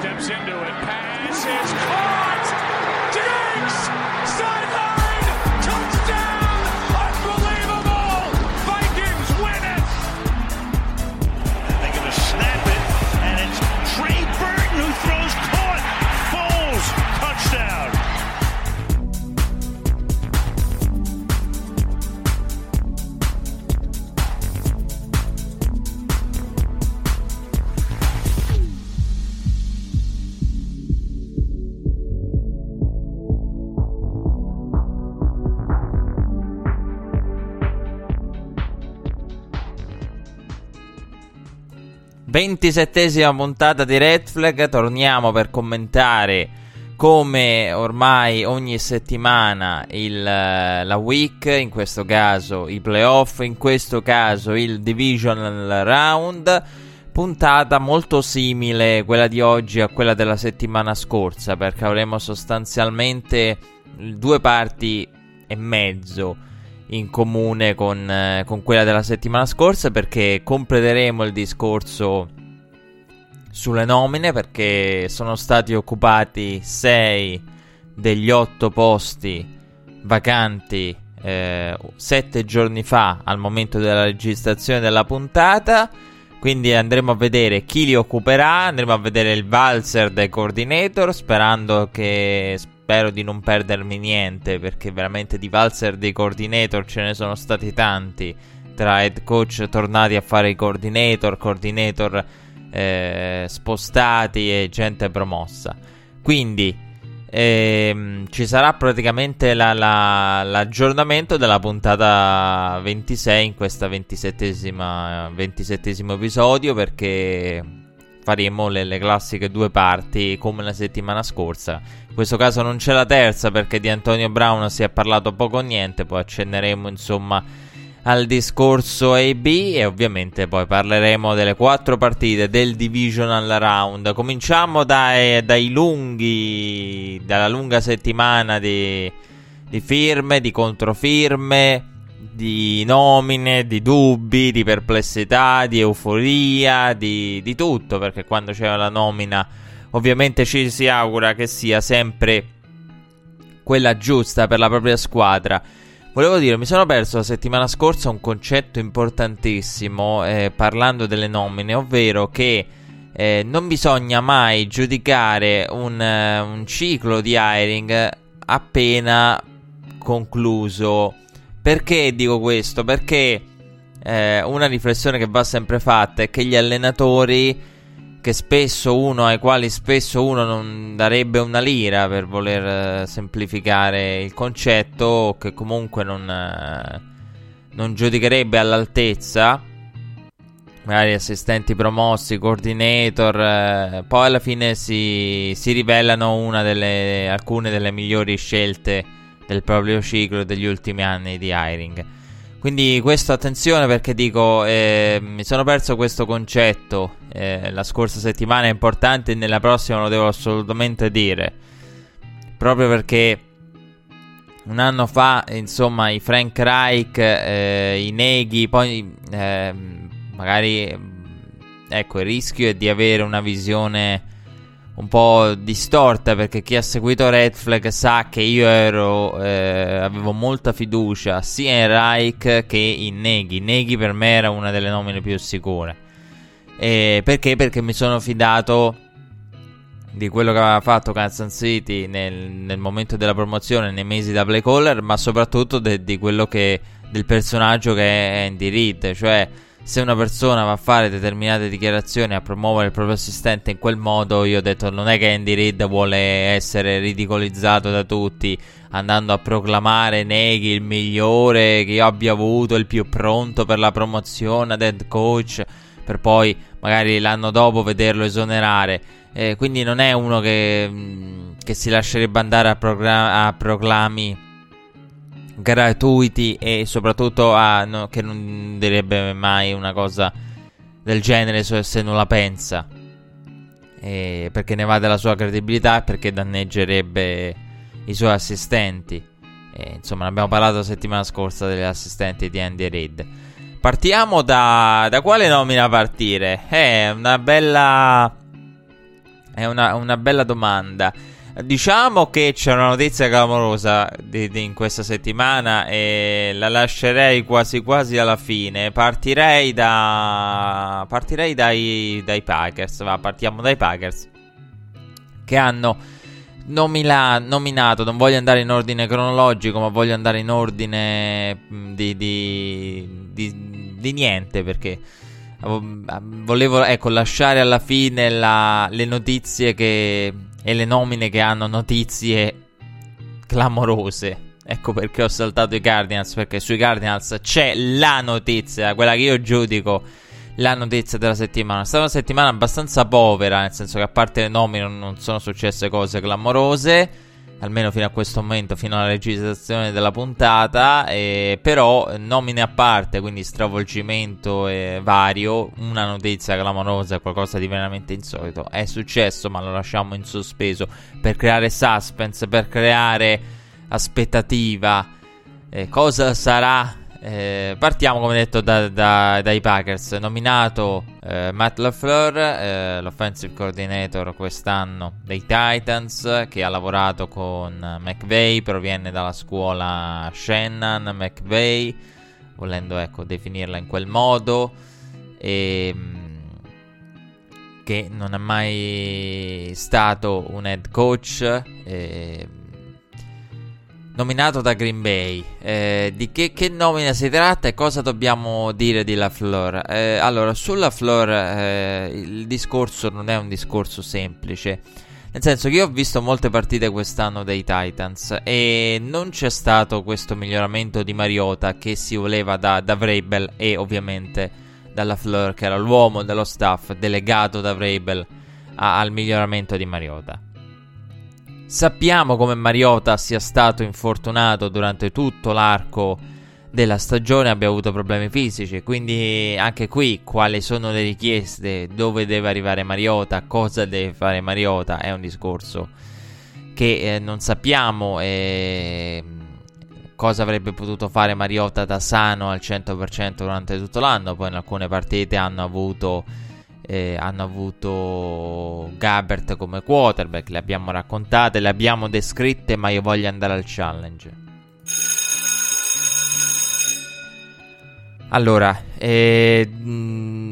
steps into it. Pass is 27esima puntata di Red Flag, torniamo per commentare come ormai ogni settimana il, eh, la week, in questo caso i playoff, in questo caso il divisional round, puntata molto simile quella di oggi a quella della settimana scorsa perché avremo sostanzialmente due parti e mezzo in comune con, eh, con, quella della settimana scorsa perché completeremo il discorso sulle nomine perché sono stati occupati 6 degli 8 posti vacanti 7 eh, giorni fa al momento della registrazione della puntata. Quindi andremo a vedere chi li occuperà andremo a vedere il valzer dei coordinator sperando che spero di non perdermi niente perché veramente di valzer dei coordinator ce ne sono stati tanti tra head coach tornati a fare i coordinator, coordinator eh, spostati e gente promossa. Quindi ehm, ci sarà praticamente la, la, l'aggiornamento della puntata 26 in 27esima 27 episodio perché faremo le, le, classiche due parti come la settimana scorsa. In questo caso non c'è la terza perché di Antonio Brown si è parlato poco o niente, poi accenneremo insomma al discorso AB e ovviamente poi parleremo delle quattro partite del divisional round. Cominciamo dai, dai lunghi, dalla lunga settimana di, di firme, di controfirme di nomine, di dubbi, di perplessità, di euforia, di, di tutto, perché quando c'è la nomina ovviamente ci si augura che sia sempre quella giusta per la propria squadra. Volevo dire, mi sono perso la settimana scorsa un concetto importantissimo eh, parlando delle nomine, ovvero che eh, non bisogna mai giudicare un, uh, un ciclo di hiring appena concluso perché dico questo? Perché eh, una riflessione che va sempre fatta è che gli allenatori che spesso uno ai quali spesso uno non darebbe una lira per voler eh, semplificare il concetto che comunque non, eh, non giudicherebbe all'altezza magari assistenti promossi, coordinator, eh, poi alla fine si, si rivelano delle, alcune delle migliori scelte del proprio ciclo degli ultimi anni di hiring. Quindi questo attenzione perché dico, eh, mi sono perso questo concetto eh, la scorsa settimana, è importante e nella prossima lo devo assolutamente dire. Proprio perché un anno fa, insomma, i Frank Reich, eh, i Neghi, poi ehm, magari, ecco, il rischio è di avere una visione un po' distorta perché chi ha seguito Red Flag sa che io ero, eh, avevo molta fiducia sia in Reich che in Neghi. Neghi per me era una delle nomine più sicure. E perché? Perché mi sono fidato di quello che aveva fatto Kansas City nel, nel, momento della promozione, nei mesi da play caller, ma soprattutto de, di quello che del personaggio che è Andy Reid, cioè se una persona va a fare determinate dichiarazioni a promuovere il proprio assistente in quel modo, io ho detto non è che Andy Reid vuole essere ridicolizzato da tutti andando a proclamare Neghi il migliore che io abbia avuto, il più pronto per la promozione ad head coach, per poi magari l'anno dopo vederlo esonerare. Eh, quindi non è uno che, mm, che si lascerebbe andare a, a proclami gratuiti e soprattutto a, no, che non direbbe mai una cosa del genere se non la pensa. E perché ne va della sua credibilità e perché danneggerebbe i suoi assistenti. E, insomma, ne abbiamo parlato la settimana scorsa degli assistenti di Andy Reid. Partiamo da, da quale nomina partire? È una bella. È una, una bella domanda. Diciamo che c'è una notizia clamorosa di, di in questa settimana e la lascerei quasi quasi alla fine. Partirei da. Partirei dai, dai Packers. Va, partiamo dai Packers. Che hanno nomila, nominato. Non voglio andare in ordine cronologico, ma voglio andare in ordine di, di, di, di niente perché volevo ecco, lasciare alla fine la, le notizie che, e le nomine che hanno notizie clamorose. Ecco perché ho saltato i Cardinals, perché sui Cardinals c'è la notizia, quella che io giudico la notizia della settimana. È stata una settimana abbastanza povera, nel senso che a parte le nomine non sono successe cose clamorose almeno fino a questo momento, fino alla registrazione della puntata, eh, però nomine a parte, quindi stravolgimento eh, vario, una notizia clamorosa, qualcosa di veramente insolito, è successo ma lo lasciamo in sospeso per creare suspense, per creare aspettativa, eh, cosa sarà eh, partiamo come detto da, da, dai Packers. Nominato eh, Matt LaFleur, eh, l'offensive coordinator quest'anno dei Titans, che ha lavorato con McVay, proviene dalla scuola Shannon McVay, volendo ecco, definirla in quel modo. E, ehm, che non è mai stato un head coach. E, ehm, nominato da Green Bay. Eh, di che, che, nomina si tratta e cosa dobbiamo dire di LaFleur? Eh, allora, sulla Fleur eh, il discorso non è un discorso semplice. Nel senso che io ho visto molte partite quest'anno dei Titans e non c'è stato questo miglioramento di Mariota che si voleva da, da Vrabel e ovviamente dalla Fleur che era l'uomo dello staff delegato da Vrabel a, al miglioramento di Mariota. Sappiamo come Mariota sia stato infortunato durante tutto l'arco della stagione, abbia avuto problemi fisici, quindi anche qui quali sono le richieste, dove deve arrivare Mariota, cosa deve fare Mariota, è un discorso che eh, non sappiamo e cosa avrebbe potuto fare Mariota da sano al 100% durante tutto l'anno, poi in alcune partite hanno avuto eh, hanno avuto Gabbert come quarterback, le abbiamo raccontate, le abbiamo descritte, ma io voglio andare al challenge. Allora, eh,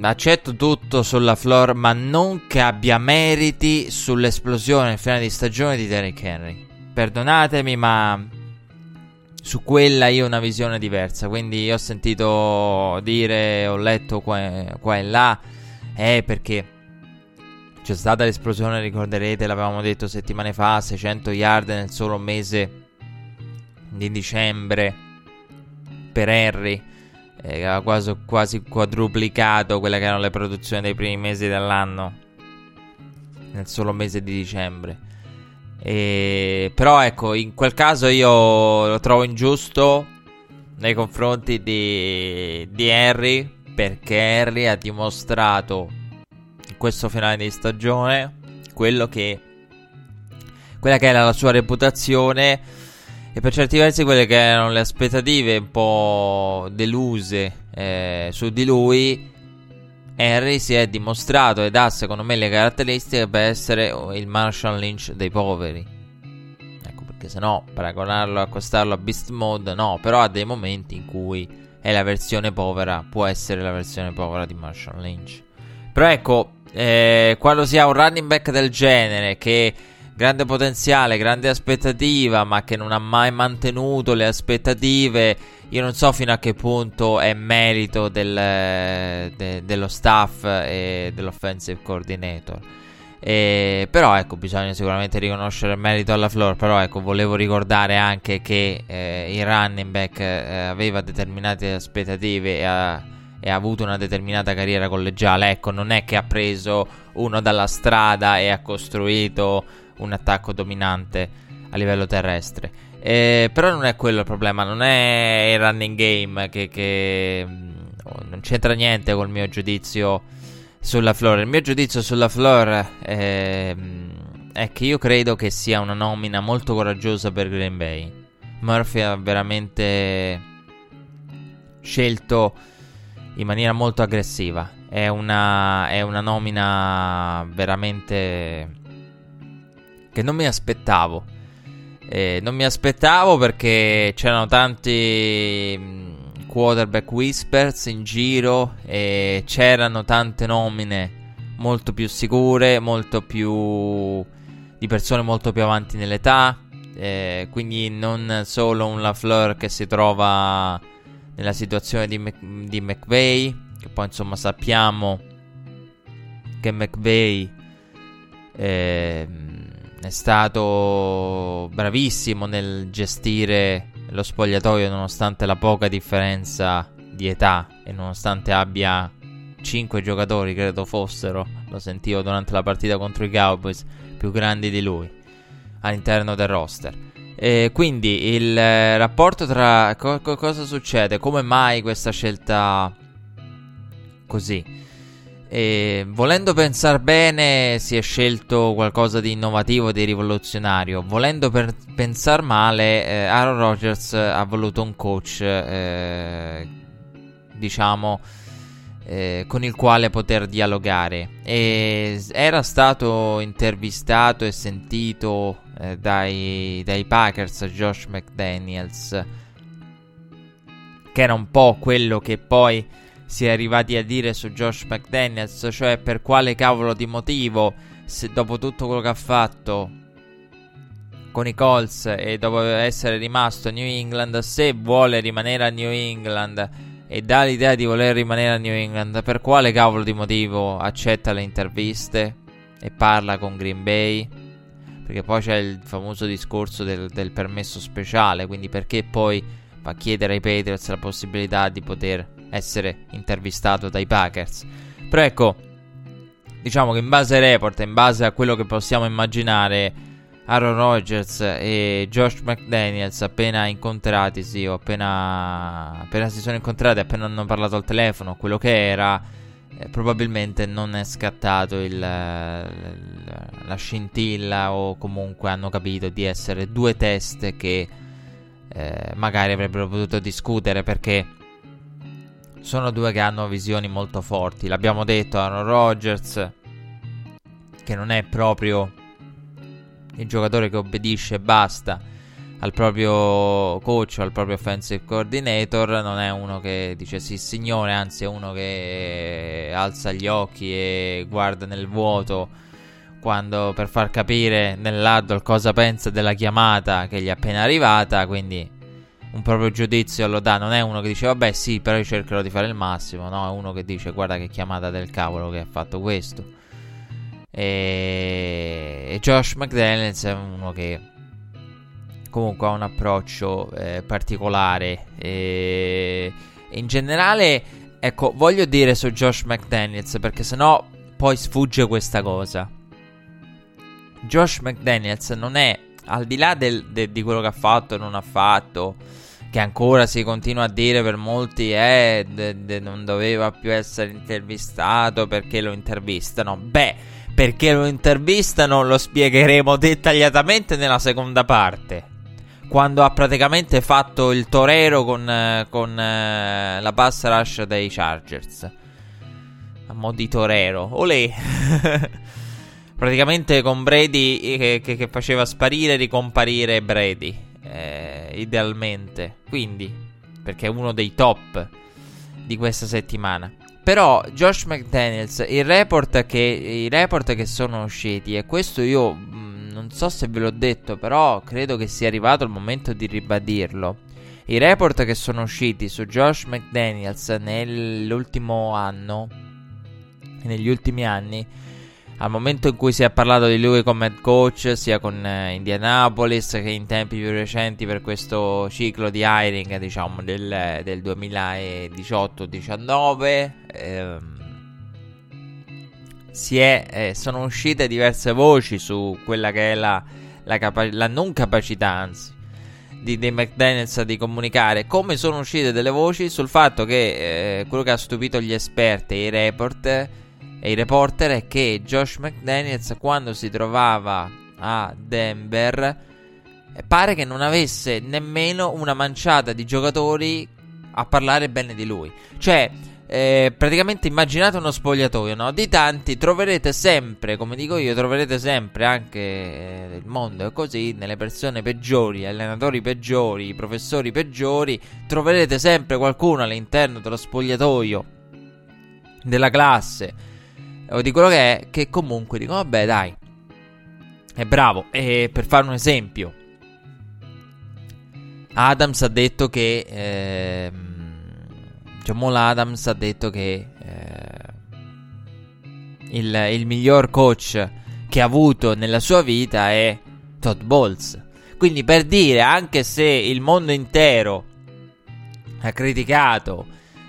accetto tutto sulla floor, ma non che abbia meriti sull'esplosione nel finale di stagione di Derrick Henry. Perdonatemi, ma su quella io ho una visione diversa. Quindi ho sentito dire, ho letto qua, qua e là eh, perché c'è stata l'esplosione, ricorderete, l'avevamo detto settimane fa, 600 yard nel solo mese di dicembre per Henry, eh, aveva quasi, quasi quadruplicato quelle che erano le produzioni dei primi mesi dell'anno nel solo mese di dicembre. E, però ecco, in quel caso io lo trovo ingiusto nei confronti di, di Henry perché Harry ha dimostrato in questo finale di stagione quello che quella che era la sua reputazione e per certi versi quelle che erano le aspettative un po' deluse eh, su di lui Harry si è dimostrato ed ha secondo me le caratteristiche per essere il Marshall Lynch dei poveri. Ecco perché se no paragonarlo accostarlo a Beast Mode no però ha dei momenti in cui è la versione povera, può essere la versione povera di Marshall Lynch. Però ecco, eh, quando si ha un running back del genere che grande potenziale, grande aspettativa, ma che non ha mai mantenuto le aspettative, io non so fino a che punto è merito del, de, dello staff e dell'offensive coordinator. E, però ecco, bisogna sicuramente riconoscere il merito alla Floor. Però ecco, volevo ricordare anche che eh, il running back eh, aveva determinate aspettative e ha, e ha, avuto una determinata carriera collegiale. Ecco, non è che ha preso uno dalla strada e ha costruito un attacco dominante a livello terrestre. Eh, però non è quello il problema, non è il running game che, che mm, non c'entra niente col mio giudizio sulla Flora. Il mio giudizio sulla Flora è, ehm, è che io credo che sia una nomina molto coraggiosa per Green Bay. Murphy ha veramente scelto in maniera molto aggressiva. È una, è una nomina veramente che non mi aspettavo. Eh, non mi aspettavo perché c'erano tanti quarterback whispers in giro e c'erano tante nomine molto più sicure, molto più di persone molto più avanti nell'età. Eh, quindi non solo un LaFleur che si trova nella situazione di, Mc, di McVeigh, che poi insomma sappiamo che McVeigh eh, è stato bravissimo nel gestire lo spogliatoio nonostante la poca differenza di età e nonostante abbia 5 giocatori, credo fossero, lo sentivo durante la partita contro i Cowboys, più grandi di lui all'interno del roster. E quindi il eh, rapporto tra co- co- cosa succede? Come mai questa scelta così? E volendo pensare bene, si è scelto qualcosa di innovativo, di rivoluzionario. Volendo per- pensare male, eh, Aaron Rodgers ha voluto un coach, eh, diciamo, eh, con il quale poter dialogare. E era stato intervistato e sentito eh, dai, dai Packers Josh McDaniels, che era un po' quello che poi si è arrivati a dire su Josh McDaniels, cioè per quale cavolo di motivo, se dopo tutto quello che ha fatto con i Colts e dopo essere rimasto a New England, se vuole rimanere a New England e dà l'idea di voler rimanere a New England, per quale cavolo di motivo accetta le interviste e parla con Green Bay? Perché poi c'è il famoso discorso del, del permesso speciale, quindi perché poi va a chiedere ai Patriots la possibilità di poter essere intervistato dai Packers. Però ecco, diciamo che in base ai report, in base a quello che possiamo immaginare, Aaron Rodgers e Josh McDaniels appena incontratisi o appena, appena si sono incontrati, appena hanno parlato al telefono, quello che era, eh, probabilmente non è scattato il, la scintilla o comunque hanno capito di essere due test che eh, magari avrebbero potuto discutere perché sono due che hanno visioni molto forti. L'abbiamo detto, Aaron Rodgers, che non è proprio il giocatore che obbedisce e basta al proprio coach al proprio offensive coordinator non è uno che dice sì signore, anzi è uno che alza gli occhi e guarda nel vuoto quando per far capire nell'huddle cosa pensa della chiamata che gli è appena arrivata, quindi un proprio giudizio lo dà, non è uno che dice vabbè sì, però io cercherò di fare il massimo, no, è uno che dice guarda che chiamata del cavolo che ha fatto questo. E, e Josh McDaniels è uno che comunque ha un approccio eh, particolare. E, in generale, ecco, voglio dire su Josh McDaniels perché sennò poi sfugge questa cosa. Josh McDaniels non è al di là del, de, di quello che ha fatto e non ha fatto, che ancora si continua a dire per molti, eh, de, de, non doveva più essere intervistato perché lo intervistano. Beh, perché lo intervistano lo spiegheremo dettagliatamente nella seconda parte. Quando ha praticamente fatto il torero con, con uh, la pass rush dei Chargers. A mo' di torero. Olè. praticamente con Brady che, che, che, faceva sparire e ricomparire Brady. Eh, idealmente. Quindi, perché è uno dei top di questa settimana. Però Josh McDaniels, il report che, i report che sono usciti, e questo io mh, mm, non so se ve l'ho detto, però credo che sia arrivato il momento di ribadirlo. I report che sono usciti su Josh McDaniels nell'ultimo anno, negli ultimi anni, al momento in cui si è parlato di lui come head coach, sia con eh, Indianapolis che in tempi più recenti per questo ciclo di hiring, diciamo, del, del 2018-19, ehm, eh, sono uscite diverse voci su quella che è la, la, capa- la non capacità, anzi, di, di McDaniels di comunicare, come sono uscite delle voci? Sul fatto che eh, quello che ha stupito gli esperti e i report e i reporter è che Josh McDaniels quando si trovava a Denver eh, pare che non avesse nemmeno una manciata di giocatori a parlare bene di lui. Cioè, eh, praticamente immaginate uno spogliatoio no? di tanti, troverete sempre, come dico io, troverete sempre anche eh, il mondo è così, nelle persone peggiori, allenatori peggiori, professori peggiori, troverete sempre qualcuno all'interno dello spogliatoio della classe o di quello che è, che comunque dicono vabbè dai, è bravo. E per fare un esempio, Adams ha detto che... Eh, Jamal Adams ha detto che eh, il, il, miglior coach che ha avuto nella sua vita è Todd Bowles. Quindi per dire, anche se il mondo intero ha criticato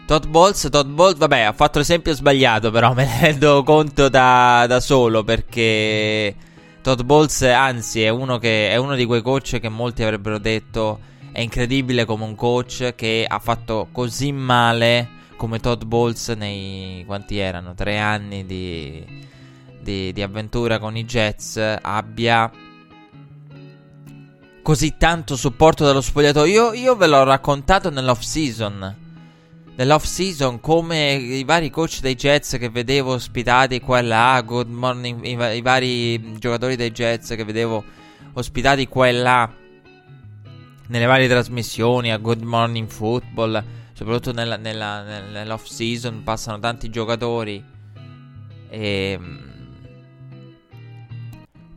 Todd Bowles, Todd Bowles, vabbè, ha fatto l'esempio sbagliato, però me ne rendo conto da, da solo perché Todd Bowles, anzi, è uno, che, è uno di quei coach che molti avrebbero detto è incredibile come un coach che ha fatto così male come Todd Bowles nei quanti erano? Tre anni di, di, di avventura con i Jets abbia così tanto supporto dallo spogliatoio. Io, io ve l'ho raccontato nell'off season. Nell'off season, come i vari coach dei Jets che vedevo ospitati qua e là, Good Morning, i, i vari giocatori dei Jets che vedevo ospitati qua e là nelle varie trasmissioni, a Good Morning Football, soprattutto nella, nella, nell'off season, passano tanti giocatori e mm,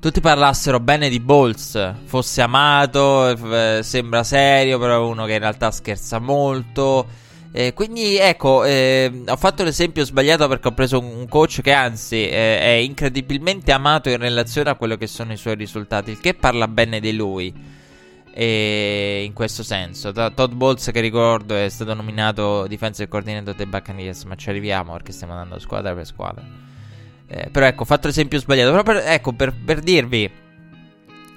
tutti parlassero bene di Balls, fosse amato, eh, sembra serio, però è uno che in realtà scherza molto. Eh, quindi ecco, eh, ho fatto l'esempio sbagliato perché ho preso un coach che anzi eh, è incredibilmente amato in relazione a quello che sono i suoi risultati, il che parla bene di lui. E in questo senso, Todd Bowles, che ricordo, è stato nominato defensive coordinator dei Buccaneers. Ma ci arriviamo perché stiamo andando squadra per squadra. Eh, però ecco, ho fatto l'esempio sbagliato. Però per, ecco, per, per dirvi,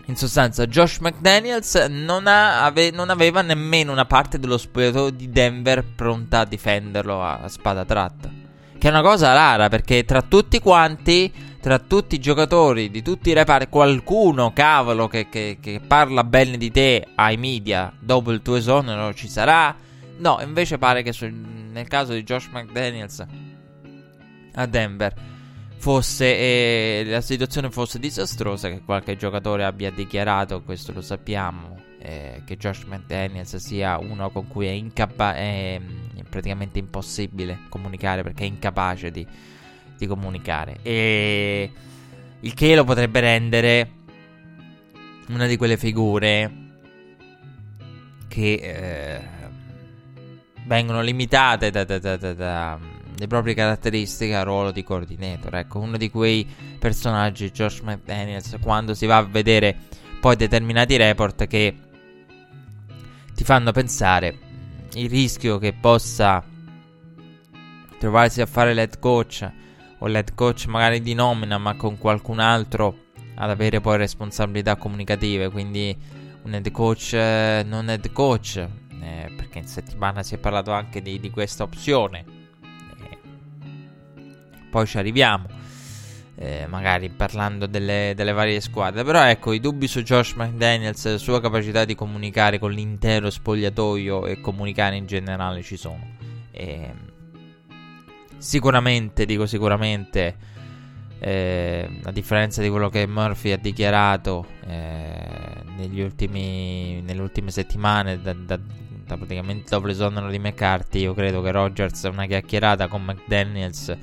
in sostanza, Josh McDaniels non, ha, ave, non, aveva nemmeno una parte dello spogliatoio di Denver pronta a difenderlo a, a spada tratta. Che è una cosa rara perché tra tutti quanti tra tutti i giocatori di tutti i reparti, qualcuno, cavolo, che, che, che, parla bene di te ai media dopo il tuo esonero ci sarà? No, invece pare che su, nel caso di Josh McDaniels a Denver fosse eh, la situazione fosse disastrosa, che qualche giocatore abbia dichiarato, questo lo sappiamo, eh, che Josh McDaniels sia uno con cui è, incapa- è praticamente impossibile comunicare perché è incapace di di comunicare. E il che lo potrebbe rendere una di quelle figure che eh, vengono limitate dalle da, da, da, proprie caratteristiche al ruolo di coordinator. Ecco, uno di quei personaggi, Josh McDaniels, quando si va a vedere poi determinati report che ti fanno pensare il rischio che possa trovarsi a fare l'head coach o l'head coach magari di nomina ma con qualcun altro ad avere poi responsabilità comunicative quindi un head coach eh, non head coach eh, perché in settimana si è parlato anche di, di questa opzione poi ci arriviamo eh, magari parlando delle, delle, varie squadre. Però ecco, i dubbi su Josh McDaniels, sua capacità di comunicare con l'intero spogliatoio e comunicare in generale ci sono. E, ehm, Sicuramente, dico sicuramente, eh, a differenza di quello che Murphy ha dichiarato eh, ultimi, nelle ultime settimane, da, da, da praticamente dopo l'esonero di McCarthy, io credo che Rogers una chiacchierata con McDaniels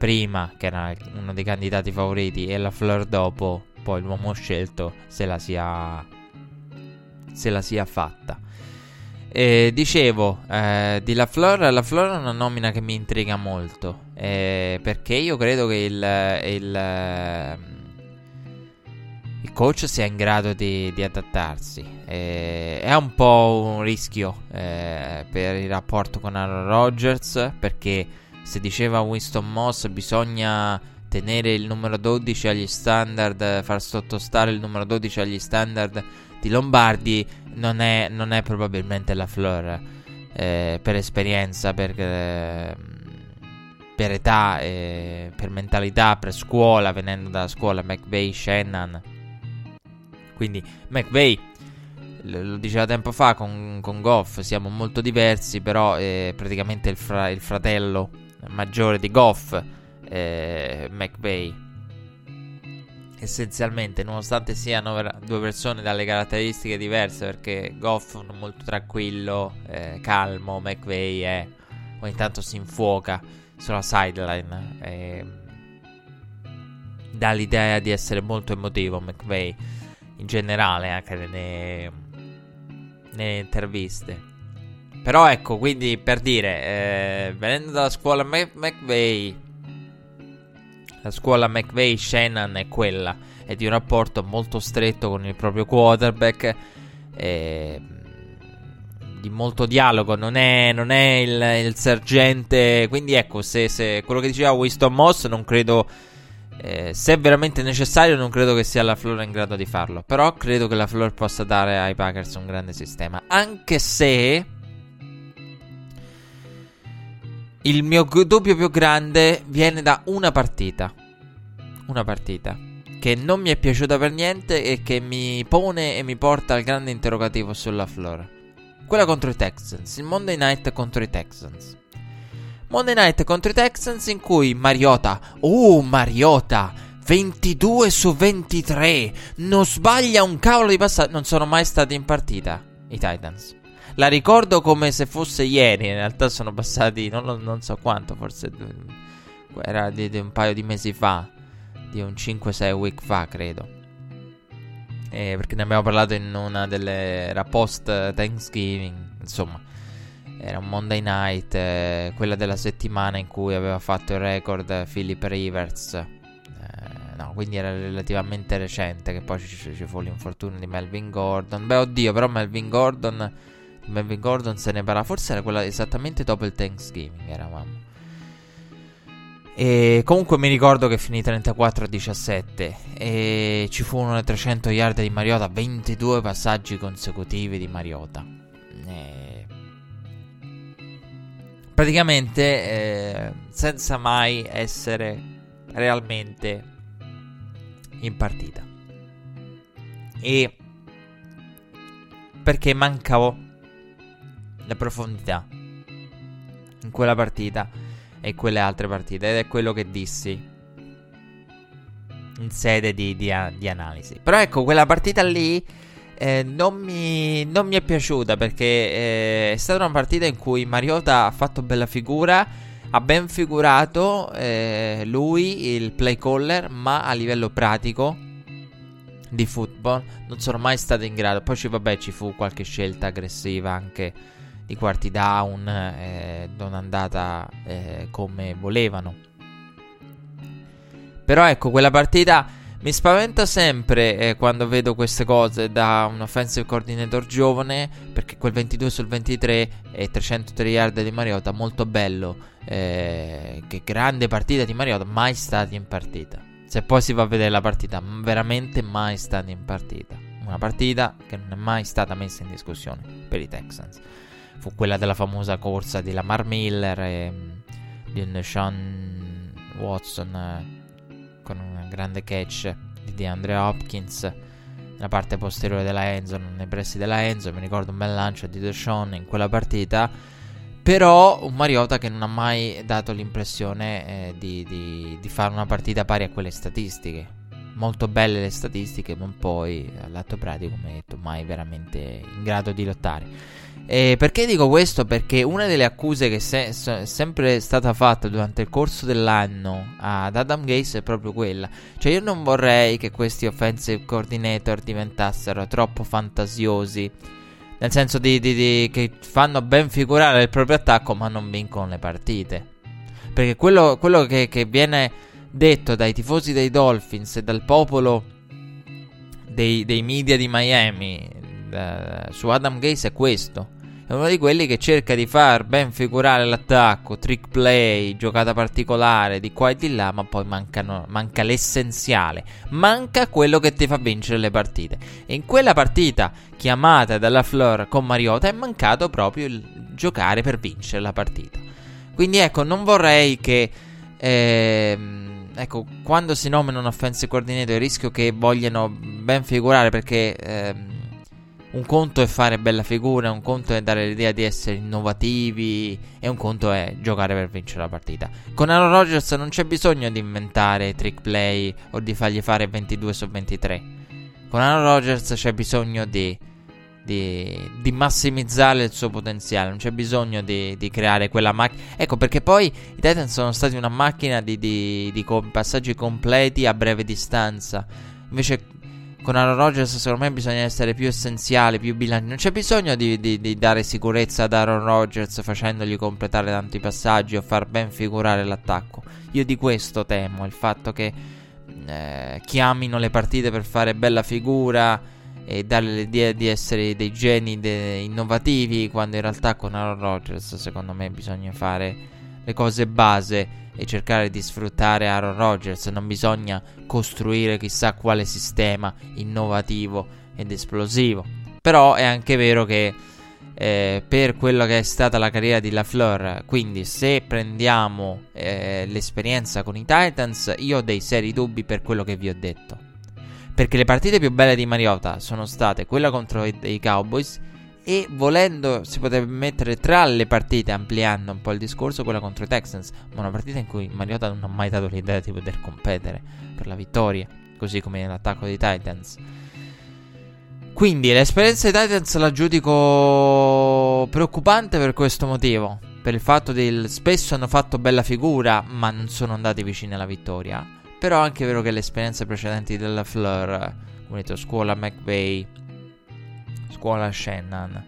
prima, che era uno dei candidati favoriti, e la Fleur dopo, poi l'uomo scelto se la sia, se la sia fatta. Eh, dicevo, eh, di La Flor, La Flor è una nomina che mi intriga molto, eh, perché io credo che il, il, ehm, il coach sia in grado di, di adattarsi. Eh, è un po' un rischio eh, per il rapporto con Aaron Rodgers, perché se diceva Winston Moss bisogna tenere il numero 12 agli standard, far sottostare il numero 12 agli standard di Lombardi non è, non è probabilmente la Fleur eh, per esperienza, per, eh, per età, eh, per mentalità, per scuola, venendo dalla scuola McVeigh, Shannon. Quindi McVeigh lo diceva tempo fa con, con Goff, siamo molto diversi, però è praticamente il, fra- il fratello maggiore di Goff, eh, McVay. Essenzialmente, nonostante siano due persone dalle caratteristiche diverse, perché Goff è molto tranquillo, eh, calmo, McVay è ogni tanto si infuoca sulla sideline. E dà l'idea di essere molto emotivo McVay in generale anche nelle, nelle interviste. Però ecco, quindi per dire, eh, venendo dalla scuola Mc- McVay, la scuola McVay Shannon è quella, è di un rapporto molto stretto con il proprio quarterback, eh, di molto dialogo, non è, non è il, il, sergente, quindi ecco, se, se quello che diceva Winston Moss non credo eh, se è veramente necessario, non credo che sia la Flora in grado di farlo. Però credo che la Flora possa dare ai Packers un grande sistema. Anche se. Il mio dubbio più grande viene da una partita. Una partita. Che non mi è piaciuta per niente e che mi pone e mi porta al grande interrogativo sulla Flora. Quella contro i Texans. Il Monday night contro i Texans. Monday Night contro i Texans in cui Mariota, oh Mariota, 22 su 23, non sbaglia un cavolo di passaggio, non sono mai stati in partita i Titans. La ricordo come se fosse ieri, in realtà sono passati non, non so quanto, forse era di, di, un paio di mesi fa, di un 5-6 week fa credo. Eh, perché ne abbiamo parlato in una delle... era post Thanksgiving, insomma. Era un Monday night, eh, quella della settimana in cui aveva fatto il record Philip Rivers. Eh, no, quindi era relativamente recente che poi ci, ci, fu l'infortunio di Melvin Gordon. Beh, oddio, però Melvin Gordon, Melvin Gordon se ne parla. Forse era quella esattamente dopo il Thanksgiving, eravamo. E comunque mi ricordo che finì 34 a 17 e ci furono le 300 yard di Mariota, 22 passaggi consecutivi di Mariota. E praticamente eh, senza mai essere realmente in partita. E perché mancavo la profondità in quella partita e quelle altre partite ed è quello che dissi in sede di, di, di analisi. Però ecco, quella partita lì eh, non, mi, non, mi, è piaciuta perché eh, è stata una partita in cui Mariota ha fatto bella figura, ha ben figurato eh, lui, il play caller, ma a livello pratico di football non sono mai stato in grado. Poi vabbè, ci fu qualche scelta aggressiva anche di quarti down, eh, non andata eh, come volevano. Però ecco, quella partita mi spaventa sempre eh, quando vedo queste cose da un offensive coordinator giovane, perché quel 22 sul 23 e 303 yard di Mariota, molto bello. Eh, che grande partita di Mariota, mai stati in partita. Se poi si va a vedere la partita, veramente mai stati in partita. Una partita che non è mai stata messa in discussione per i Texans. Fu quella della famosa corsa di Lamar Miller e mm, di Sean Watson. Eh, con un grande catch di DeAndre Hopkins nella parte posteriore della Enzo, nei pressi della Enzo. Mi ricordo un bel lancio di Deshaun in quella partita. Però un Mariota che non ha mai dato l'impressione eh, di, di, di fare una partita pari a quelle statistiche. Molto belle le statistiche, ma poi all'atto pratico, come detto, mai veramente in grado di lottare. E perché dico questo? Perché una delle accuse che se- è sempre stata fatta durante il corso dell'anno ad Adam Gaze è proprio quella. Cioè io non vorrei che questi offensive coordinator diventassero troppo fantasiosi. Nel senso di, di, di, che fanno ben figurare il proprio attacco ma non vincono le partite. Perché quello, quello che, che viene detto dai tifosi dei Dolphins e dal popolo dei, dei media di Miami eh, su Adam Gaze è questo è uno di quelli che cerca di far ben figurare l'attacco, trick play, giocata particolare di qua e di là, ma poi mancano, manca l'essenziale, manca quello che ti fa vincere le partite. E in quella partita chiamata dalla Flor con Mariota è mancato proprio il giocare per vincere la partita. Quindi ecco, non vorrei che... Ehm, ecco, quando si nomina un offensive coordinator, il rischio che vogliano ben figurare perché... Ehm, un conto è fare bella figura, un conto è dare l'idea di essere innovativi e un conto è giocare per vincere la partita. Con Aaron Rodgers non c'è bisogno di inventare trick play o di fargli fare 22 su 23. Con Aaron Rodgers c'è bisogno di, di, di massimizzare il suo potenziale, non c'è bisogno di, di creare quella macchina. Ecco perché poi i Titans sono stati una macchina di, di passaggi completi a breve distanza. Invece con Aaron Rodgers secondo me bisogna essere più essenziali, più bilanci. Non c'è bisogno di, di, di, dare sicurezza ad Aaron Rodgers facendogli completare tanti passaggi o far ben figurare l'attacco. Io di questo temo, il fatto che eh, chiamino le partite per fare bella figura e dare l'idea di essere dei geni de- innovativi, quando in realtà con Aaron Rodgers secondo me bisogna fare le cose base e cercare di sfruttare Aaron Rodgers, non bisogna costruire chissà quale sistema innovativo ed esplosivo. Però è anche vero che eh, per quello che è stata la carriera di LaFleur, quindi se prendiamo eh, l'esperienza con i Titans, io ho dei seri dubbi per quello che vi ho detto. Perché le partite più belle di Mariota sono state quella contro i, i Cowboys e volendo si potrebbe mettere tra le partite, ampliando un po' il discorso, quella contro i Texans. Ma una partita in cui Mariota non ha mai dato l'idea di poter competere per la vittoria, così come nell'attacco dei Titans. Quindi l'esperienza dei Titans la giudico preoccupante per questo motivo. Per il fatto che spesso hanno fatto bella figura, ma non sono andati vicini alla vittoria. Però è anche vero che le esperienze precedenti della Fleur, come detto, scuola McVeigh, scuola Shannon.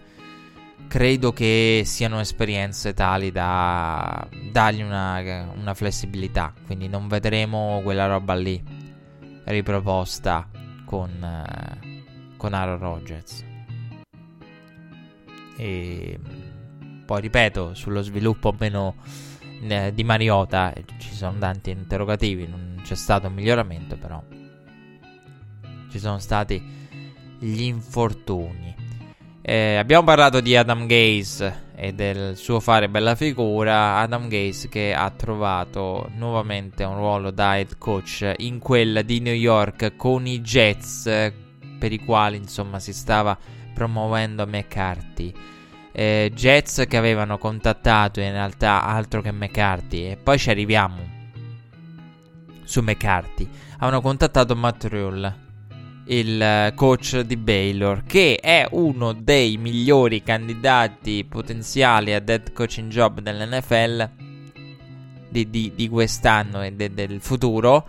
Credo che siano esperienze tali da dargli una, una flessibilità. Quindi non vedremo quella roba lì riproposta con, uh, con Aaron Rodgers. E poi ripeto, sullo sviluppo meno eh, di Mariota ci sono tanti interrogativi, non c'è stato un miglioramento, però ci sono stati gli infortuni. Eh, abbiamo parlato di Adam Gaze e del suo fare bella figura. Adam Gaze che ha trovato nuovamente un ruolo da head coach in quella di New York con i Jets, per i quali insomma si stava promuovendo McCarthy. Eh, Jets che avevano contattato in realtà altro che McCarthy, e poi ci arriviamo su McCarthy. Avevano contattato Matt Rule il eh, coach di Baylor, che è uno dei migliori candidati potenziali a dead coaching job dell'NFL di, di, di quest'anno e de, del futuro.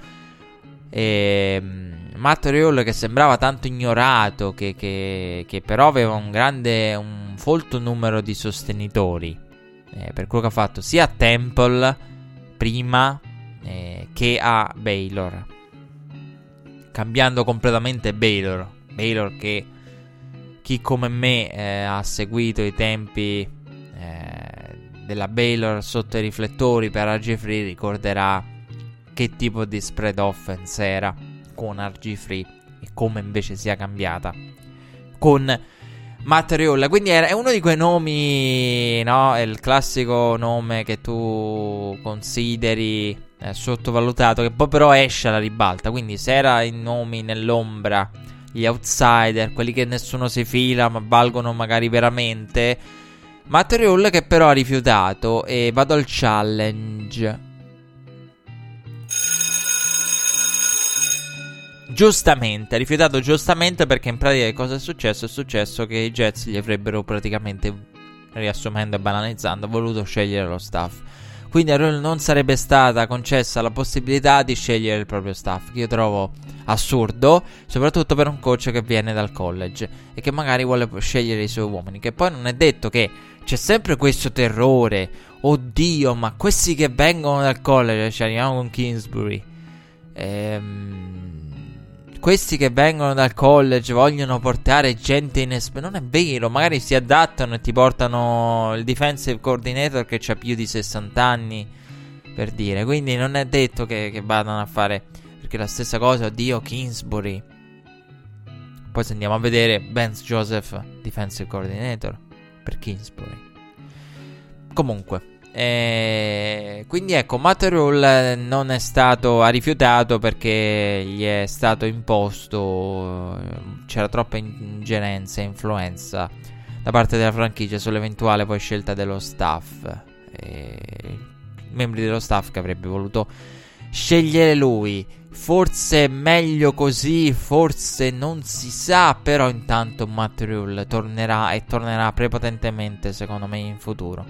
E, um, Matt Riol che sembrava tanto ignorato, che, che, che, però aveva un grande, un folto numero di sostenitori eh, per quello che ha fatto sia a Temple prima eh, che a Baylor cambiando completamente Baylor. Baylor che chi come me eh, ha seguito i tempi eh, della Baylor sotto i riflettori per RG Free ricorderà che tipo di spread offense era con RG Free e come invece sia cambiata con Matt Riolla. Quindi è uno di quei nomi, no? È il classico nome che tu consideri eh, sottovalutato, che poi però esce alla ribalta. Quindi se era i nomi nell'ombra, gli outsider, quelli che nessuno si fila ma valgono magari veramente. Material che però ha rifiutato e vado al challenge. Giustamente, ha rifiutato giustamente perché in pratica cosa è successo? È successo che i Jets gli avrebbero praticamente, riassumendo e banalizzando, voluto scegliere lo staff. Quindi a Roll non sarebbe stata concessa la possibilità di scegliere il proprio staff, che io trovo assurdo, soprattutto per un coach che viene dal college e che magari vuole scegliere i suoi uomini. Che poi non è detto che c'è sempre questo terrore, oddio, ma questi che vengono dal college, ci arriviamo con Kingsbury. Ehm questi che vengono dal college vogliono portare gente inesperta. Non è vero, magari si adattano e ti portano il defensive coordinator che ha più di 60 anni. Per dire, quindi non è detto che, che vadano a fare. Perché la stessa cosa, oddio, Kingsbury. Poi se andiamo a vedere Benz Joseph, defensive coordinator per Kingsbury. Comunque, E quindi ecco, Matt Rule non è stato, ha rifiutato perché gli è stato imposto, c'era troppa ingerenza e influenza da parte della franchigia sull'eventuale poi scelta dello staff. E membri dello staff che avrebbe voluto scegliere lui. Forse meglio così, forse non si sa, però intanto Matt Rule tornerà e tornerà prepotentemente secondo me in futuro.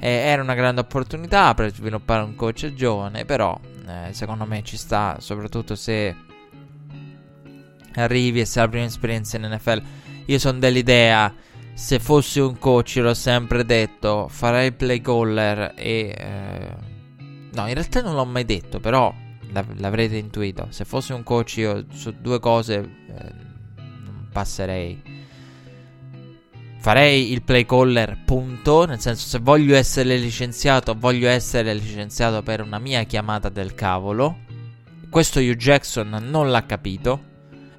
Eh, era una grande opportunità per sviluppare un coach giovane, però eh, secondo me ci sta, soprattutto se arrivi e se hai la prima esperienza in NFL. Io sono dell'idea, se fossi un coach, l'ho sempre detto, farei play caller e... Eh, no, in realtà non l'ho mai detto, però l'av- l'avrete intuito. Se fossi un coach io su due cose eh, passerei farei il play caller, punto. Nel senso, se voglio essere licenziato, voglio essere licenziato per una mia chiamata del cavolo. Questo Hugh Jackson non l'ha capito.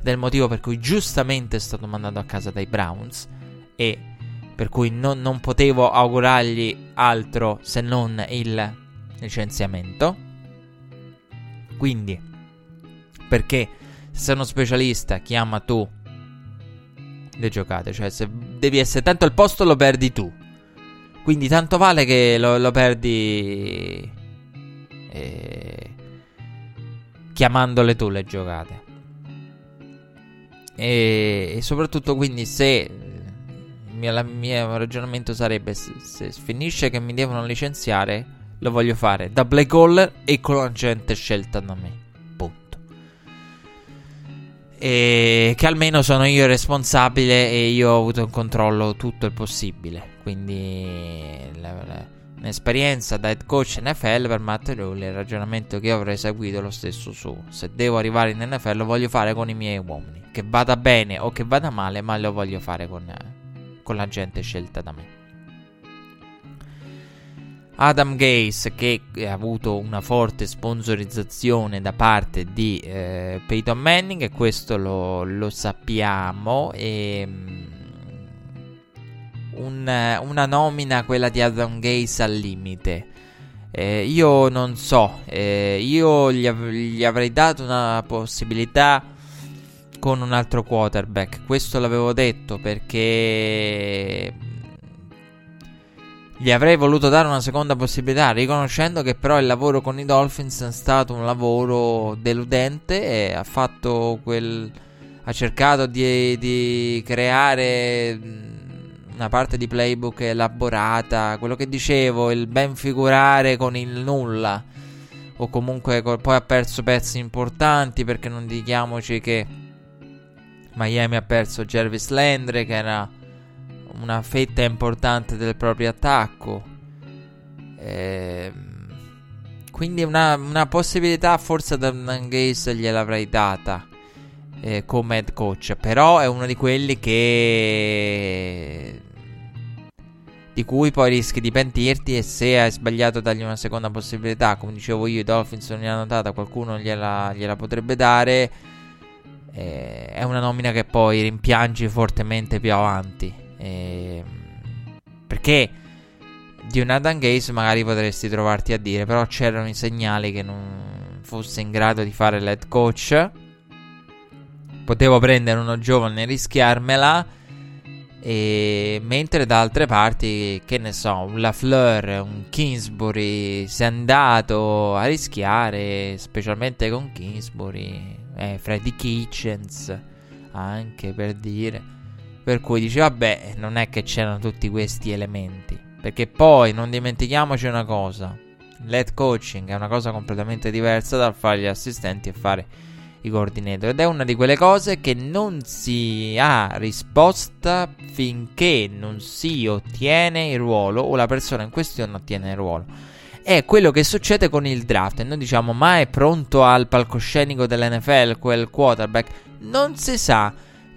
Il motivo per cui giustamente è stato mandato a casa dai Browns. E per cui non, non potevo augurargli altro se non il licenziamento. Quindi, perché se sei uno specialista, chiama tu le giocate. Cioè, se devi essere tanto al posto, lo perdi tu. Quindi tanto vale che lo, lo perdi. Eh, chiamandole tu le giocate. E, e soprattutto, quindi, se. Il mio, ragionamento sarebbe: se, se finisce che mi devono licenziare, lo voglio fare da play caller e con la gente scelta da me e che almeno sono io responsabile e io ho avuto in controllo tutto il possibile. Quindi un'esperienza da head coach NFL per Matt Rule, il ragionamento che io avrei seguito è lo stesso su se devo arrivare in NFL lo voglio fare con i miei uomini, che vada bene o che vada male, ma lo voglio fare con, con la gente scelta da me. Adam Gaze che ha avuto una forte sponsorizzazione da parte di eh, Peyton Manning e questo lo, lo sappiamo e um, un, una nomina quella di Adam Gaze al limite. Eh, io non so eh, io gli, av- gli avrei dato una possibilità con un altro quarterback questo l'avevo detto perché gli avrei voluto dare una seconda possibilità, riconoscendo che però il lavoro con i Dolphins è stato un lavoro deludente e ha fatto quel. ha cercato di, di creare una parte di playbook elaborata, quello che dicevo, il ben figurare con il nulla. O comunque poi ha perso pezzi importanti perché non dimentichiamoci che Miami ha perso Jervis Landry che era una fetta importante del proprio attacco. Eh, quindi una, una, possibilità forse da Gaze gliel'avrei data eh, come head coach. Però è uno di quelli che... Di cui poi rischi di pentirti e se hai sbagliato dargli una seconda possibilità, come dicevo io, i Dolphins non gliel'hanno data, qualcuno gliela, gliela potrebbe dare. Eh, è una nomina che poi rimpiangi fortemente più avanti. Eh, perché di un Adam Gaze magari potresti trovarti a dire, però c'erano i segnali che non fosse in grado di fare l'head coach. Potevo prendere uno giovane e rischiarmela. E mentre da altre parti, che ne so, un LaFleur, un Kingsbury si è andato a rischiare, specialmente con Kingsbury, eh, Freddy Kitchens, anche per dire. Per cui dice, vabbè, non è che c'erano tutti questi elementi. Perché poi non dimentichiamoci una cosa. L'head coaching è una cosa completamente diversa dal fare gli assistenti e fare i coordinator. Ed è una di quelle cose che non si ha risposta finché non si ottiene il ruolo o la persona in questione ottiene il ruolo. È quello che succede con il draft. E noi diciamo, ma è pronto al palcoscenico dell'NFL quel quarterback? Non si sa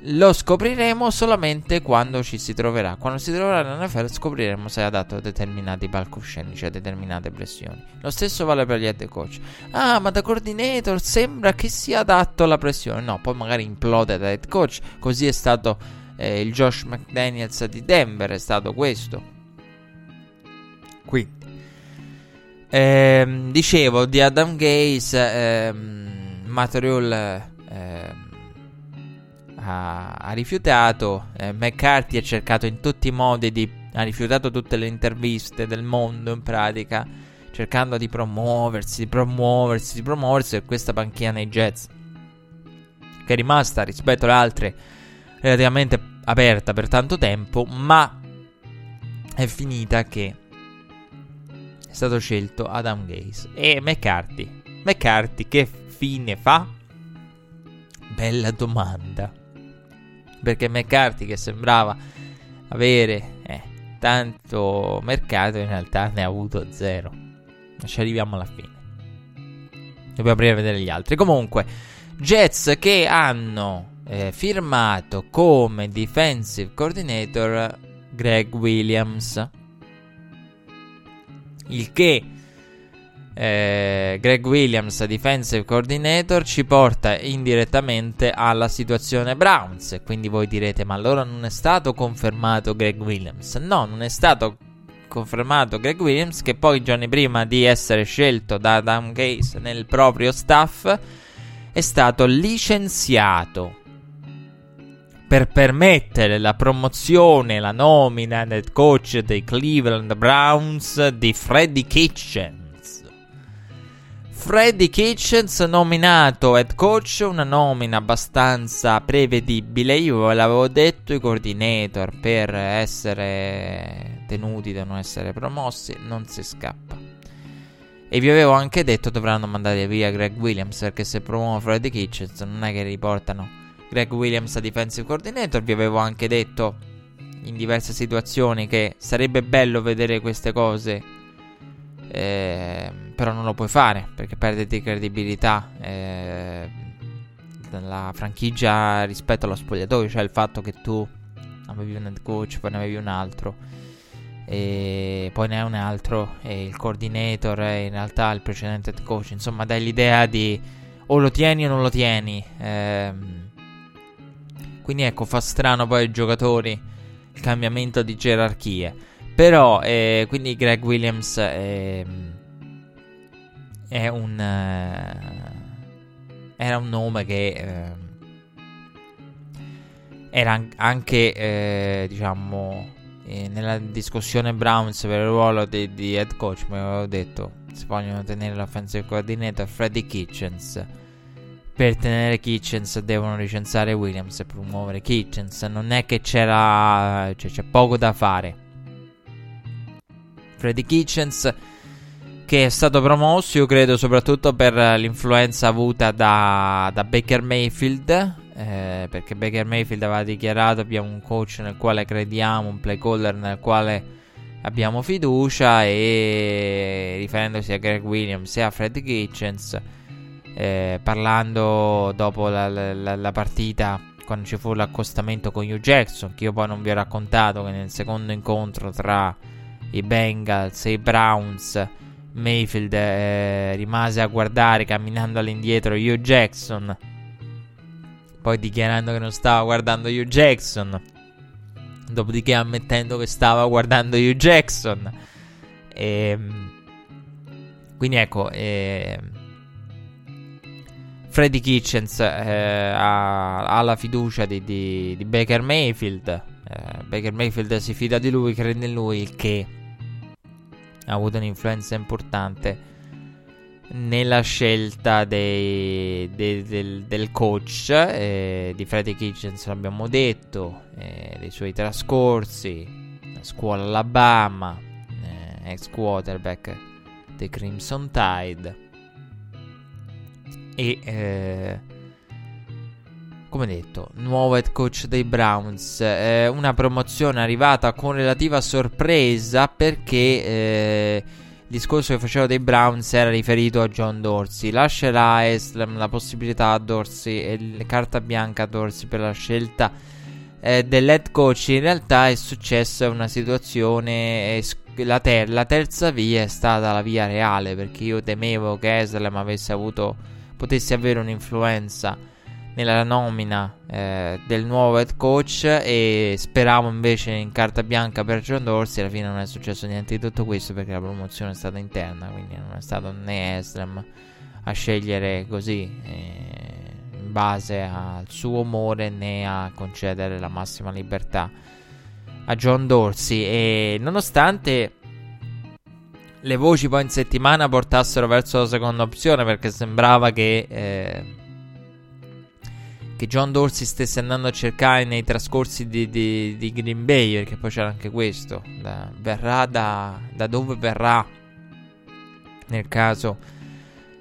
lo scopriremo solamente quando ci si troverà. Quando si troverà nell'NFL scopriremo se è adatto a determinati palcoscenici, a determinate pressioni. Lo stesso vale per gli head coach. Ah, ma da coordinator sembra che sia adatto alla pressione. No, poi magari implode da head coach. Così è stato eh, il Josh McDaniels di Denver, è stato questo. Quindi, ehm, dicevo di Adam Gaze, ehm, Material ehm, ha, ha, rifiutato, eh, McCarthy ha cercato in tutti i modi di... ha rifiutato tutte le interviste del mondo in pratica, cercando di promuoversi, di promuoversi, di promuoversi per questa panchina nei Jets, che è rimasta rispetto alle altre relativamente aperta per tanto tempo, ma è finita che è stato scelto Adam Gaze e McCarthy. McCarthy che fine fa? Bella domanda. Perché McCarthy che sembrava avere eh, tanto mercato in realtà ne ha avuto zero. Ci arriviamo alla fine. Dobbiamo aprire a vedere gli altri. Comunque, Jets che hanno eh, firmato come defensive coordinator Greg Williams. Il che eh, Greg Williams, defensive coordinator, ci porta indirettamente alla situazione Browns. Quindi voi direte: Ma allora non è stato confermato Greg Williams? No, non è stato confermato Greg Williams, che poi giorni prima di essere scelto da Adam Gaze nel proprio staff è stato licenziato per permettere la promozione, la nomina del coach dei Cleveland Browns di Freddy Kitchens. Freddy Kitchens nominato head coach, una nomina abbastanza prevedibile. Io ve l'avevo detto, i coordinator per essere tenuti da non essere promossi non si scappa. E vi avevo anche detto dovranno mandare via Greg Williams perché se promuovono Freddy Kitchens non è che riportano Greg Williams a defensive coordinator. Vi avevo anche detto in diverse situazioni che sarebbe bello vedere queste cose. Eh, però non lo puoi fare perché perdi di credibilità eh, franchigia rispetto allo spogliatoio. Cioè il fatto che tu avevi un head coach, poi ne avevi un altro, e poi ne hai un altro, e il coordinator è in realtà il precedente head coach. Insomma, dai l'idea di o lo tieni o non lo tieni. Eh, quindi ecco, fa strano poi ai giocatori il cambiamento di gerarchie. Però, eh, quindi Greg Williams eh, è un... Eh, era un nome che... Eh, era anche, diciamo, eh, nella discussione Browns per il ruolo di, di head coach, come avevo detto, si vogliono tenere l'offensive coordinator Freddy Kitchens per tenere Kitchens devono licenziare Williams e promuovere Kitchens. Non è che c'era. Cioè, c'è poco da fare. Freddy Kitchens, che è stato promosso, io credo, soprattutto per l'influenza avuta da, da Baker Mayfield. Eh, perché Baker Mayfield aveva dichiarato: Abbiamo un coach nel quale crediamo, un play caller nel quale abbiamo fiducia. E riferendosi a Greg Williams e a Fred Kitchens eh, parlando dopo la, la, la, partita quando ci fu l'accostamento con Hugh Jackson che io poi non vi ho raccontato che nel secondo incontro tra i Bengals i Browns Mayfield eh, rimase a guardare camminando all'indietro Hugh Jackson poi dichiarando che non stava guardando Hugh Jackson dopodiché ammettendo che stava guardando Hugh Jackson e, ehm, quindi ecco eh, Freddy Kitchens eh, ha, ha, la fiducia di, di, di Baker Mayfield. Eh, Baker Mayfield si fida di lui, crede in lui, il che ha avuto un'influenza importante nella scelta dei, dei, del, del, coach eh, di Freddy Kitchens, l'abbiamo detto, eh, dei suoi trascorsi, scuola Alabama, eh, ex quarterback dei Crimson Tide. E eh, come detto, nuovo head coach dei Browns, eh, una promozione arrivata con relativa sorpresa perché eh, il discorso che facevo dei Browns era riferito a John Dorsey. Lascerà Eslam la possibilità a Dorsey e carta bianca a Dorsey per la scelta eh, dell'head coach. In realtà è successa una situazione. La, ter- la terza via è stata la via reale perché io temevo che Eslam avesse avuto potesse avere un'influenza nella nomina eh, del nuovo head coach e speravo invece in carta bianca per John Dorsey. Alla fine non è successo niente di tutto questo perché la promozione è stata interna quindi non è stato né Eslam a scegliere così eh, in base al suo umore né a concedere la massima libertà a John Dorsey. E nonostante le voci poi in settimana portassero verso la seconda opzione perché sembrava che eh, che John Dorsey stesse andando a cercare nei trascorsi di, di, di Green Bay, perché poi c'era anche questo, da, verrà da, da, dove verrà, nel caso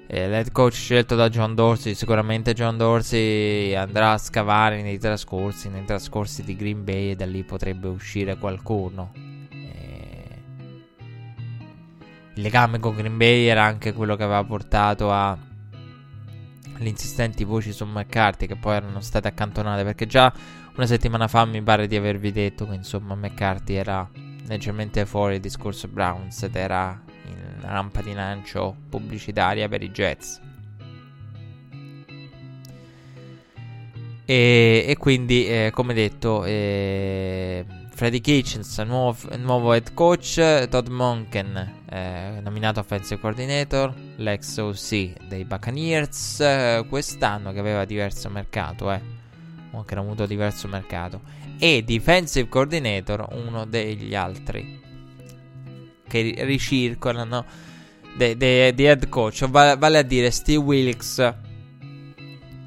eh, l'head coach scelto da John Dorsey, sicuramente John Dorsey andrà a scavare nei trascorsi, nei trascorsi di Green Bay e da lì potrebbe uscire qualcuno. Eh, il legame con Green Bay era anche quello che aveva portato a le insistenti voci su McCarthy che poi erano state accantonate perché già una settimana fa mi pare di avervi detto che insomma McCarthy era leggermente fuori il discorso Browns ed era in rampa di lancio pubblicitaria per i Jets. E, e quindi, eh, come detto, eh, Freddy Kitchens, nuovo, nuovo head coach, Todd Monken, eh, nominato offensive coordinator, l'ex OC dei Buccaneers, eh, quest'anno che aveva diverso mercato, eh, Monken ha avuto diverso mercato, e defensive coordinator, uno degli altri che ricircolano di head coach, vale, vale a dire Steve Wilkes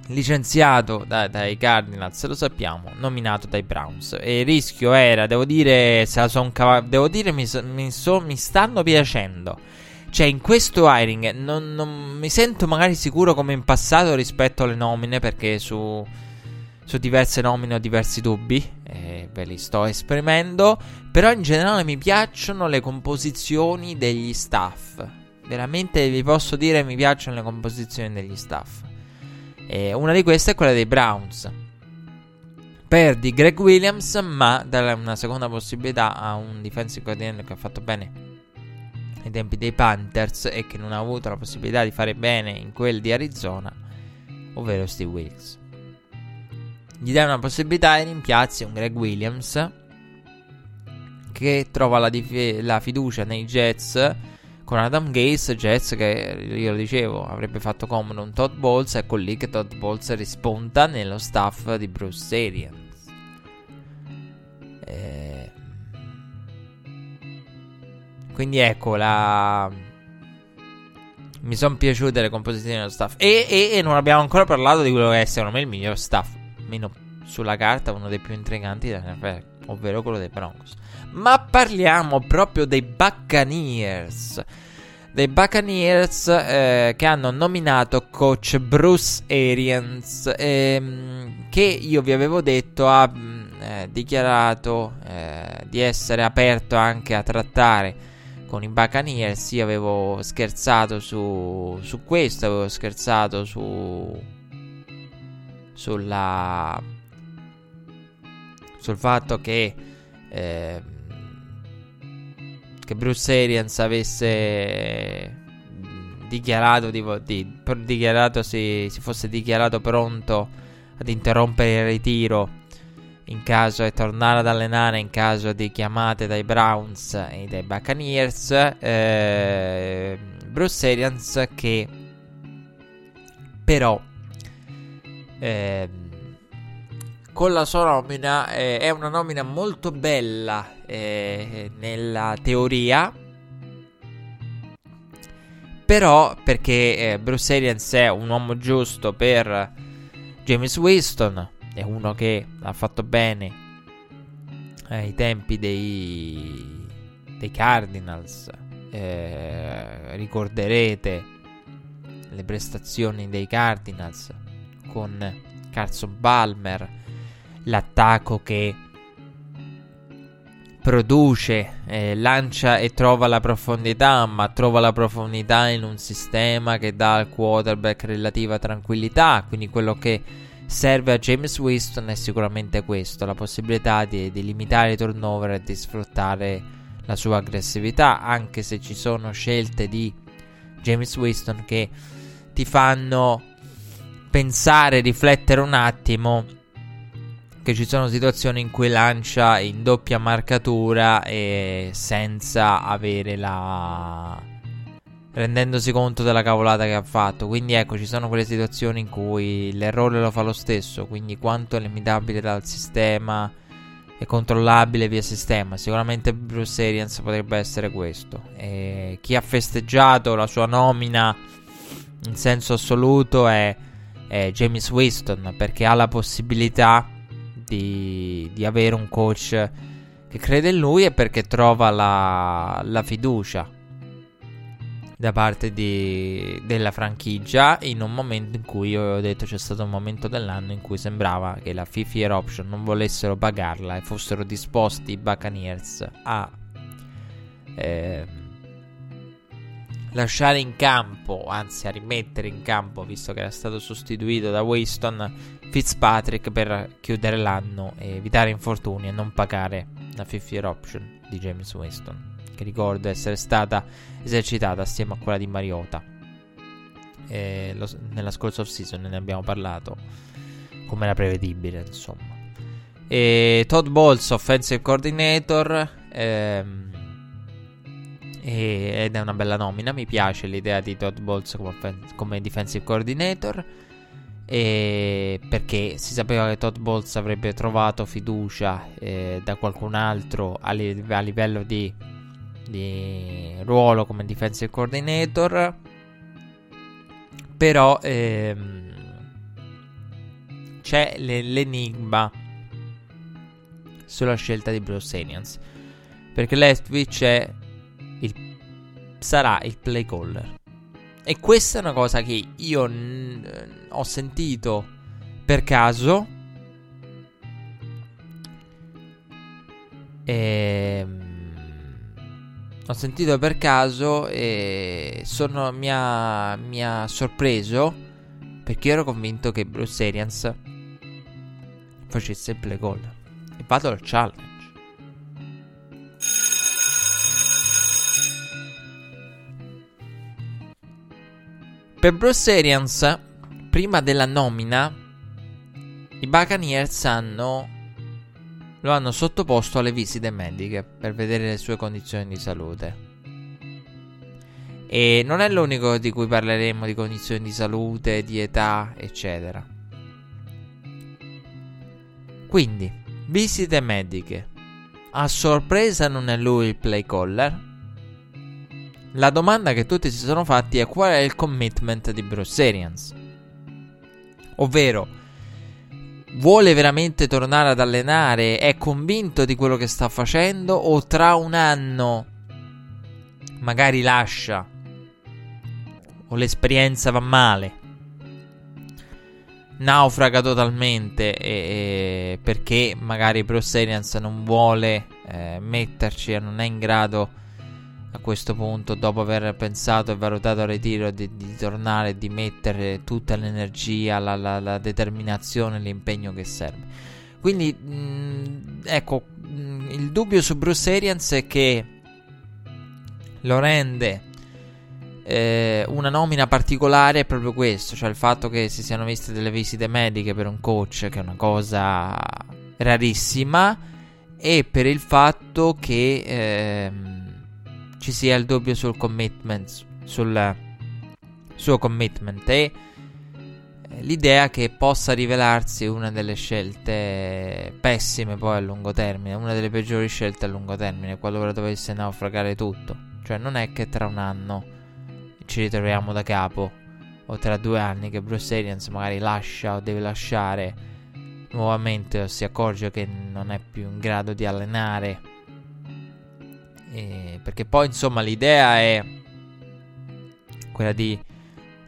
licenziato da, dai Cardinals, lo sappiamo, nominato dai Browns. E il rischio era, devo dire, se la son cav- devo dire, mi, mi, so, mi, stanno piacendo. Cioè, in questo hiring non, non, mi sento magari sicuro come in passato rispetto alle nomine, perché su, su diverse nomine ho diversi dubbi, e ve li sto esprimendo. Però in generale mi piacciono le composizioni degli staff. Veramente vi posso dire mi piacciono le composizioni degli staff. E una di queste è quella dei Browns. Perdi Greg Williams, ma dà una seconda possibilità a un defensive coordinator che ha fatto bene ai tempi dei Panthers e che non ha avuto la possibilità di fare bene in quel di Arizona, ovvero Steve Wilkes. Gli dai una possibilità e rimpiazzi un Greg Williams che trova la, dif- la fiducia nei Jets con Adam Gaze, Jets che io lo dicevo avrebbe fatto comodo un Todd Bowles ecco lì che Todd Bowles risponda nello staff di Bruce Arians. Eh... quindi ecco la mi sono piaciute le composizioni dello staff. E, e, e, non abbiamo ancora parlato di quello che è secondo me il miglior staff meno sulla carta uno dei più intriganti ovvero quello dei Broncos ma parliamo proprio dei Buccaneers. Dei Buccaneers eh, che hanno nominato coach Bruce Arians, ehm, che io vi avevo detto ha mm, eh, dichiarato eh, di essere aperto anche a trattare con i Buccaneers. Io avevo scherzato su, su questo, avevo scherzato su sulla sul fatto che eh, che Bruce Arians avesse dichiarato, di, di, dichiarato si, si, fosse dichiarato pronto ad interrompere il ritiro in caso di tornare ad allenare in caso di chiamate dai Browns e dai Buccaneers eh, Bruce Arians che però eh, con la sua nomina eh, è una nomina molto bella eh, nella teoria. Però perché eh, Bruce Arians è un uomo giusto per James Winston, è uno che ha fatto bene ai tempi dei, dei Cardinals. Eh, ricorderete le prestazioni dei Cardinals con Carson Palmer, l'attacco che produce, eh, lancia e trova la profondità, ma trova la profondità in un sistema che dà al quarterback relativa tranquillità, quindi quello che serve a James Winston è sicuramente questo, la possibilità di, di limitare i turnover e di sfruttare la sua aggressività, anche se ci sono scelte di James Winston che ti fanno pensare, riflettere un attimo che ci sono situazioni in cui lancia in doppia marcatura e senza avere la rendendosi conto della cavolata che ha fatto. Quindi ecco, ci sono quelle situazioni in cui l'errore lo fa lo stesso, quindi quanto è limitabile dal sistema e controllabile via sistema. Sicuramente Bruce Arians potrebbe essere questo. E chi ha festeggiato la sua nomina in senso assoluto è, James Winston perché ha la possibilità di, di avere un coach che crede in lui e perché trova la, la fiducia da parte di, della franchigia in un momento in cui io ho detto c'è stato un momento dell'anno in cui sembrava che la 50 year option non volessero pagarla e fossero disposti i Buccaneers a eh, lasciare in campo, anzi a rimettere in campo, visto che era stato sostituito da Winston, Fitzpatrick per chiudere l'anno e evitare infortuni e non pagare la 50 year option di James Winston, che ricordo essere stata esercitata assieme a quella di Mariota. Lo, nella scorsa off season ne abbiamo parlato come era prevedibile, insomma. E Todd Bowles, offensive coordinator. Ehm, ed è una bella nomina. Mi piace l'idea di Todd Bowles come, come defensive coordinator. Perché si sapeva che Todd Bowles avrebbe trovato fiducia eh, da qualcun altro a, li- a livello di, di, ruolo come defensive coordinator. Però ehm, c'è l- l'enigma sulla scelta di Bruce Arians. Perché il, sarà il play caller. E questa è una cosa che io n- ho sentito per caso. E... Ehm, ho sentito per caso e sono, mi, ha, mi ha sorpreso perché ero convinto che Bruce Arians facesse il play caller. E vado al challenge. Per Bruce Arians, prima della nomina, i Buccaneers hanno, lo hanno sottoposto alle visite mediche per vedere le sue condizioni di salute. E non è l'unico di cui parleremo di condizioni di salute, di età, eccetera. Quindi, visite mediche. A sorpresa non è lui il play caller, la domanda che tutti si sono fatti è qual è il commitment di Bruce Arians? Ovvero, vuole veramente tornare ad allenare? È convinto di quello che sta facendo? O tra un anno magari lascia? O l'esperienza va male? Naufraga totalmente e, e perché magari Bruce Arians non vuole eh, metterci, non è in grado a questo punto, dopo aver pensato e valutato il ritiro, di, di tornare, di mettere tutta l'energia, la, la, la determinazione, l'impegno che serve. Quindi, mh, mm, ecco, mh, mm, il dubbio su Bruce Arians è che lo rende eh, una nomina particolare è proprio questo, cioè il fatto che si siano viste delle visite mediche per un coach, che è una cosa rarissima, e per il fatto che... Eh, ci sia il dubbio sul commitment, sul suo commitment e eh, l'idea che possa rivelarsi una delle scelte pessime poi a lungo termine, una delle peggiori scelte a lungo termine, qualora dovesse naufragare tutto. Cioè non è che tra un anno ci ritroviamo da capo o tra due anni che Bruce Arians magari lascia o deve lasciare nuovamente o si accorge che non è più in grado di allenare eh, perché poi insomma l'idea è quella di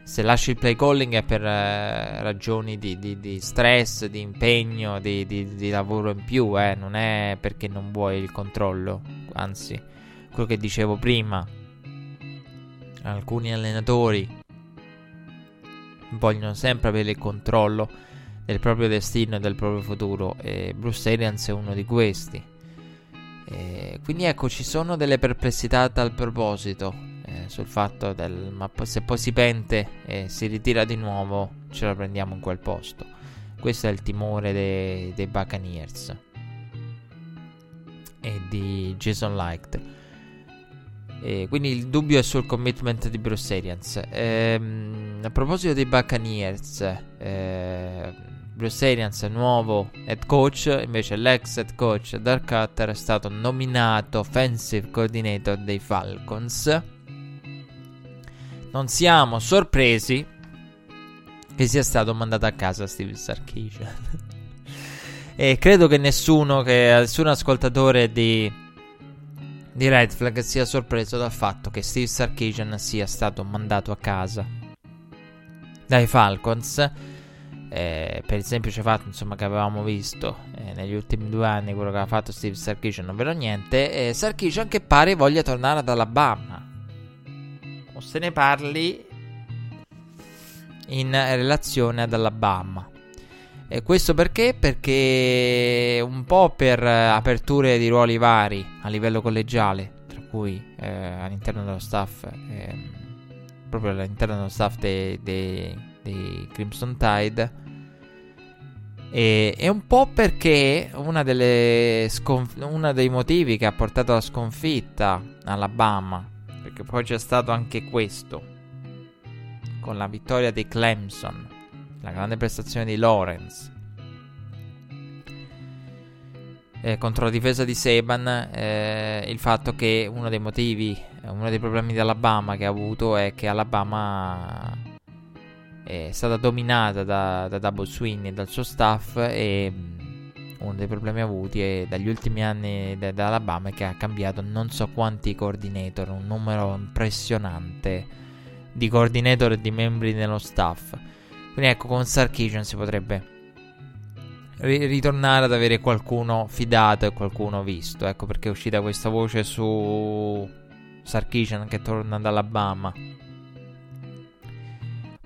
se lasci il play calling è per eh, ragioni di, di, di, stress, di impegno, di, di lavoro in più, eh. non è perché non vuoi il controllo, anzi, quello che dicevo prima, alcuni allenatori vogliono sempre avere il controllo del proprio destino e del proprio futuro e Bruce Arians è uno di questi. Eh, quindi ecco, ci sono delle perplessità a tal proposito. eh, sul fatto del ma se poi si pente e si ritira di nuovo ce la prendiamo in quel posto. Questo è il timore dei, dei Buccaneers e di Jason Light. E quindi il dubbio è sul commitment di Bruce Arians. Ehm, a proposito dei Buccaneers, eh, Bruce Arians, nuovo head coach, invece l'ex head coach Dark Cutter è stato nominato offensive coordinator dei Falcons. Non siamo sorpresi che sia stato mandato a casa Steve Sarkisian. e credo che nessuno, che nessun ascoltatore di, di Red Flag sia sorpreso dal fatto che Steve Sarkisian sia stato mandato a casa dai Falcons. Eh, per il semplice fatto insomma, che avevamo visto eh, negli ultimi due anni quello che ha fatto Steve Sarkisian, ovvero niente. Eh, Sarkisian che pare voglia tornare ad Alabama. O se ne parli in relazione ad Alabama. E questo perché? Perché un po' per aperture di ruoli vari a livello collegiale, tra cui eh, all'interno dello staff, eh, proprio all'interno dello staff dei, dei, dei Crimson Tide. E, e, un po' perché uno dei motivi che ha portato alla sconfitta Alabama, perché poi c'è stato anche questo, con la vittoria di Clemson, la grande prestazione di Lawrence. Eh, contro la difesa di Saban, eh, il fatto che uno dei motivi, uno dei problemi di Alabama che ha avuto è che Alabama è stata dominata da, da Double Swing e dal suo staff e mm, uno dei problemi avuti è dagli ultimi anni da, da Alabama che ha cambiato non so quanti coordinator, un numero impressionante di coordinator e di membri dello staff. Quindi ecco, con Sarkisian si potrebbe ri- ritornare ad avere qualcuno fidato e qualcuno visto. Ecco perché è uscita questa voce su Sarkisian che torna dall'Alabama.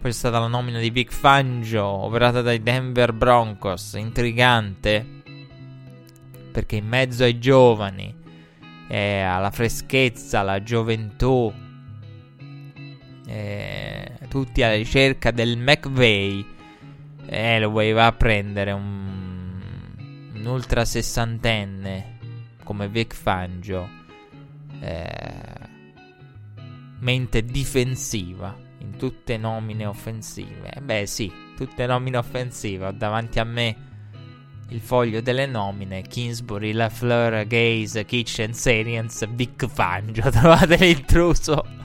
Poi c'è stata la nomina di Vic Fangio, operata dai Denver Broncos, intrigante, perché in mezzo ai giovani, eh, alla freschezza, alla gioventù, eh, tutti alla ricerca del McVeigh. Elway va a prendere un, un ultra sessantenne come Vic Fangio, eh, mente difensiva in tutte nomine offensive. Eh beh, sì, tutte nomine offensive. Ho davanti a me il foglio delle nomine: Kingsbury, LaFleur, Gaze, Kitchen, Sarians, Vic Fangio. Trovate l'intruso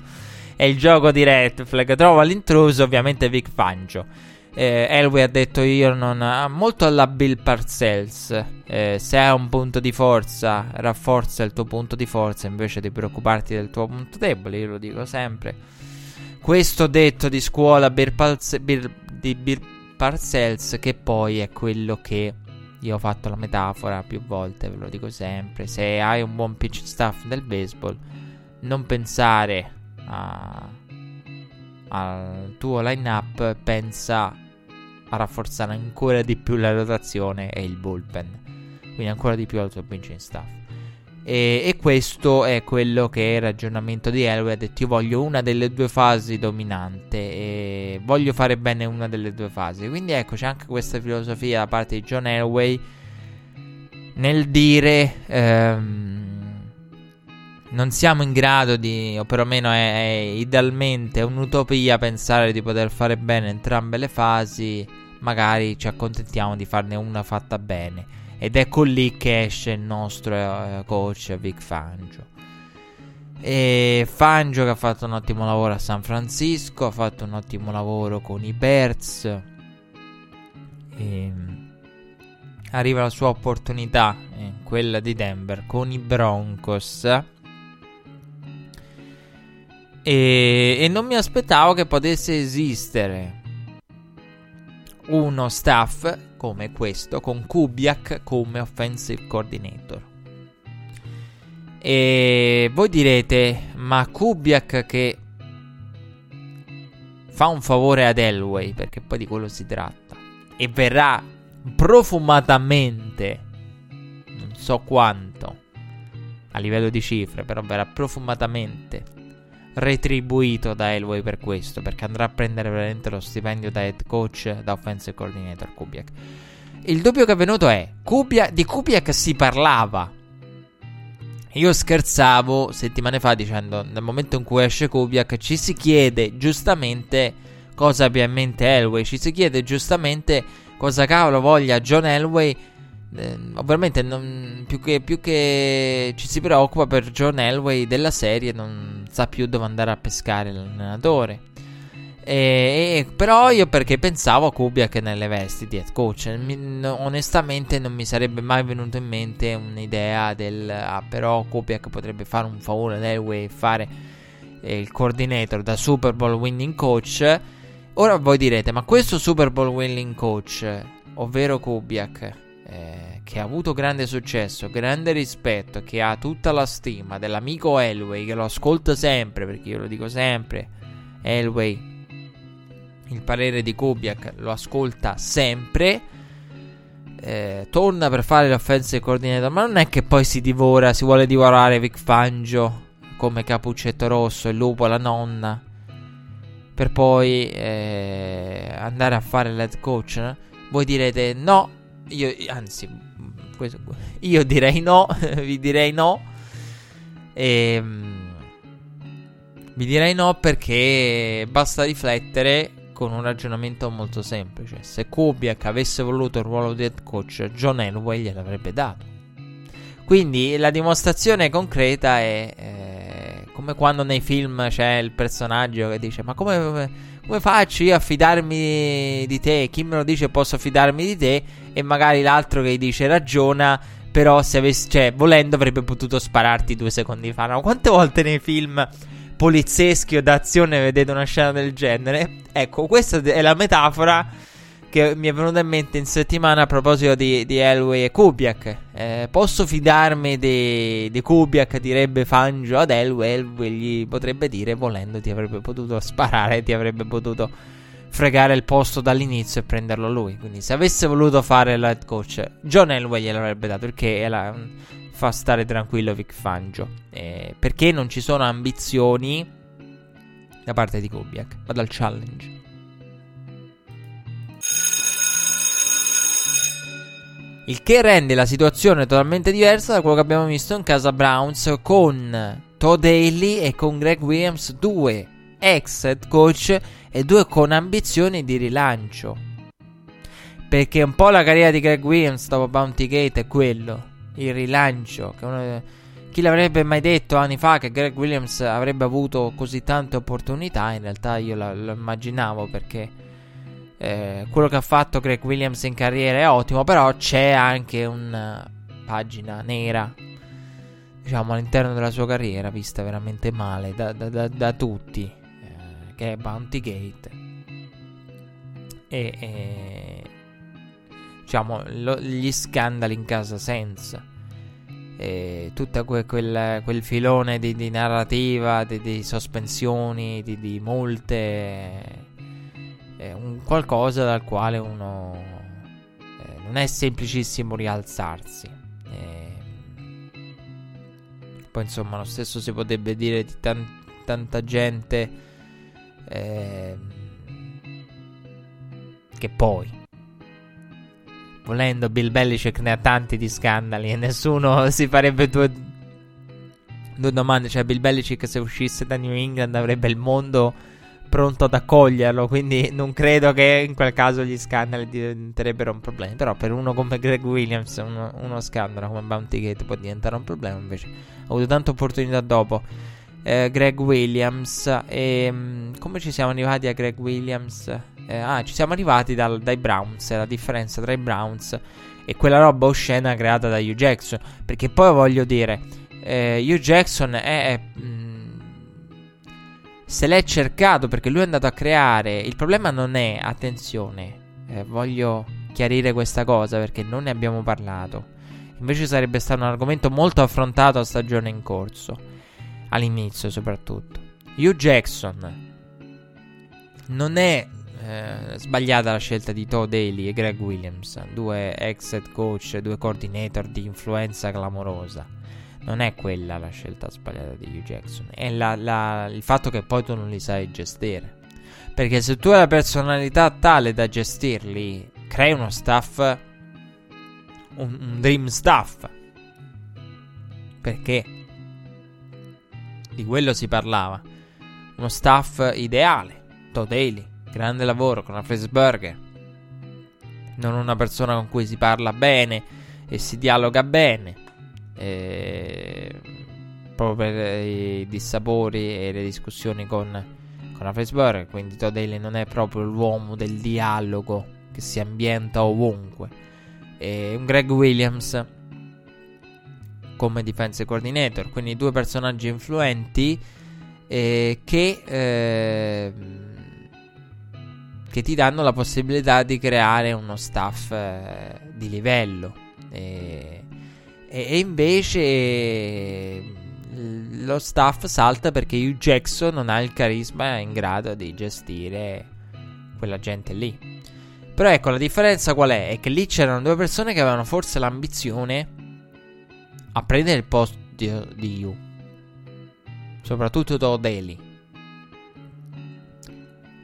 è il gioco di Red Flag. Trova l'intruso, ovviamente Vic Fangio. Eh, Elway ha detto io non... molto alla Bill Parcells. Eh, se hai un punto di forza, rafforza il tuo punto di forza invece di preoccuparti del tuo punto debole. Io lo dico sempre. Questo detto di scuola Bill Parce- Bill, di Bill Parcells, che poi è quello che io ho fatto la metafora più volte, ve lo dico sempre. Se hai un buon pitch staff del baseball, non pensare a, al tuo line-up, pensa a rafforzare ancora di più la rotazione e il bullpen. Quindi ancora di più al tuo benching staff. E, e, questo è quello che è il ragionamento di Elway. Ha detto: Io voglio una delle due fasi dominante e voglio fare bene una delle due fasi. Quindi ecco, c'è anche questa filosofia da parte di John Elway nel dire. Ehm, non siamo in grado di, o perlomeno è, è idealmente un'utopia pensare di poter fare bene entrambe le fasi, magari ci accontentiamo di farne una fatta bene. Ed ecco lì che esce il nostro uh, coach Vic Fangio. E Fangio che ha fatto un ottimo lavoro a San Francisco, ha fatto un ottimo lavoro con i Bears. E arriva la sua opportunità, eh, quella di Denver, con i Broncos e, e non mi aspettavo che potesse esistere uno staff come questo, con Kubiak come offensive coordinator. E voi direte, ma Kubiak che fa un favore ad Elway, perché poi di quello si tratta, e verrà profumatamente, non so quanto, a livello di cifre, però verrà profumatamente retribuito da Elway per questo, perché andrà a prendere veramente lo stipendio da head coach, da offensive coordinator Kubiak. Il dubbio che è venuto è, Kubiak, di Kubiak si parlava. Io scherzavo settimane fa dicendo, nel momento in cui esce Kubiak, ci si chiede giustamente cosa abbia in mente Elway, ci si chiede giustamente cosa cavolo voglia John Elway eh, ovviamente non, più, che, più, che, ci si preoccupa per John Elway della serie, non sa più dove andare a pescare l'allenatore. E, e, però io perché pensavo a Kubiak nelle vesti di head coach. Mi, onestamente non mi sarebbe mai venuto in mente un'idea del ah, però Kubiak potrebbe fare un favore ad Elway e fare eh, il coordinator da Super Bowl winning coach. Ora voi direte, ma questo Super Bowl winning coach, ovvero Kubiak, eh, che ha avuto grande successo, grande rispetto, che ha tutta la stima dell'amico Elway, che lo ascolta sempre, perché io lo dico sempre, Elway, il parere di Kubiak lo ascolta sempre. Eh, torna per fare l'offensive coordinator, ma non è che poi si divora, si vuole divorare Vic Fangio come Capuccetto Rosso, il lupo, la nonna, per poi eh, andare a fare l'head coach. No? Voi direte no, io, anzi, io direi no, vi direi no. E, ehm, vi direi no perché basta riflettere con un ragionamento molto semplice. Se Kubiak avesse voluto il ruolo di head coach, John Elway gliel'avrebbe dato. Quindi la dimostrazione concreta è eh, come quando nei film c'è il personaggio che dice: Ma come, come faccio io a fidarmi di te? Chi me lo dice posso fidarmi di te? E magari l'altro che dice ragiona. Però se avessi, cioè, volendo avrebbe potuto spararti due secondi fa. No? Quante volte nei film polizieschi o d'azione vedete una scena del genere? Ecco, questa è la metafora che mi è venuta in mente in settimana a proposito di, di Elway e Kubiak. Eh, posso fidarmi di, di, Kubiak, direbbe Fangio ad Elway. Elway gli potrebbe dire, volendo, ti avrebbe potuto sparare, ti avrebbe potuto fregare il posto dall'inizio e prenderlo lui. Quindi, se avesse voluto fare il head coach, John Elway gliel'avrebbe dato perché la, fa stare tranquillo Vic Fangio. Eh, perché non ci sono ambizioni da parte di Kubiak, ma dal challenge. Il che rende la situazione totalmente diversa da quello che abbiamo visto in casa Browns con Todd Haley e con Greg Williams, due ex head coach e due con ambizioni di rilancio. Perché un po' la carriera di Greg Williams dopo Bounty Gate è quello, il rilancio. Uno, chi l'avrebbe mai detto anni fa che Greg Williams avrebbe avuto così tante opportunità? In realtà io lo immaginavo perché eh, quello che ha fatto Greg Williams in carriera è ottimo, però c'è anche una pagina nera, diciamo, all'interno della sua carriera, vista veramente male da, da, da, da tutti, eh, che è Bounty Gate. E, e diciamo, lo, gli scandali in casa senza. E tutto que, quel, quel, filone di, di narrativa, di, di sospensioni, di, di multe è un qualcosa dal quale uno eh, non è semplicissimo rialzarsi. Eh, poi insomma lo stesso si potrebbe dire di tan- tanta gente eh, che poi volendo Bill Belichick ne ha tanti di scandali e nessuno si farebbe due, due domande. Cioè Bill Belichick se uscisse da New England avrebbe il mondo pronto ad accoglierlo. Quindi non credo che in quel caso gli scandali diventerebbero un problema. Però per uno come Greg Williams, uno, uno scandalo come Bounty Gate può diventare un problema. Invece ha avuto tante opportunità dopo. Eh, Greg Williams. E, ehm, come ci siamo arrivati a Greg Williams? Eh, ah, ci siamo arrivati dal, dai Browns. La differenza tra i Browns e quella roba oscena creata da Hugh Jackson. Perché poi voglio dire, eh, Hugh Jackson è, è mh, se l'è cercato perché lui è andato a creare. Il problema non è, attenzione, eh, voglio chiarire questa cosa perché non ne abbiamo parlato. Invece sarebbe stato un argomento molto affrontato a stagione in corso, all'inizio soprattutto. Hugh Jackson non è eh, sbagliata la scelta di Todd Daly e Greg Williams, due ex head coach, due coordinator di influenza clamorosa non è quella la scelta sbagliata di Hugh Jackson, è la, la, il fatto che poi tu non li sai gestire. Perché se tu hai la personalità tale da gestirli, crei uno staff, un, un dream staff. Perché di quello si parlava. Uno staff ideale. Todd grande lavoro con la Fresburger. Non una persona con cui si parla bene e si dialoga bene. E... Proprio per i dissapori e le discussioni con, con Fresburger. Quindi Todd Haley non è proprio l'uomo del dialogo che si ambienta ovunque. E un Greg Williams come defense coordinator, quindi due personaggi influenti eh, che, eh, che, ti danno la possibilità di creare uno staff eh, di livello. E, e, invece lo staff salta perché Hugh Jackson non ha il carisma in grado di gestire quella gente lì. Però ecco, la differenza qual è? È che lì c'erano due persone che avevano forse l'ambizione a prendere il posto di, di Yu. Soprattutto Todd Daly.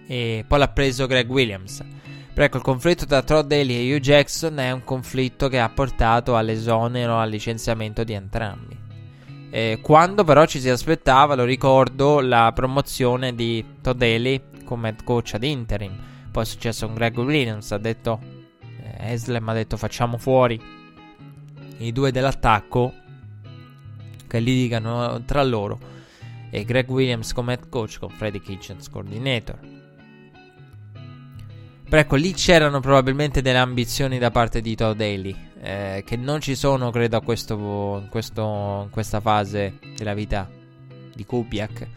E poi l'ha preso Greg Williams. Però ecco, il conflitto tra Todd Daly e Hugh Jackson è un conflitto che ha portato all'esonero, al licenziamento di entrambi. E quando però ci si aspettava, lo ricordo, la promozione di Todd Daly come head coach ad interim. Poi è successo con Greg Williams, ha detto... Eh, Eslem ha detto facciamo fuori i due dell'attacco che litigano tra loro e Greg Williams come head coach con Freddy Kitchens coordinator. Però ecco, lì c'erano probabilmente delle ambizioni da parte di Todd Daly, eh, che non ci sono, credo, questo, in, questo, in questa fase della vita di Kubiak.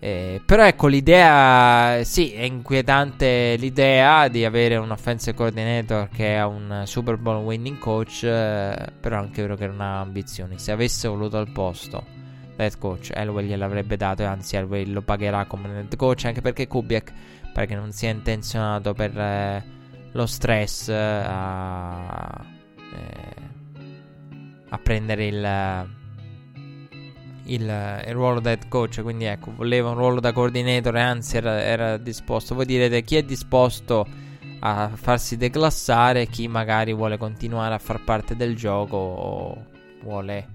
Eh, però ecco l'idea, sì, è inquietante l'idea di avere un offensive coordinator che è un Super Bowl winning coach, eh, però è anche vero che non ha ambizioni. Se avesse voluto al posto head coach, Elway gliel'avrebbe dato e anzi Elway lo pagherà come head coach anche perché Kubiak perché non si è intenzionato per eh, lo stress eh, a, eh, a prendere il il, il, ruolo da head coach. Quindi ecco, voleva un ruolo da coordinator e anzi era, era, disposto. Voi direte chi è disposto a farsi declassare, chi magari vuole continuare a far parte del gioco o vuole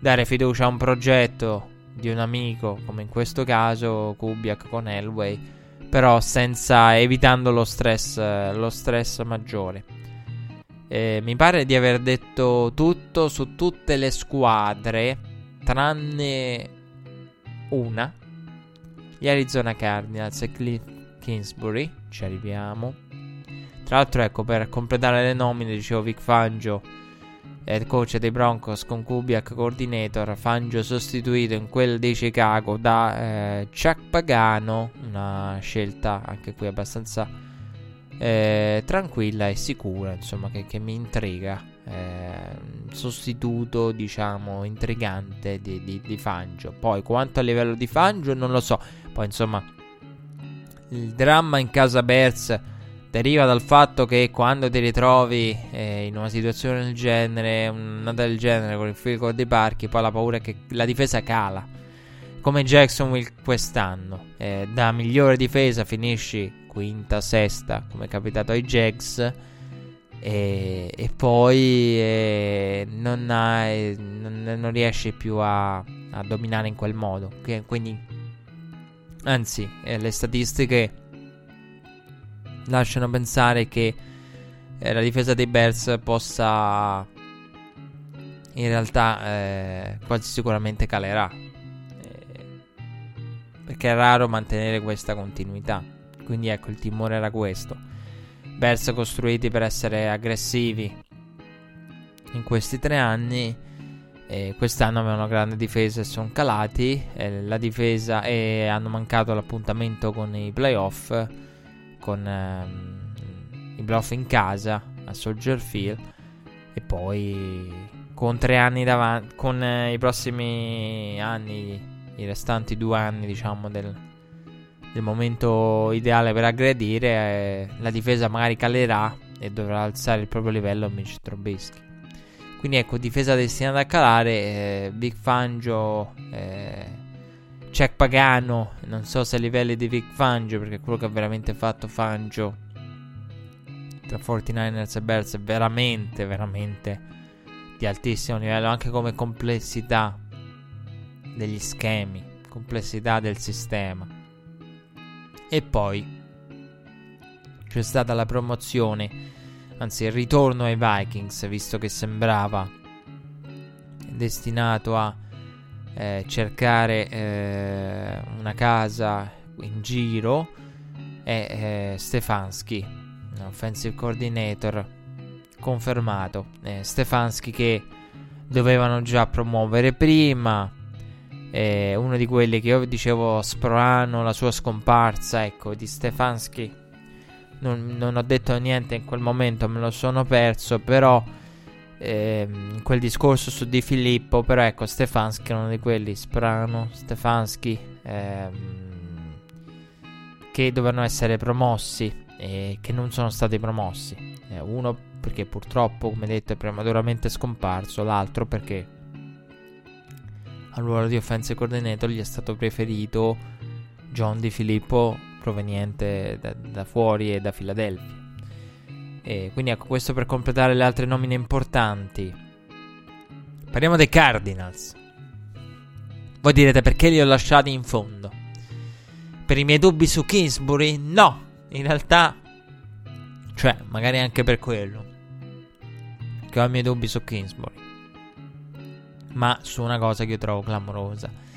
dare fiducia a un progetto di un amico, come in questo caso Kubiak con Elway, però senza evitando lo stress, lo stress maggiore. Eh, mi pare di aver detto tutto su tutte le squadre tranne una, gli Arizona Cardinals e Cliff Kingsbury, ci arriviamo. Tra l'altro, ecco, per completare le nomine, dicevo Vic Fangio, head coach dei Broncos con Kubiak coordinator, Fangio sostituito in quel di Chicago da eh, Chuck Pagano, una scelta anche qui abbastanza eh, tranquilla e sicura, insomma, che, che mi intriga eh, sostituto, diciamo, intrigante di, di, di, Fangio. Poi, quanto a livello di Fangio, non lo so. Poi, insomma, il dramma in casa Bears deriva dal fatto che quando ti ritrovi eh, in una situazione del genere, una del genere con il goal dei parchi, poi la paura è che la difesa cala. Come Jacksonville quest'anno, eh, da migliore difesa finisci quinta, sesta, come è capitato ai Jags e, e poi eh, non, hai, non, non, riesci più a, a, dominare in quel modo. Quindi, anzi, eh, le statistiche lasciano pensare che eh, la difesa dei Bears possa in realtà eh, quasi sicuramente calerà. Eh, perché è raro mantenere questa continuità. Quindi ecco, il timore era questo. Bears costruiti per essere aggressivi in questi tre anni. E quest'anno avevano una grande difesa e sono calati. La difesa e hanno mancato l'appuntamento con i playoff. Con ehm, i playoff in casa a Soldier Field. E poi con tre anni davanti. Con eh, i prossimi anni, i restanti due anni, diciamo, del, il momento ideale per aggredire, eh, la difesa magari calerà e dovrà alzare il proprio livello Mitch Trubisky. Quindi ecco, difesa destinata a calare. Eh, Big Fangio, eh, Check Pagano. Non so se a livelli di Big Fangio, perché quello che ha veramente fatto Fangio tra 49ers e Bears è veramente, veramente di altissimo livello, anche come complessità degli schemi, complessità del sistema. E poi c'è stata la promozione, anzi il ritorno ai Vikings, visto che sembrava destinato a eh, cercare eh, una casa in giro, è eh, Stefanski, offensive coordinator, confermato. Eh, Stefanski che dovevano già promuovere prima. Uno di quelli che io dicevo sprano la sua scomparsa, ecco, di Stefanski non, non, ho detto niente in quel momento, me lo sono perso, però ehm, quel discorso su Di Filippo, però ecco, Stefanski è uno di quelli, Sprano, Stefanski, ehm, che dovevano essere promossi e che non sono stati promossi. Eh, uno perché purtroppo, come detto, è prematuramente scomparso, l'altro perché al ruolo di offensive coordinator gli è stato preferito John Di Filippo proveniente da, da fuori e da Filadelfia. E quindi ecco questo per completare le altre nomine importanti. Parliamo dei Cardinals. Voi direte perché li ho lasciati in fondo? Per i miei dubbi su Kingsbury? No, in realtà, cioè, magari anche per quello. Che ho i miei dubbi su Kingsbury. Ma su una cosa che io trovo clamorosa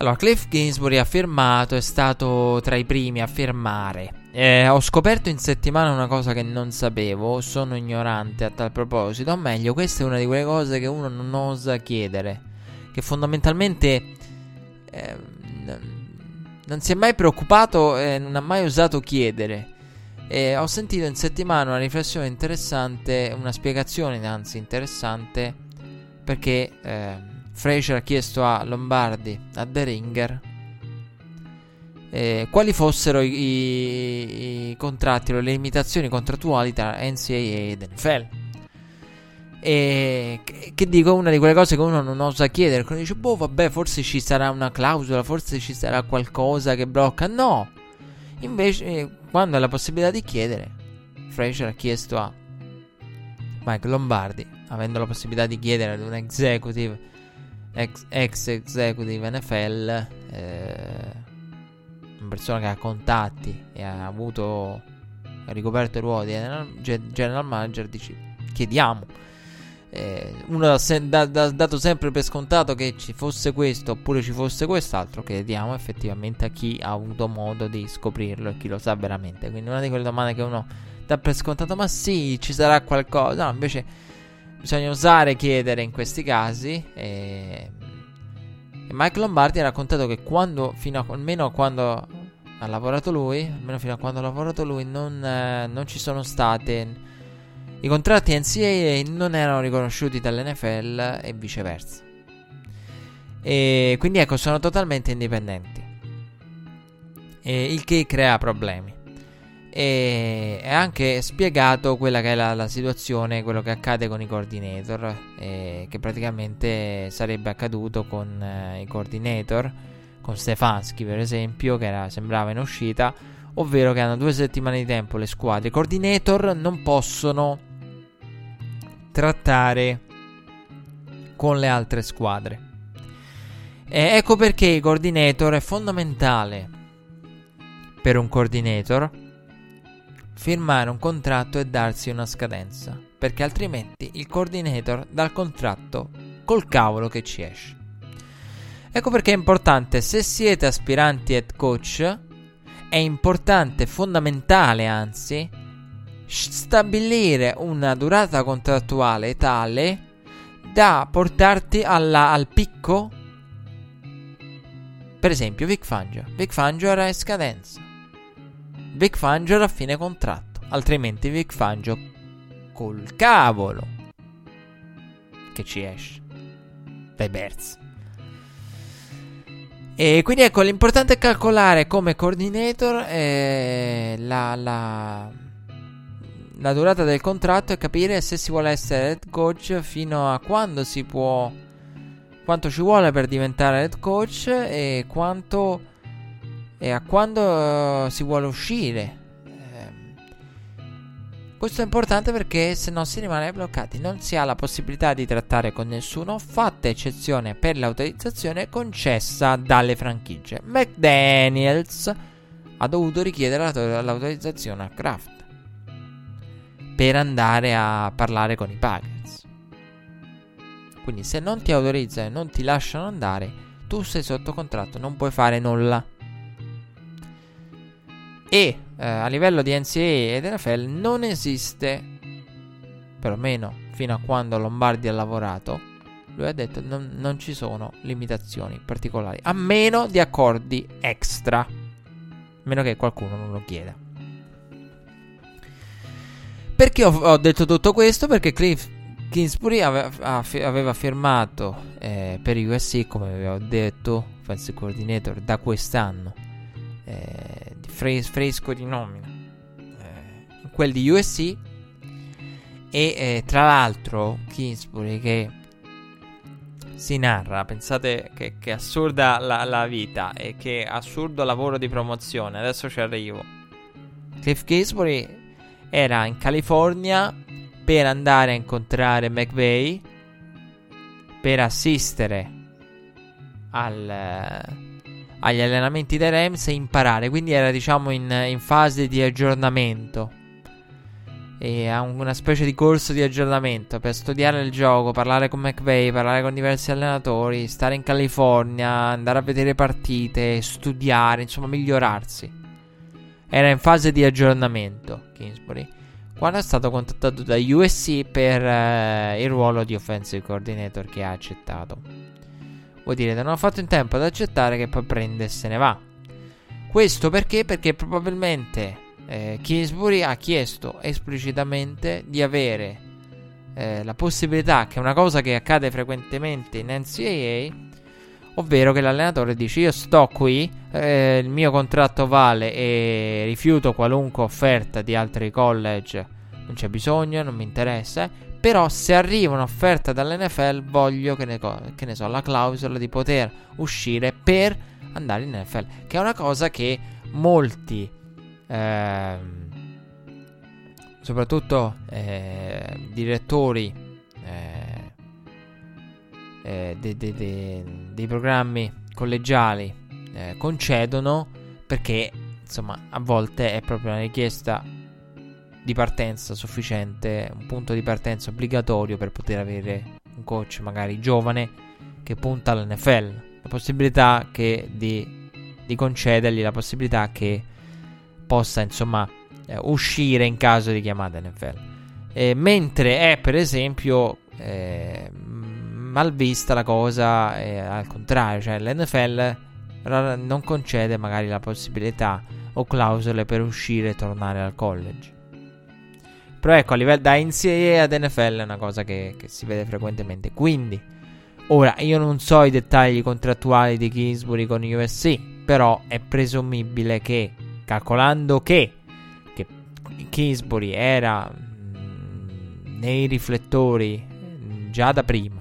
allora, Cliff Kingsbury ha firmato, è stato tra i primi a firmare. Eh, ho scoperto in settimana una cosa che non sapevo, sono ignorante a tal proposito, o meglio, questa è una di quelle cose che uno non osa chiedere, che fondamentalmente eh, non si è mai preoccupato e non ha mai osato chiedere. E ho sentito in settimana una riflessione interessante, una spiegazione anzi interessante, perché... Eh, Fraser ha chiesto a Lombardi, a The Ringer, eh, quali fossero i, i, i, contratti o le limitazioni contrattuali tra NCAA ed NFL. E che, dico una di quelle cose che uno non osa chiedere. Quando dice, boh, vabbè, forse ci sarà una clausola, forse ci sarà qualcosa che blocca. No, invece, eh, quando ha la possibilità di chiedere, Fraser ha chiesto a Mike Lombardi, avendo la possibilità di chiedere ad un executive ex, ex executive NFL, eh, una persona che ha contatti e ha avuto, ha ricoperto ruolo di general manager, dici, chiediamo. Eh, uno ha da- da- dato sempre per scontato che ci fosse questo oppure ci fosse quest'altro, chiediamo effettivamente a chi ha avuto modo di scoprirlo e chi lo sa veramente. Quindi una di quelle domande che uno dà per scontato, ma sì, ci sarà qualcosa. No, invece bisogna osare chiedere in questi casi. E Mike Lombardi ha raccontato che quando, fino a, almeno quando ha lavorato lui, almeno fino a quando ha lavorato lui, non, eh, non ci sono state. I contratti NCAA non erano riconosciuti dall'NFL e viceversa. E quindi ecco, sono totalmente indipendenti. E il che crea problemi e è anche spiegato quella che è la, la situazione, quello che accade con i coordinator, eh, che praticamente sarebbe accaduto con eh, i coordinator, con Stefanski per esempio, che era, sembrava in uscita, ovvero che hanno due settimane di tempo le squadre. I coordinator non possono trattare con le altre squadre. E ecco perché i coordinator è fondamentale per un coordinator firmare un contratto e darsi una scadenza, perché altrimenti il coordinator dà il contratto col cavolo che ci esce. Ecco perché è importante, se siete aspiranti head coach, è importante, fondamentale anzi, stabilire una durata contrattuale tale da portarti alla, al picco. Per esempio, Vic Fangio. Vic Fangio era in scadenza. Vic Fangio a fine contratto. Altrimenti Vic Fangio col cavolo che ci esce dai Bears. E quindi ecco, l'importante è calcolare come coordinator eh, la, la, la durata del contratto e capire se si vuole essere head coach fino a quando si può quanto ci vuole per diventare head coach e quanto e a quando uh, si vuole uscire. Questo è importante perché se no si rimane bloccati, non si ha la possibilità di trattare con nessuno, fatta eccezione per l'autorizzazione concessa dalle franchigie. McDaniels ha dovuto richiedere l'autorizzazione a Kraft per andare a parlare con i Packers. Quindi se non ti autorizzano e non ti lasciano andare, tu sei sotto contratto, non puoi fare nulla. E eh, a livello di NCAA ed NFL non esiste, perlomeno fino a quando Lombardi ha lavorato, lui ha detto non, non ci sono limitazioni particolari, a meno di accordi extra, a meno che qualcuno non lo chieda. Perché ho, ho, detto tutto questo? Perché Cliff Kingsbury aveva, firmato eh, per USC, come avevo detto, offensive coordinator da quest'anno, eh, fres- fresco di nomina, eh, quel di USC. E eh, tra l'altro, Kingsbury che si narra, pensate che, che assurda la, la, vita e che assurdo lavoro di promozione. Adesso ci arrivo. Cliff Kingsbury era in California per andare a incontrare McVeigh per assistere al, agli allenamenti dei Rams e imparare. Quindi era diciamo in, in fase di aggiornamento. E ha una specie di corso di aggiornamento per studiare il gioco, parlare con McVeigh, parlare con diversi allenatori, stare in California, andare a vedere partite, studiare, insomma migliorarsi. Era in fase di aggiornamento Kingsbury quando è stato contattato da USC per eh, il ruolo di offensive coordinator che ha accettato. Vuol dire che non ha fatto in tempo ad accettare che poi prende e se ne va. Questo perché? Perché probabilmente eh, Kingsbury ha chiesto esplicitamente di avere eh, la possibilità, che è una cosa che accade frequentemente in NCAA, ovvero che l'allenatore dice io sto qui, eh, il mio contratto vale e rifiuto qualunque offerta di altri college, non c'è bisogno, non mi interessa, però se arriva un'offerta dall'NFL voglio che ne, che ne so, la clausola di poter uscire per andare in NFL, che è una cosa che molti... Eh, soprattutto eh, direttori eh, eh, de, de, de, dei programmi collegiali eh, concedono perché insomma a volte è proprio una richiesta di partenza sufficiente, un punto di partenza obbligatorio per poter avere un coach magari giovane che punta all'NFL, la possibilità che di, di concedergli la possibilità che possa insomma eh, uscire in caso di chiamata NFL. Eh, mentre è per esempio eh, mal vista la cosa è al contrario, cioè l'NFL non concede magari la possibilità o clausole per uscire e tornare al college. Però ecco, a livello da NCAA ad NFL è una cosa che, che si vede frequentemente. Quindi, ora io non so i dettagli contrattuali di Kingsbury con USC, però è presumibile che, calcolando che, che Kingsbury era mh, mm, nei riflettori mh, già da prima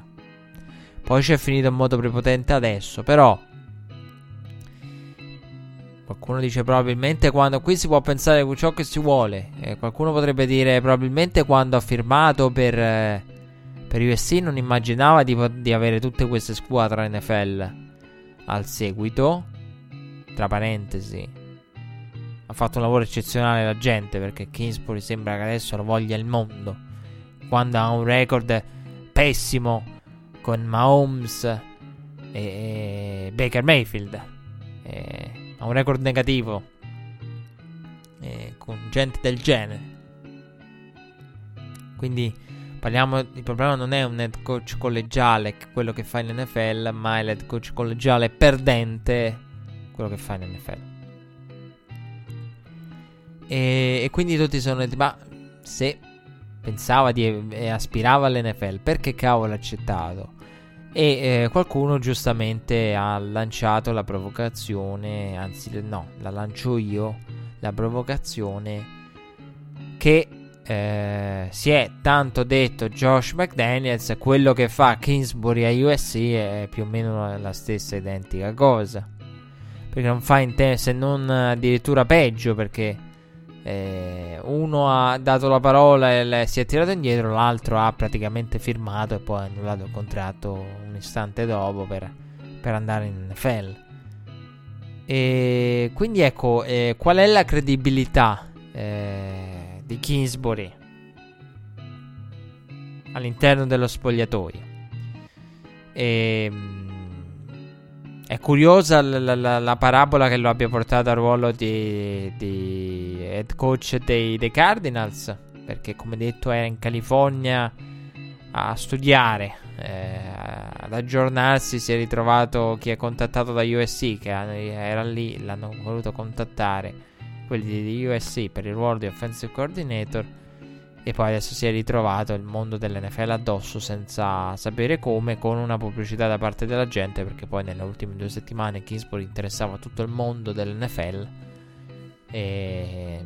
poi ci è finito in modo prepotente adesso, però... Qualcuno dice probabilmente quando... Qui si può pensare ciò che si vuole. Eh, qualcuno potrebbe dire probabilmente quando ha firmato per... Eh, per USC non immaginava di, di avere tutte queste squadre NFL al seguito. Tra parentesi. Ha fatto un lavoro eccezionale la gente perché Kingsbury sembra che adesso lo voglia il mondo. Quando ha un record pessimo con Mahomes e Baker Mayfield. E ha un record negativo e con gente del genere. Quindi parliamo. Il problema non è un head coach collegiale, quello che fa in NFL, ma è l'head coach collegiale perdente, quello che fa in NFL. E, e quindi tutti sono detti: ma se pensava di e aspirava all'NFL, perché cavolo ha accettato? E eh, qualcuno giustamente ha lanciato la provocazione, anzi no, la lancio io, la provocazione che eh, si è tanto detto Josh McDaniels, quello che fa Kingsbury a USC è più o meno la stessa identica cosa. Perché non fa in te- se non addirittura peggio, perché eh, uno ha dato la parola e si è tirato indietro, l'altro ha praticamente firmato e poi ha annullato il contratto un istante dopo per, per andare in NFL. E quindi ecco, eh, qual è la credibilità eh, di Kingsbury all'interno dello spogliatoio? E, mm, è curiosa la, la- la parabola che lo abbia portato al ruolo di, di head coach dei, dei Cardinals, perché come detto era in California a studiare, eh, ad aggiornarsi, si è ritrovato chi è contattato da USC, che era lì, l'hanno voluto contattare, quelli di USC per il ruolo di offensive coordinator. E poi adesso si è ritrovato il mondo dell'NFL addosso senza sapere come, con una pubblicità da parte della gente, perché poi nelle ultime due settimane Kingsbury interessava tutto il mondo dell'NFL. E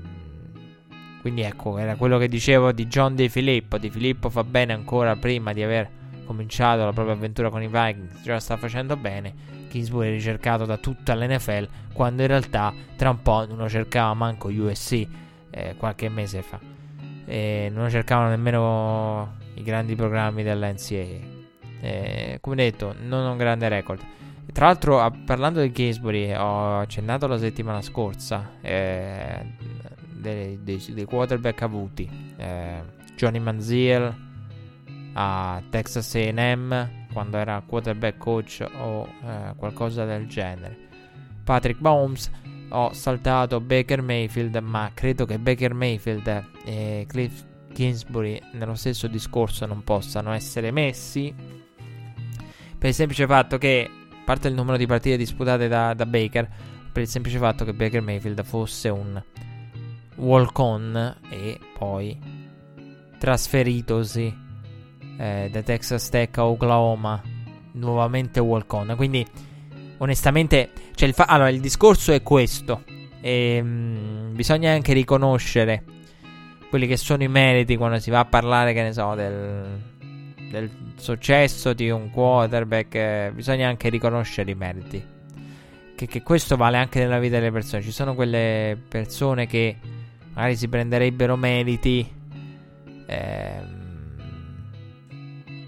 quindi ecco, era quello che dicevo di John Di Filippo. Di Filippo fa bene ancora prima di aver cominciato la propria avventura con i Vikings, già sta facendo bene. Kingsbury è ricercato da tutta l'NFL, quando in realtà tra un po' non lo cercava manco USC eh, qualche mese fa. E non cercavano nemmeno i grandi programmi dell'NCAA. Eh, come detto, non un grande record. Tra l'altro, a- parlando di Kingsbury, ho accennato la settimana scorsa eh, dei, dei- dei quarterback avuti. Eh, Johnny Manziel a Texas AM quando era quarterback coach o eh, qualcosa del genere. Patrick Mahomes ho saltato Baker Mayfield, ma credo che Baker Mayfield e Cliff Kingsbury nello stesso discorso non possano essere messi per il semplice fatto che, a parte il numero di partite disputate da, da Baker, per il semplice fatto che Baker Mayfield fosse un walk-on e poi trasferitosi eh, da Texas Tech a Oklahoma nuovamente walk-on. Quindi, onestamente, cioè il, fa- allora, il discorso è questo. E, mm, bisogna anche riconoscere quelli che sono i meriti quando si va a parlare, che ne so, del, del successo di un quarterback. eh, bisogna anche riconoscere i meriti. Che, che questo vale anche nella vita delle persone. Ci sono quelle persone che magari si prenderebbero meriti. ehm,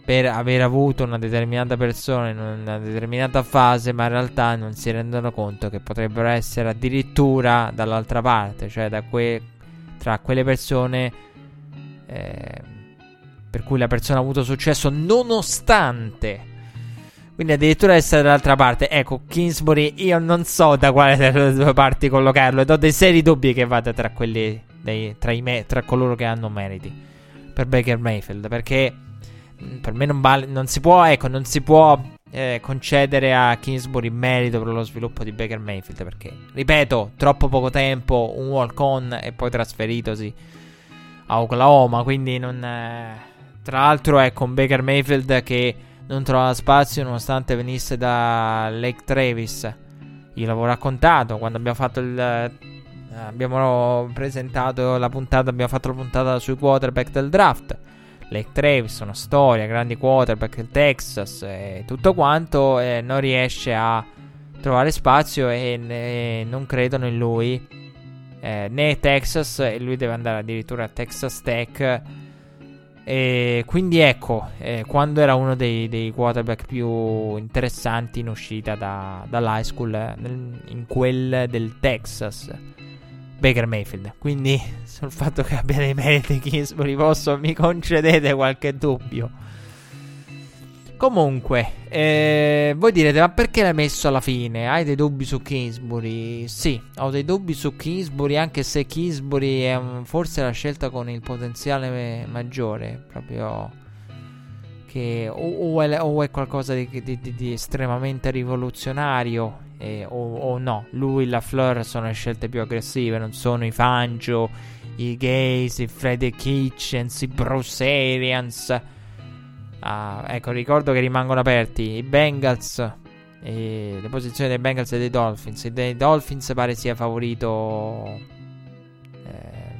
per aver avuto una determinata persona in una determinata fase, ma in realtà non si rendono conto che potrebbero essere addirittura dall'altra parte, cioè que- tra quelle persone eh, per cui la persona ha avuto successo nonostante. Quindi addirittura essere dall'altra parte. Ecco, Kingsbury, io non so da quale delle due parti collocarlo. Ed ho dei seri dubbi che vada tra quelli. Dei, tra, me- tra coloro che hanno meriti. Per Baker Mayfield. Perché per me non, vale, non si può. Ecco, non si può eh, concedere a Kingsbury merito per lo sviluppo di Baker Mayfield. Perché, ripeto, troppo poco tempo. Un walk-on e poi trasferitosi a Oklahoma. Quindi non. eh, tra l'altro è con Baker Mayfield che non trova spazio nonostante venisse da Lake Travis. Io l'avevo raccontato quando abbiamo fatto il. eh, abbiamo presentato la puntata. Abbiamo fatto la puntata sui quarterback del draft. Lake Travis, una storia, grandi quarterback del Texas e tutto quanto. E non riesce a trovare spazio e ne- non credono in lui. eh, né Texas e lui deve andare addirittura a Texas Tech. E quindi ecco, eh, quando era uno dei, dei quarterback più interessanti in uscita da, dall'high school, eh, nel- in quel del Texas, Baker Mayfield. Quindi sul fatto che abbia dei meriti Kingsbury posso, mi concedete qualche dubbio. Comunque, eh, voi direte, ma perché l'hai messo alla fine? Hai dei dubbi su Kingsbury? Sì, ho dei dubbi su Kingsbury, anche se Kingsbury è un- forse la scelta con il potenziale maggiore, proprio che o, o è, o è qualcosa di, di- di- di estremamente rivoluzionario eh, o, o no. Lui e la Fleur sono le scelte più aggressive, non sono i Fangio, i Gaze, i Freddy Kitchens, i Bruce Arians. Ah, ecco, ricordo che rimangono aperti i Bengals. E le posizioni dei Bengals e dei Dolphins. E dei Dolphins pare sia favorito. eh,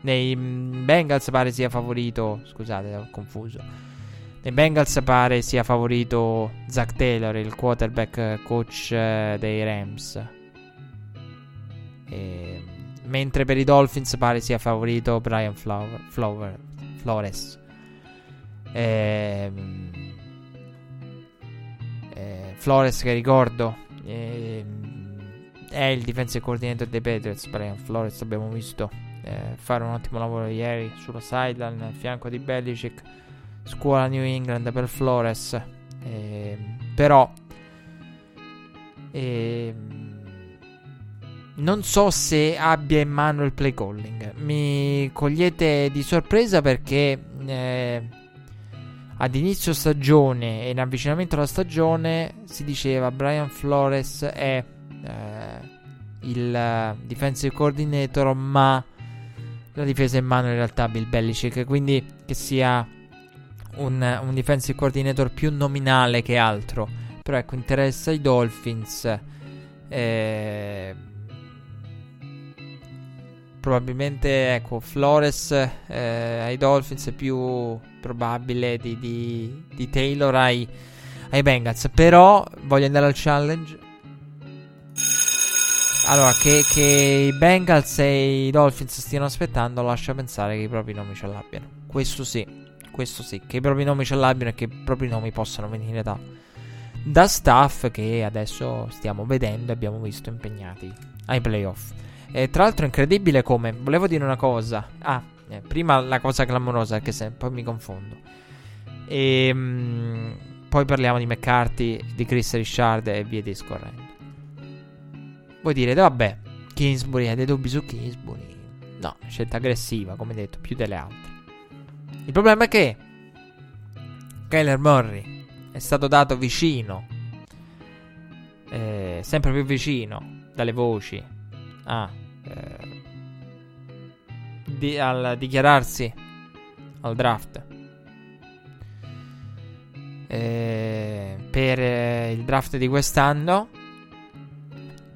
nei mm, Bengals pare sia favorito. Scusate, ho confuso. Nei Bengals pare sia favorito Zach Taylor, il quarterback coach eh, dei Rams. E, mentre per i Dolphins pare sia favorito Brian Flower, Flower, Flores. E, eh, Flores che ricordo eh, è il defensive coordinator dei Patriots. Brian Flores abbiamo visto eh, fare un ottimo lavoro ieri sulla sideline al fianco di Belichick scuola New England per Flores. Eh, però eh, non so se abbia in mano il play calling. Mi cogliete di sorpresa perché eh, ad inizio stagione e in avvicinamento alla stagione si diceva Brian Flores è eh, il defensive coordinator, ma la difesa in mano in realtà Bill Belichick. Quindi che sia un, un defensive coordinator più nominale che altro. Però ecco, interessa i Dolphins. Eh, probabilmente ecco Flores eh, ai Dolphins è più probabile di, di, di Taylor ai, ai, Bengals. Però voglio andare al challenge. Allora, che, che, i Bengals e i Dolphins stiano aspettando lascia pensare che i propri nomi ce l'abbiano. Questo sì questo sì, che i propri nomi ce l'abbiano e che i propri nomi possano venire da, da staff che adesso stiamo vedendo e abbiamo visto impegnati ai playoff. E tra l'altro è incredibile come, volevo dire una cosa, ah, eh, prima la cosa clamorosa che se poi mi confondo. E mh, poi parliamo di McCarthy, di Chris Richard e via discorrendo. Vuoi dire, vabbè, Kingsbury, hai dei dubbi su Kingsbury? No, scelta aggressiva, come detto, più delle altre. Il problema è che Kyler Murray è stato dato vicino, eh, sempre più vicino dalle voci a, eh, di, al dichiararsi al draft eh, per eh, il draft di quest'anno.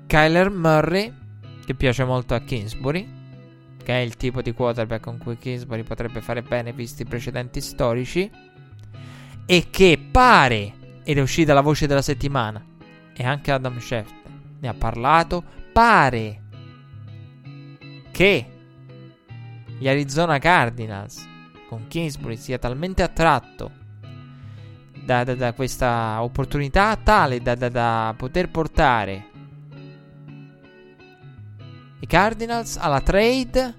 Kyler Murray, che piace molto a Kingsbury che è il tipo di quarterback con cui Kingsbury potrebbe fare bene visti i precedenti storici, e che pare, ed è uscita la voce della settimana, e anche Adam Schefter ne ha parlato, pare che gli Arizona Cardinals con Kingsbury sia talmente attratto da, da, da questa opportunità tale da, da poter portare i Cardinals alla trade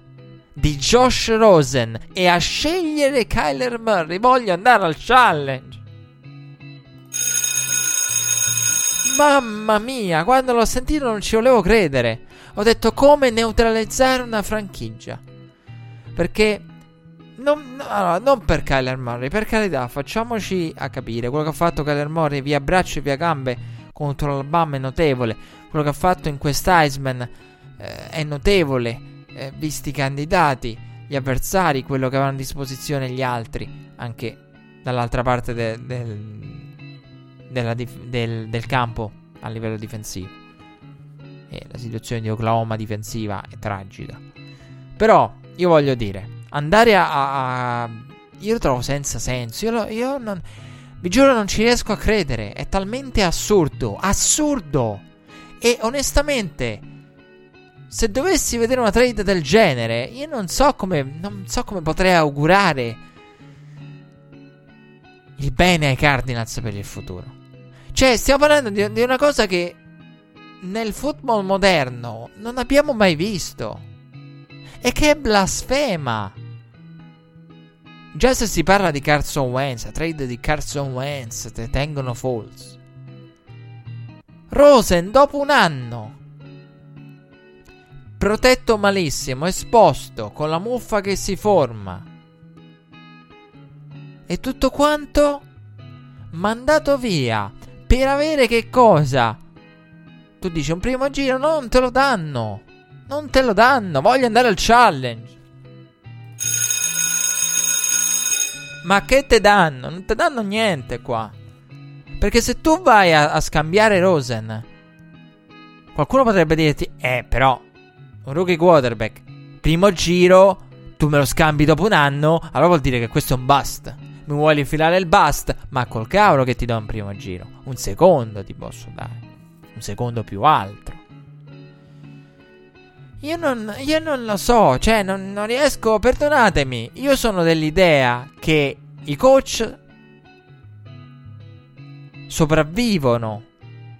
di Josh Rosen e a scegliere Kyler Murray. Voglio andare al challenge. Mamma mia, quando l'ho sentito non ci volevo credere. Ho detto come neutralizzare una franchigia. Perché non, no, non per Kyler Murray, per carità, facciamoci a capire. Quello che ha fatto Kyler Murray via braccio e via gambe contro l'Alabama è notevole. Quello che ha fatto in quest'Iceman eh, è notevole, eh, visti i candidati, gli avversari, quello che avevano a disposizione gli altri, anche dall'altra parte de- del, dif- del, del campo a livello difensivo. E la situazione di Oklahoma difensiva è tragica. Però, io voglio dire, andare a... a io lo trovo senza senso. Io, lo, io non... Vi giuro non ci riesco a credere. È talmente assurdo. Assurdo! E onestamente se dovessi vedere una trade del genere, io non so come, non so come potrei augurare il bene ai Cardinals per il futuro. Cioè, stiamo parlando di, di una cosa che nel football moderno non abbiamo mai visto. E che è blasfema. Già se si parla di Carson Wentz, la trade di Carson Wentz, te tengono false. Rosen, dopo un anno, protetto malissimo, esposto, con la muffa che si forma. E tutto quanto mandato via per avere che cosa? Tu dici un primo giro, no, non te lo danno. Non te lo danno, voglio andare al challenge. Ma che te danno? Non te danno niente qua. Perché se tu vai a, a scambiare Rosen, qualcuno potrebbe dirti, eh, però un rookie quarterback, primo giro, tu me lo scambi dopo un anno, allora vuol dire che questo è un bust. Mi vuoi infilare il bust? Ma col cavolo che ti do un primo giro. Un secondo ti posso dare. Un secondo più altro. Io non, io non lo so, cioè non, non riesco, perdonatemi, io sono dell'idea che i coach sopravvivono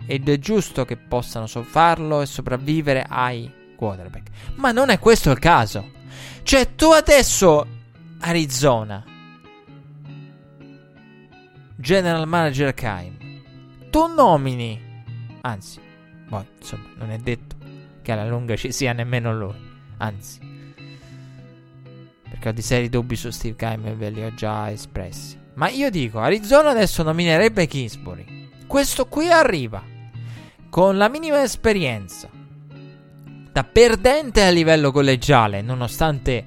ed è giusto che possano farlo e sopravvivere ai quarterback. Ma non è questo il caso. Cioè, tu adesso, Arizona, General Manager Kaim, tu nomini, anzi, poi insomma, non è detto che alla lunga ci sia nemmeno lui, anzi, perché ho di seri dubbi su Steve Kaim e ve li ho già espressi. Ma io dico, Arizona adesso nominerebbe Kingsbury. Questo qui arriva con la minima esperienza da perdente a livello collegiale, nonostante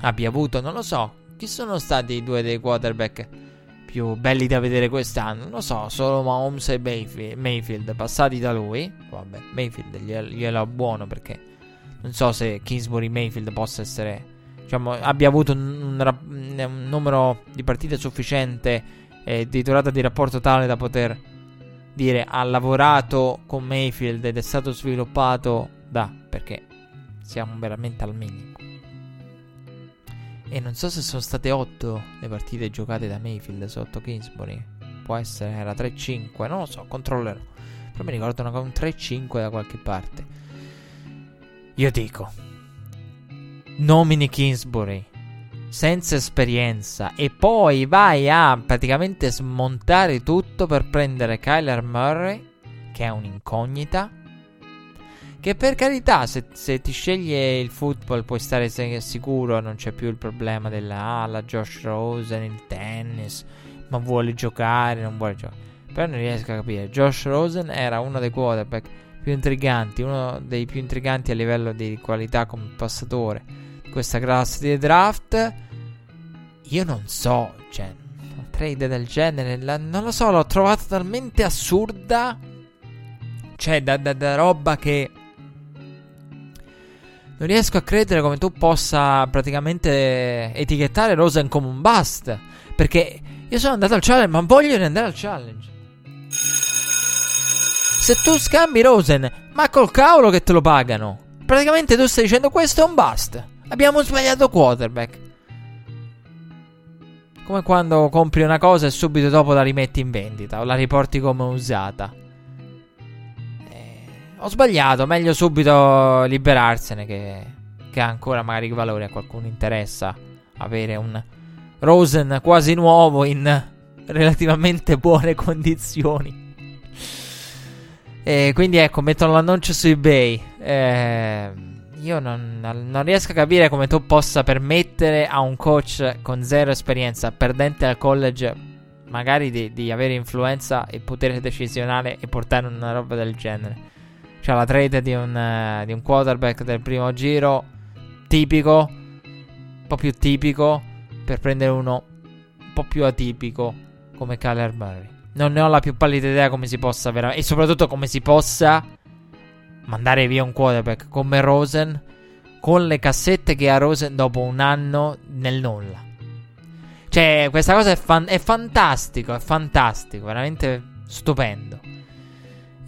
abbia avuto, non lo so, chi sono stati i due dei quarterback più belli da vedere quest'anno? Non lo so, solo Mahomes e Mayfield, Mayfield passati da lui. Vabbè, Mayfield glielo ha buono perché non so se Kingsbury Mayfield possa essere, diciamo, abbia avuto un, un, un numero di partite sufficiente e di durata di rapporto tale da poter dire ha lavorato con Mayfield ed è stato sviluppato da perché siamo veramente al minimo. E non so se sono state 8 le partite giocate da Mayfield sotto Kingsbury. Può essere, era 3-5, non lo so, controllerò. Però mi ricordo una, un 3-5 da qualche parte. Io dico, nomini Kingsbury senza esperienza e poi vai a praticamente smontare tutto per prendere Kyler Murray, che è un'incognita che per carità, se, se, ti sceglie il football puoi stare sicuro, non c'è più il problema della ah, Josh Rosen, il tennis, ma vuole giocare, non vuole giocare. Però non riesco a capire. Josh Rosen era uno dei quarterback più intriganti, uno dei più intriganti a livello di qualità come passatore di questa classe di draft. Io non so, cioè, una trade del genere, la, non lo so, l'ho trovata talmente assurda. Cioè, da, da, da roba che non riesco a credere come tu possa praticamente etichettare Rosen come un bust. Perché io sono andato al challenge, ma voglio andare al challenge. Se tu scambi Rosen, ma col cavolo che te lo pagano. Praticamente tu stai dicendo questo è un bust. Abbiamo sbagliato quarterback. Come quando compri una cosa e subito dopo la rimetti in vendita o la riporti come usata. Ho sbagliato, meglio subito liberarsene che, che ancora magari valore a qualcuno interessa avere un Rosen quasi nuovo in relativamente buone condizioni. E quindi ecco, mettono l'annuncio su eBay. Eh, io non, non, riesco a capire come tu possa permettere a un coach con zero esperienza, perdente al college, magari di, di avere influenza e potere decisionale e portare una roba del genere. C'è la trade di un, uh, di un quarterback del primo giro tipico, un po' più tipico, per prendere uno un po' più atipico come Kyler Murray. Non ne ho la più pallida idea come si possa veramente, e soprattutto come si possa mandare via un quarterback come Rosen con le cassette che ha Rosen dopo un anno nel nulla. Cioè, questa cosa è, fan- è fantastico, è fantastico, veramente stupendo.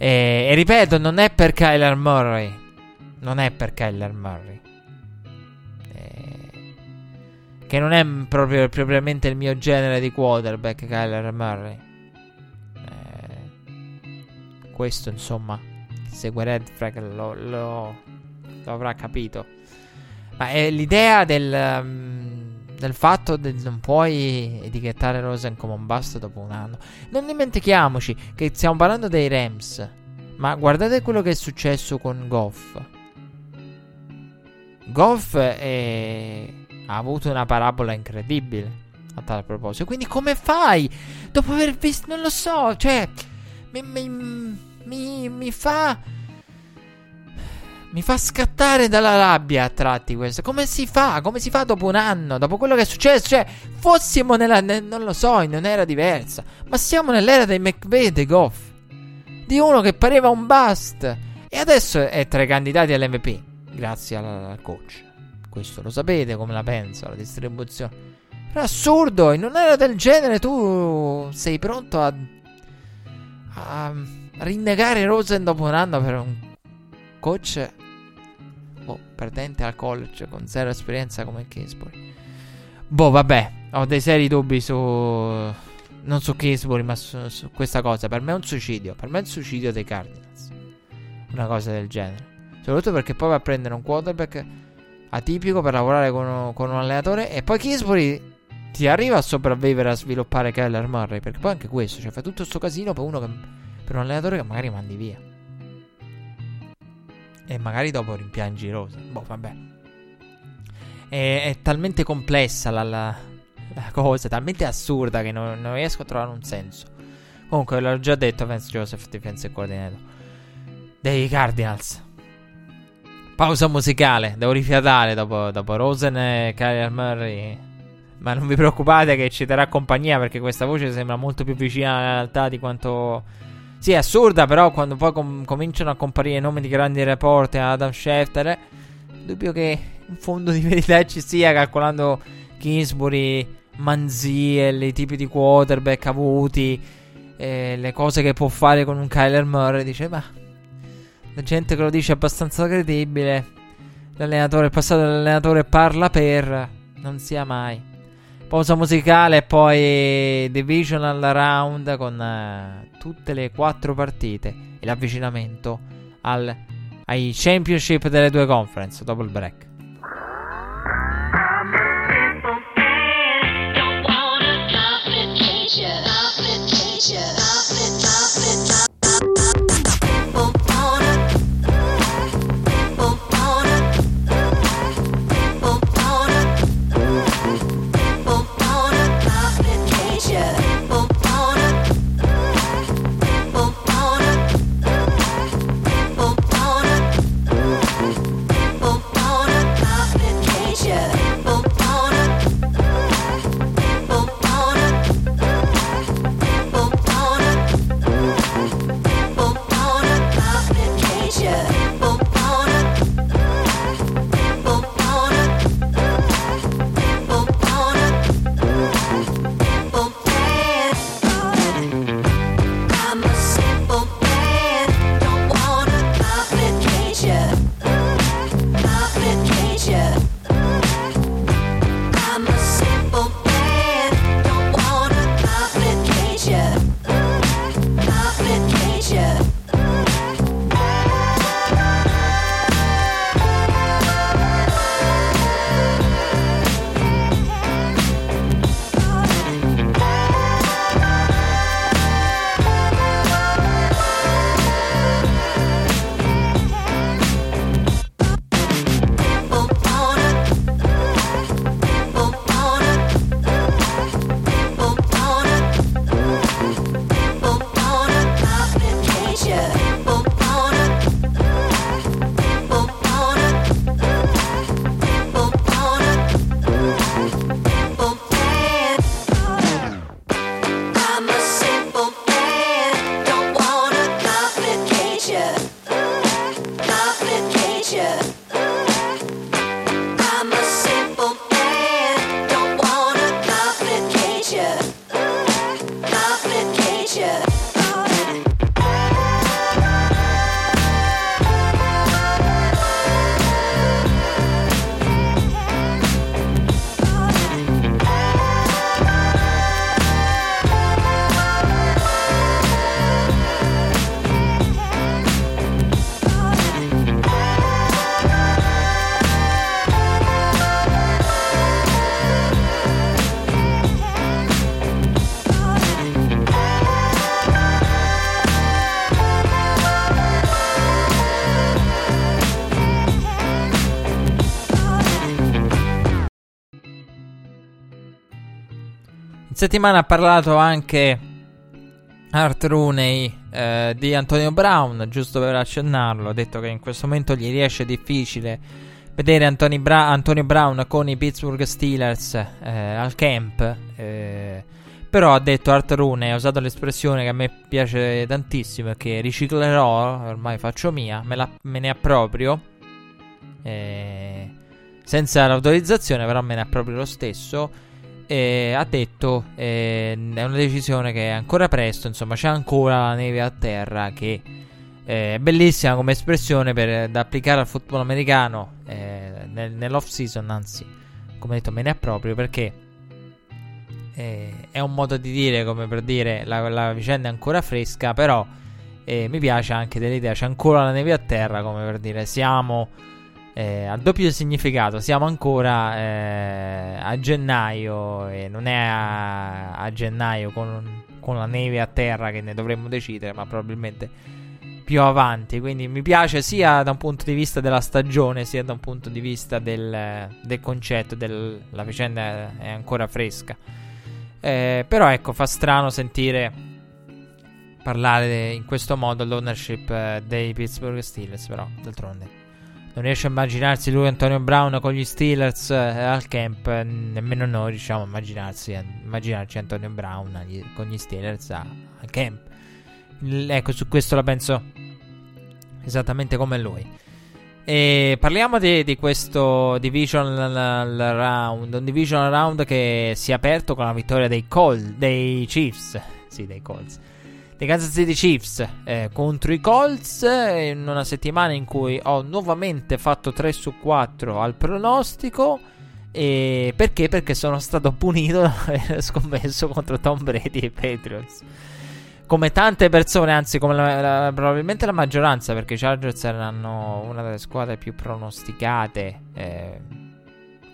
E, e, ripeto, non è per Kyler Murray. Non è per Kyler Murray. E, che non è proprio propriamente il mio genere di quarterback, Kyler Murray. E, questo, insomma, segue Red Flag lo, lo, lo avrà capito. Ma è l'idea del, um, del fatto che non puoi etichettare Rosen come un bust dopo un anno. Non dimentichiamoci che stiamo parlando dei Rams. Ma guardate quello che è successo con Goff. Goff è... ha avuto una parabola incredibile a tal proposito. Quindi come fai? Dopo aver visto... Non lo so, cioè... Mi, mi, mi, mi fa mi fa scattare dalla rabbia a tratti questo. Come si fa? Come si fa dopo un anno? Dopo quello che è successo? Cioè, fossimo nella. Ne, non lo so, in un'era diversa. Ma siamo nell'era dei McVeigh e Goff. Di uno che pareva un bust. E adesso è tra i candidati all'MP. Grazie al, coach. questo lo sapete come la penso, la distribuzione. Però assurdo, in un'era del genere tu sei pronto a, a rinnegare Rosen dopo un anno per un coach boh, perdente al college con zero esperienza come Kingsbury. Boh, vabbè, ho dei seri dubbi su non su Kingsbury, ma su, su, questa cosa. Per me è un suicidio. Per me è un suicidio dei Cardinals. Una cosa del genere. Soprattutto perché poi va a prendere un quarterback atipico per lavorare con, con un allenatore. E poi Kingsbury ti arriva a sopravvivere a sviluppare Keller Murray. Perché poi anche questo, cioè, fa tutto questo casino per uno che, per un allenatore che magari mandi via. E magari dopo rimpiangi Rosa. Boh, vabbè. È, è talmente complessa la, la, la, cosa, talmente assurda che non, non, riesco a trovare un senso. Comunque, l'ho già detto, Vance Joseph, difensive coordinator dei Cardinals. Pausa musicale, devo rifiatare dopo, dopo Rosen e Kyler Murray. Ma non vi preoccupate che ci terrà compagnia perché questa voce sembra molto più vicina alla realtà di quanto sì, è assurda, però quando poi com- cominciano a comparire nomi di grandi reporter, Adam Schefter, dubbio che un fondo di verità ci sia, calcolando Kingsbury, Manziel, i tipi di quarterback avuti, eh, le cose che può fare con un Kyler Murray, dice, ma la gente che lo dice è abbastanza credibile, l'allenatore, il passato dell'allenatore parla per, non sia mai. Pausa musicale e poi divisional round con uh, tutte le quattro partite e l'avvicinamento al, ai championship delle due conference dopo il break. Settimana ha parlato anche Art Rooney eh, di Antonio Brown, giusto per accennarlo. Ha detto che in questo momento gli riesce difficile vedere Bra- Antonio Brown con i Pittsburgh Steelers eh, al camp. Eh, però ha detto Art Rooney, ha usato l'espressione che a me piace tantissimo, che riciclerò, ormai faccio mia, me, la, me ne approprio. Eh, senza l'autorizzazione, però me ne approprio lo stesso. E ha detto eh, è una decisione che è ancora presto, insomma, c'è ancora la neve a terra che eh, è bellissima come espressione per, da applicare al football americano eh, nel, nell'off season, anzi, come detto, me ne approprio perché eh, è un modo di dire come per dire la, la vicenda è ancora fresca, però eh, mi piace anche dell'idea, c'è ancora la neve a terra, come per dire siamo eh, a doppio significato, siamo ancora eh, a gennaio e non è a, a gennaio con, con, la neve a terra che ne dovremmo decidere, ma probabilmente più avanti. Quindi mi piace sia da un punto di vista della stagione, sia da un punto di vista del, del concetto, della vicenda è ancora fresca. Eh, però ecco, fa strano sentire parlare in questo modo l'ownership eh, dei Pittsburgh Steelers, però d'altronde non riesce a immaginarsi lui Antonio Brown con gli Steelers eh, al camp, nemmeno noi riusciamo a immaginarsi, a immaginarci Antonio Brown agli, con gli Steelers a, al camp. L- ecco, su questo la penso esattamente come lui. E parliamo di, di questo divisional round, un divisional round che si è aperto con la vittoria dei, Col- dei Chiefs, sì, dei Colts dei Kansas City Chiefs eh, contro i Colts in una settimana in cui ho nuovamente fatto 3 su 4 al pronostico. E perché? Perché sono stato punito da aver scommesso contro Tom Brady e i Patriots. Come tante persone, anzi, come la, la, probabilmente la maggioranza, perché i Chargers erano una delle squadre più pronosticate eh,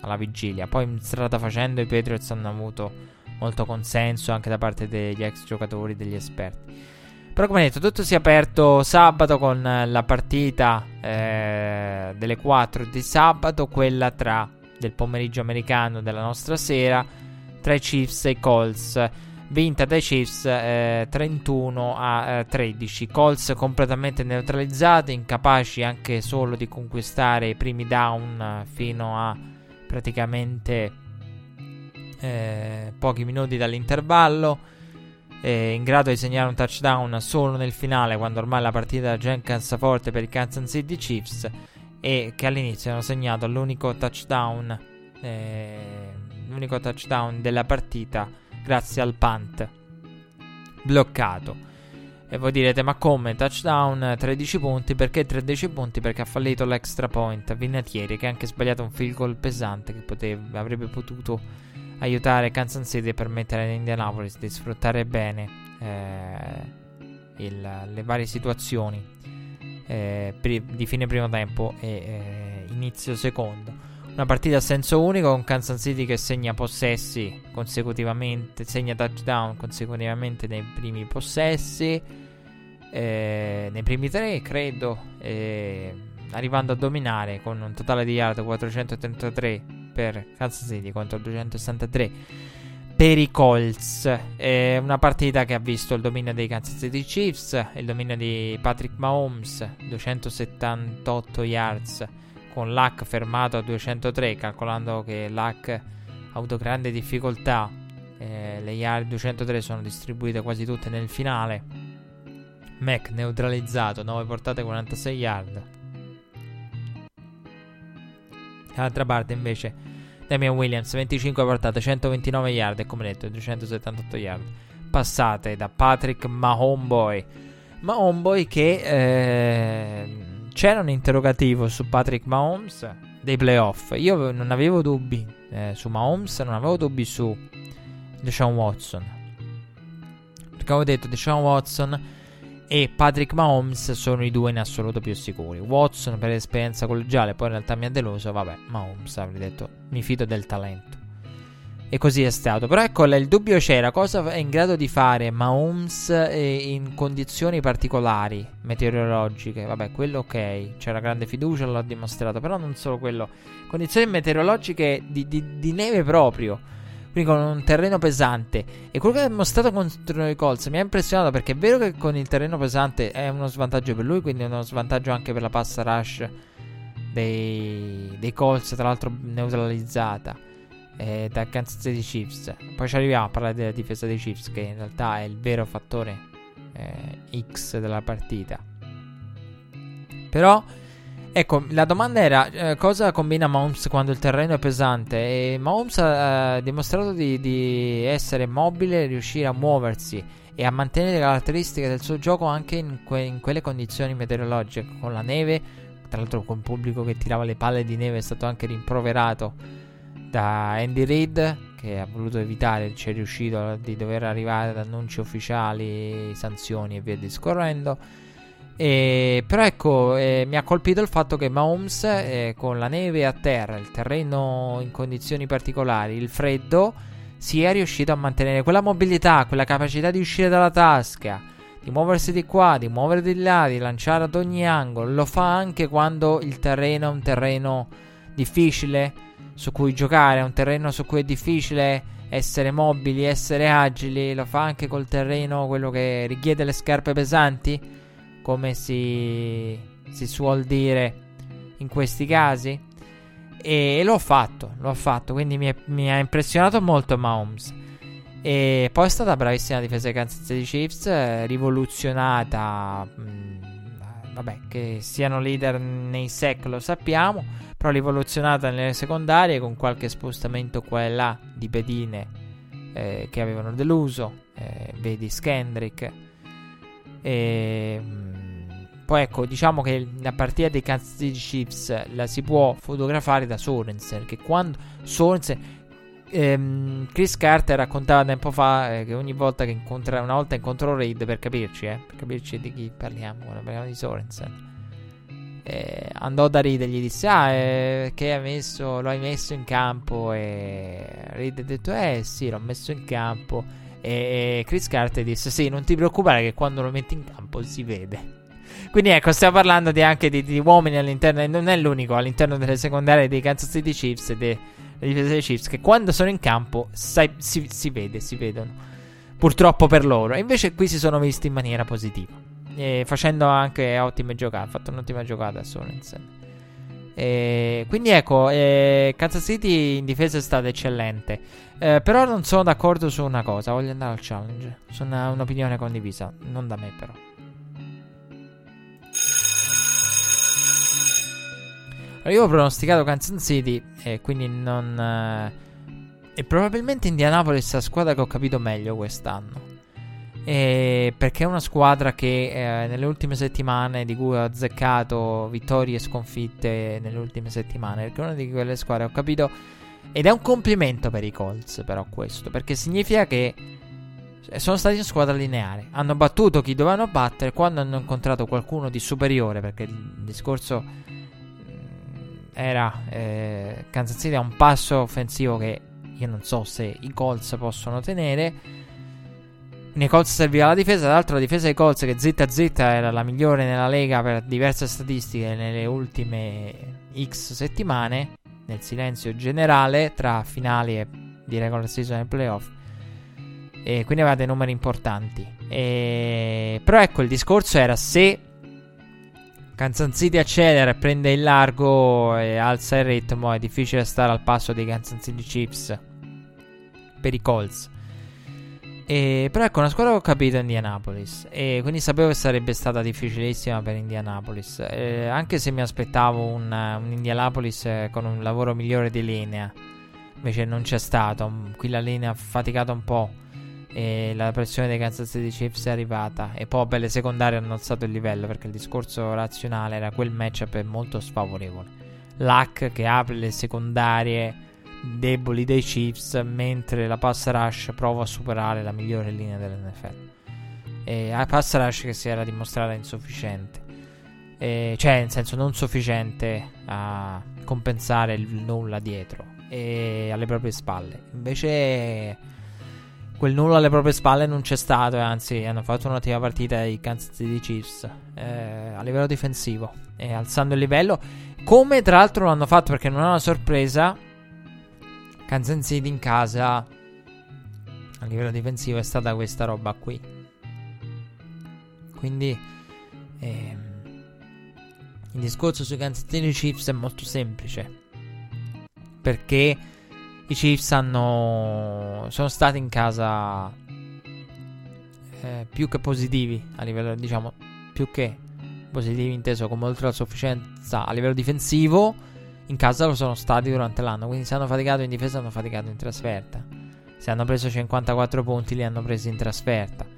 alla vigilia. Poi, strada facendo, i Patriots hanno avuto molto consenso anche da parte degli ex giocatori, degli esperti. Però come detto, tutto si è aperto sabato con la partita eh, delle 4 di sabato, quella tra del pomeriggio americano della nostra sera, tra i Chiefs e i Colts. Vinta dai Chiefs eh, 31 a eh, 13. Colts completamente neutralizzati, incapaci anche solo di conquistare i primi down fino a praticamente eh, pochi minuti dall'intervallo. Eh, in grado di segnare un touchdown solo nel finale, quando ormai la partita era già in cassaforte per i Kansas City Chiefs. E che all'inizio hanno segnato l'unico touchdown, eh, l'unico touchdown della partita grazie al punt bloccato. E voi direte, ma come? Touchdown 13 punti, perché 13 punti? Perché ha fallito l'extra point Vinatieri, che ha anche sbagliato un field goal pesante che poteva, avrebbe potuto aiutare Kansas City e permettere ad Indianapolis di sfruttare bene eh, il, le varie situazioni eh, di fine primo tempo e eh, inizio secondo. Una partita a senso unico con Kansas City che segna possessi consecutivamente, segna touchdown consecutivamente nei primi possessi, eh, nei primi tre credo, eh, arrivando a dominare con un totale di yard 433 per Kansas City contro il 263 per i Colts. È una partita che ha visto il dominio dei Kansas City Chiefs, il dominio di Patrick Mahomes, 278 yards con Luck fermato a 203, calcolando che Luck ha avuto grande difficoltà. Eh, le yard 203 sono distribuite quasi tutte nel finale. Mac neutralizzato, 9 portate 46 yard. Dall'altra parte invece Damian Williams 25 portate 129 yard e come detto 278 yard. Passate da Patrick Mahomeboy Mahomeboy che eh, c'era un interrogativo su Patrick Mahomes dei playoff. Io non avevo dubbi eh, su Mahomes non avevo dubbi su Deshaun Watson. Perché avevo detto Deshaun Watson e Patrick Mahomes sono i due in assoluto più sicuri. Watson per esperienza collegiale, poi in realtà mi ha deluso. Vabbè, Mahomes avrei detto mi fido del talento. E così è stato. Però ecco, il dubbio c'era. Cosa è in grado di fare Mahomes eh, in condizioni particolari meteorologiche? Vabbè, quello ok. C'era grande fiducia, l'ho dimostrato. Però non solo quello. Condizioni meteorologiche di, di, di neve proprio quindi con un terreno pesante. E quello che ha mostrato contro i Colts mi ha impressionato perché è vero che con il terreno pesante è uno svantaggio per lui, quindi è uno svantaggio anche per la passa rush dei, dei Colts, tra l'altro neutralizzata eh, da Kansas City Chiefs. Poi ci arriviamo a parlare della difesa dei Chiefs, che in realtà è il vero fattore eh, X della partita. Però Ecco, la domanda era eh, cosa combina Mahomes quando il terreno è pesante? E Mahomes ha eh, dimostrato di, di, essere mobile, riuscire a muoversi e a mantenere le caratteristiche del suo gioco anche in, que- in quelle condizioni meteorologiche, con la neve, tra l'altro con il pubblico che tirava le palle di neve è stato anche rimproverato da Andy Reid che ha voluto evitare, ci è riuscito di dover arrivare ad annunci ufficiali, sanzioni e via discorrendo. E, però ecco, eh, mi ha colpito il fatto che Mahomes eh, con la neve a terra, il terreno in condizioni particolari, il freddo, sia riuscito a mantenere quella mobilità, quella capacità di uscire dalla tasca, di muoversi di qua, di muovere di là, di lanciare ad ogni angolo. Lo fa anche quando il terreno è un terreno difficile su cui giocare, è un terreno su cui è difficile essere mobili, essere agili. Lo fa anche col terreno, quello che richiede le scarpe pesanti come si, si suol dire in questi casi. E l'ho fatto, l'ho fatto, quindi mi, è, mi ha impressionato molto Mahomes. E poi è stata bravissima la difesa di Kansas City Chiefs, rivoluzionata. Mh, mm, vabbè, che siano leader nei sec lo sappiamo, però rivoluzionata nelle secondarie con qualche spostamento qua e là di pedine eh, che avevano deluso. Eh, vedi Skendrick. E, mm, poi ecco, diciamo che la partita dei Kansas City Chiefs la si può fotografare da Sorensen, che quando Sorensen ehm, Chris Carter raccontava tempo fa eh, che ogni volta che incontra una volta incontrò Raid per capirci, eh, per capirci di chi parliamo, quando parliamo di Sorensen. Eh, andò da Reed e gli disse: Ah, eh, che hai messo, lo hai messo in campo? E Reed ha detto: Eh, sì, l'ho messo in campo. E Chris Carter disse: Sì, non ti preoccupare, che quando lo metti in campo si vede. Quindi ecco, stiamo parlando di anche di, di, uomini all'interno, non è l'unico, all'interno delle secondarie dei Kansas City Chiefs e dei difese dei Chiefs, che quando sono in campo sai, si, si, vede, si vedono. Purtroppo per loro. E invece qui si sono visti in maniera positiva. E facendo anche ottime giocate. Ha fatto un'ottima giocata a Sorensen. E quindi ecco, eh, Kansas City in difesa è stata eccellente. Eh, però non sono d'accordo su una cosa. Voglio andare al challenge. Sono un'opinione condivisa. Non da me, però. Io ho pronosticato Kansas City e quindi non... Eh, e probabilmente Indianapolis è la squadra che ho capito meglio quest'anno. E perché è una squadra che eh, nelle ultime settimane di cui ho azzeccato vittorie e sconfitte nelle ultime settimane. Perché è una di quelle squadre ho capito. Ed è un complimento per i Colts, però, questo. Perché significa che sono stati una squadra lineare. Hanno battuto chi dovevano battere quando hanno incontrato qualcuno di superiore. Perché il discorso era eh, Kansas City a un passo offensivo che io non so se i Colts possono tenere. Nei Colts serviva la difesa, tra l'altro la difesa dei Colts che ZZ era la migliore nella Lega per diverse statistiche nelle ultime X settimane, nel silenzio generale tra finali e di regular season e playoff. E quindi aveva dei numeri importanti. E... Però ecco, il discorso era se Kansas City accelera prende il largo e alza il ritmo. È difficile stare al passo dei Kansas City Chiefs per i Colts. E, però ecco, una squadra che ho capito è Indianapolis. E quindi sapevo che sarebbe stata difficilissima per Indianapolis. E, anche se mi aspettavo un, un Indianapolis eh, con un lavoro migliore di linea. Invece non c'è stato. Qui la linea ha faticato un po' e la pressione dei Kansas City Chiefs è arrivata e poi beh, le secondarie hanno alzato il livello perché il discorso razionale era quel matchup è molto sfavorevole Luck che apre le secondarie deboli dei Chiefs mentre la pass rush prova a superare la migliore linea dell'NFL e la pass rush che si era dimostrata insufficiente. E, cioè nel senso non sufficiente a compensare il nulla dietro e alle proprie spalle. Invece quel nulla alle proprie spalle non c'è stato, anzi hanno fatto un'ottima partita i Kansas City Chiefs eh, a livello difensivo. E alzando il livello, come tra l'altro l'hanno fatto perché non è una sorpresa, Kansas City in casa a livello difensivo è stata questa roba qui. Quindi ehm, il discorso sui Kansas City Chiefs è molto semplice perché i Chiefs hanno, sono stati in casa eh, più che positivi a livello, diciamo, più che positivi inteso come oltre la sufficienza a livello difensivo, in casa lo sono stati durante l'anno. Quindi se hanno faticato in difesa hanno faticato in trasferta. Se hanno preso 54 punti li hanno presi in trasferta.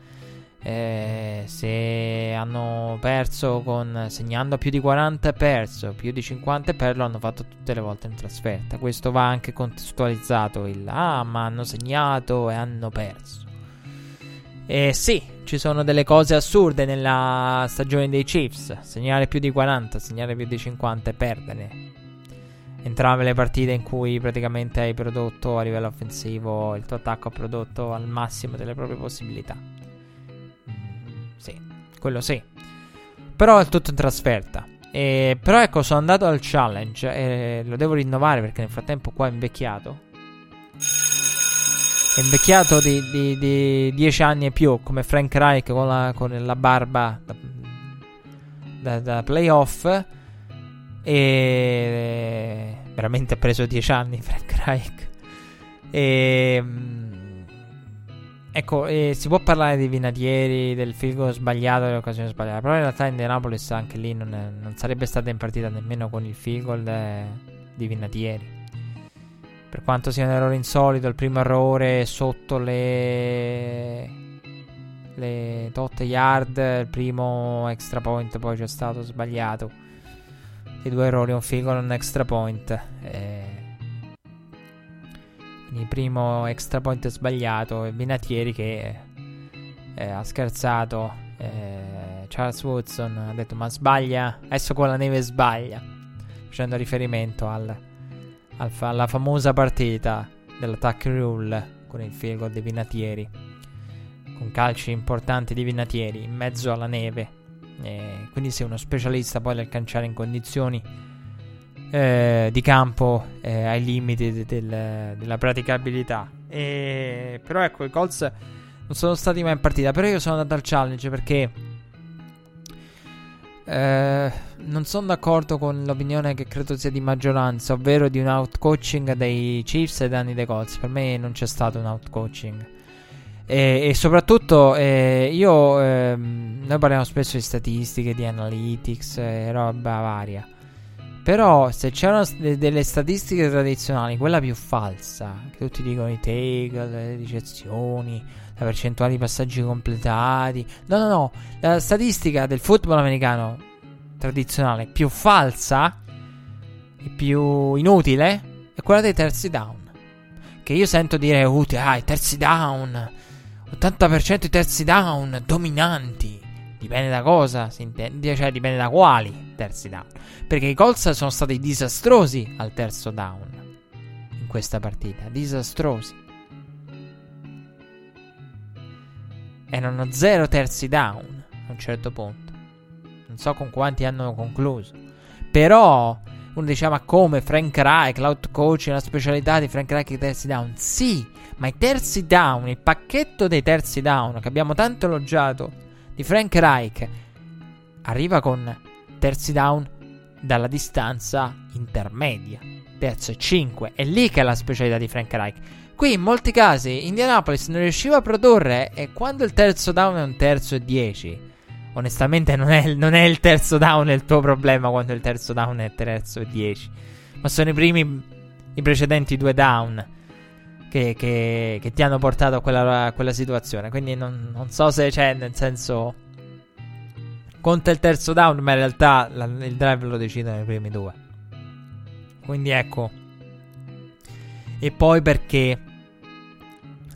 Eh, se hanno perso con segnando più di 40 e perso, più di 50 e per lo hanno fatto tutte le volte in trasferta. Questo va anche contestualizzato il ah, ma hanno segnato e hanno perso. E sì, ci sono delle cose assurde nella stagione dei Chiefs. Segnare più di 40, segnare più di 50 e perdere. Entrambe le partite in cui praticamente hai prodotto a livello offensivo, il tuo attacco ha prodotto al massimo delle proprie possibilità. Mm, sì, quello sì. Però è tutto in trasferta. E, però ecco, sono andato al challenge e lo devo rinnovare perché nel frattempo qua è invecchiato. È invecchiato di 10 anni e più, come Frank Reich con la, con la barba da, da, da playoff. E veramente ha preso 10 anni Frank Reich. E ecco, e si può parlare di Vinatieri, del figo sbagliato, delle occasioni sbagliate. Però in realtà Indianapolis anche lì non, è, non sarebbe stata in partita nemmeno con il figo di Vinatieri. Per quanto sia un errore insolito, il primo errore sotto le le tot yard, il primo extra point poi c'è stato sbagliato. I due errori, un figo e un extra point. Eh, il primo extra point sbagliato e Binatieri che eh, ha scherzato. Eh, Charles Woodson ha detto ma sbaglia, adesso con la neve sbaglia. Facendo riferimento al fa- alla famosa partita dell'attack rule con il field goal di Vinatieri, con calci importanti di Vinatieri in mezzo alla neve. E quindi sei uno specialista poi nel canciare in condizioni eh, di campo eh, ai limiti de- del- della praticabilità. E... Però ecco, i Colts non sono stati mai in partita. Però io sono andato al challenge perché eh, non sono d'accordo con l'opinione che credo sia di maggioranza, ovvero di un outcoaching dei Chiefs ai danni dei Colts. Per me non c'è stato un outcoaching. E, e soprattutto eh, io eh, noi parliamo spesso di statistiche, di analytics e roba varia. Però se c'erano delle statistiche tradizionali, quella più falsa, che tutti dicono i take, le ricezioni, la percentuale di passaggi completati. No, no, no. La statistica del football americano tradizionale più falsa e più inutile è quella dei terzi down. Che io sento dire utile, ah, i terzi down. 80% i terzi down dominanti. Dipende da cosa, si intende, cioè dipende da quali terzi down. Perché i Colts sono stati disastrosi al terzo down in questa partita, disastrosi. erano zero terzi down a un certo punto. Non so con quanti hanno concluso. Però uno diceva ma come Frank Reich, l'out coach, la specialità di Frank Reich i terzi down. Sì, ma i terzi down, il pacchetto dei terzi down che abbiamo tanto elogiato di Frank Reich arriva con terzi down dalla distanza intermedia. Terzo e 5. È lì che è la specialità di Frank Reich. Qui in molti casi Indianapolis non riusciva a produrre e quando il terzo down è un terzo e 10. Onestamente non è, non è, il terzo down il tuo problema quando il terzo down è terzo e 10. Ma sono i primi, i precedenti due down che, che, che ti hanno portato a quella, a quella situazione. Quindi non, non, so se c'è, nel senso... Conta il terzo down, ma in realtà la, il drive lo decidono i primi due. Quindi ecco. E poi perché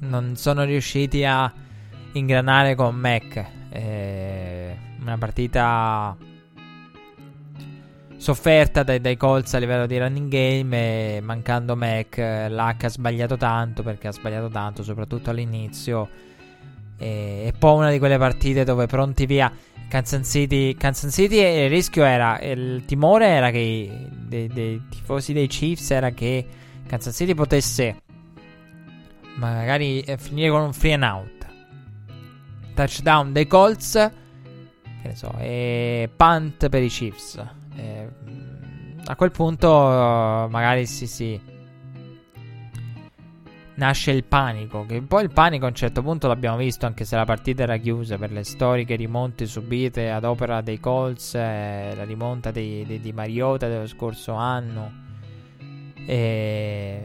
non sono riusciti a ingranare con Mac. Eh, una partita sofferta dai, dai Colts a livello di running game e mancando Mac l'H ha sbagliato tanto perché ha sbagliato tanto soprattutto all'inizio e, e poi una di quelle partite dove pronti via Kansas City, Kansas City il rischio era il timore era che dei, dei tifosi dei Chiefs era che Kansas City potesse magari eh, finire con un free and out. Touchdown dei Colts. Che ne so, e punt per i Chiefs. E, a quel punto, magari sì, sì. nasce il panico. Che poi il panico a un certo punto l'abbiamo visto, anche se la partita era chiusa per le storiche rimonte subite ad opera dei Colts, eh, la rimonta di, di, di Mariota dello scorso anno. E...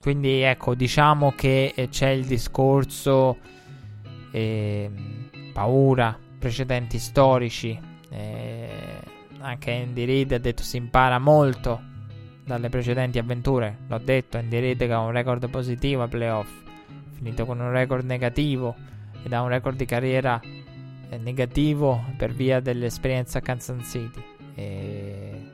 Quindi ecco, diciamo che eh, c'è il discorso eh, paura, precedenti storici. Eh, anche Andy Reid ha detto si impara molto dalle precedenti avventure. L'ho detto, Andy Reid che ha un record positivo ai playoff, finito con un record negativo ed ha un record di carriera eh, negativo per via dell'esperienza a Kansas City. E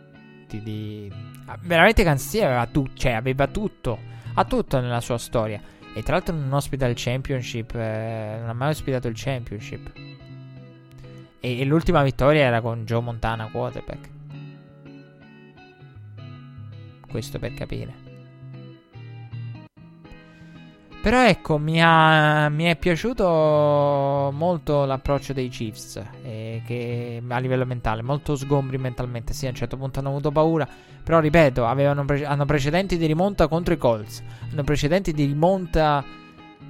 di, di... Ah, veramente Kansas City aveva, tu- cioè, aveva tutto, ha tutto nella sua storia. E tra l'altro non ospita il championship, eh, non ha mai ospitato il championship. E, e l'ultima vittoria era con Joe Montana quarterback. Questo per capire. Però ecco, mi, ha, mi, è piaciuto molto l'approccio dei Chiefs, eh, che a livello mentale, molto sgombri mentalmente. Sì, a un certo punto hanno avuto paura, però ripeto, pre- hanno precedenti di rimonta contro i Colts, hanno precedenti di rimonta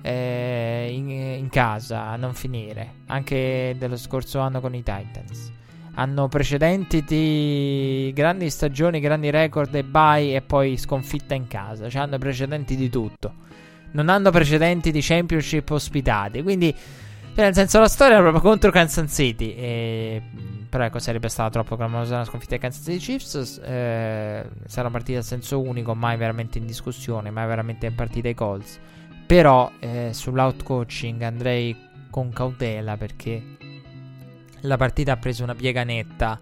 eh, in, in, casa a non finire, anche dello scorso anno con i Titans. Hanno precedenti di grandi stagioni, grandi record e bye e poi sconfitta in casa, cioè hanno precedenti di tutto non hanno precedenti di championship ospitati. Quindi, cioè, nel senso, la storia è proprio contro Kansas City. E, però, ecco, sarebbe stata troppo clamorosa la sconfitta di Kansas City Chiefs. Eh, sarà partita a senso unico, mai veramente in discussione, mai veramente in partita ai Colts. Però, eh, sull'outcoaching andrei con cautela perché la partita ha preso una piega netta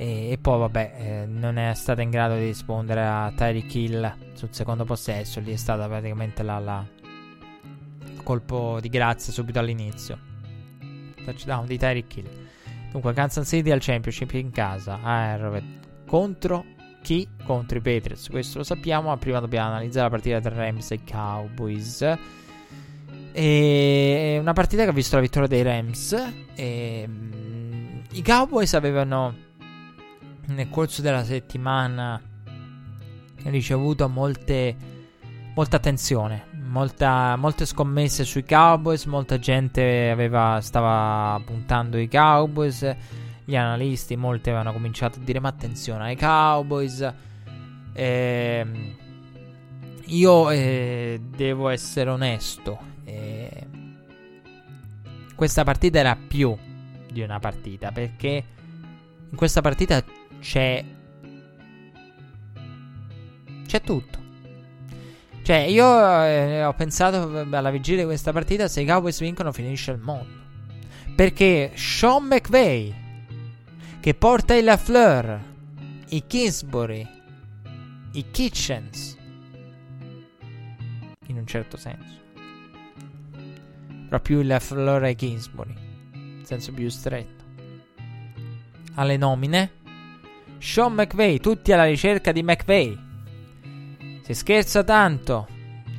e, e poi, vabbè, eh, non è stata in grado di rispondere a Tyreek Hill sul secondo possesso. Lì è stata praticamente la, la colpo di grazia subito all'inizio. Touchdown di Tyreek Hill. Dunque, Kansas City al Championship in casa a contro chi? Contro i Patriots. Questo lo sappiamo, ma prima dobbiamo analizzare la partita tra Rams e Cowboys. E una partita che ha visto la vittoria dei Rams. E, mm, I Cowboys avevano nel corso della settimana ricevuto molte, molta attenzione, molta, molte scommesse sui Cowboys, molta gente aveva, stava puntando i Cowboys, gli analisti, molti avevano cominciato a dire ma attenzione ai Cowboys. Eh, io eh, devo essere onesto, eh, questa partita era più di una partita perché in questa partita c'è. C'è tutto. Cioè, io eh, ho pensato alla vigilia di questa partita: se i Cowboys vincono, finisce il mondo. Perché Sean McVay, che porta i LaFleur, i Kingsbury, i Kitchens, in un certo senso, più il LaFleur e i Kingsbury, in senso più stretto, alle nomine Sean McVay, tutti alla ricerca di McVay. Si scherza tanto.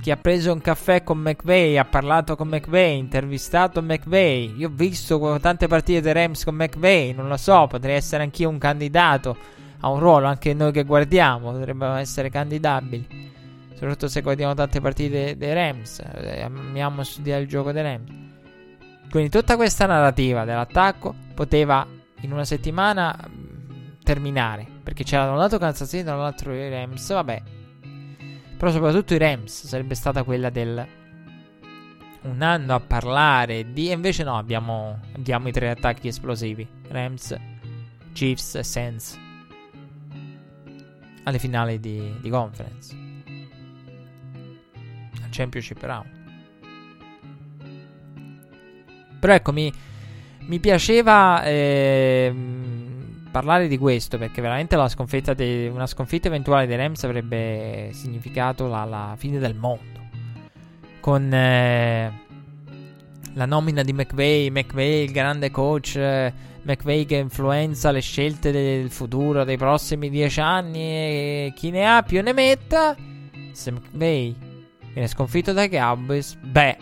Chi ha preso un caffè con McVay, ha parlato con McVay, intervistato McVay. Io ho visto tante partite dei Rams con McVay, non lo so, potrei essere anch'io un candidato a un ruolo, anche noi che guardiamo, potremmo essere candidabili. Soprattutto se guardiamo tante partite dei Rams, eh, amiamo studiare il gioco dei Rams. Quindi tutta questa narrativa dell'attacco poteva in una settimana terminare. Perché c'era da un lato Kansas City, dall'altro i Rams. Vabbè. Però soprattutto i Rams sarebbe stata quella del un anno a parlare di. E invece no, abbiamo, abbiamo i tre attacchi esplosivi: Rams, Chiefs e Saints. Alle finali di, di conference. Al championship round. Però ecco, mi, mi piaceva. Eh, parlare di questo perché veramente la sconfitta de- una sconfitta eventuale dei Rams avrebbe significato la, la fine del mondo. Con eh, la nomina di McVay, McVay il grande coach, eh, McVay che influenza le scelte del futuro dei prossimi dieci anni e chi ne ha più ne metta. Se McVay viene sconfitto dai Cowboys, beh,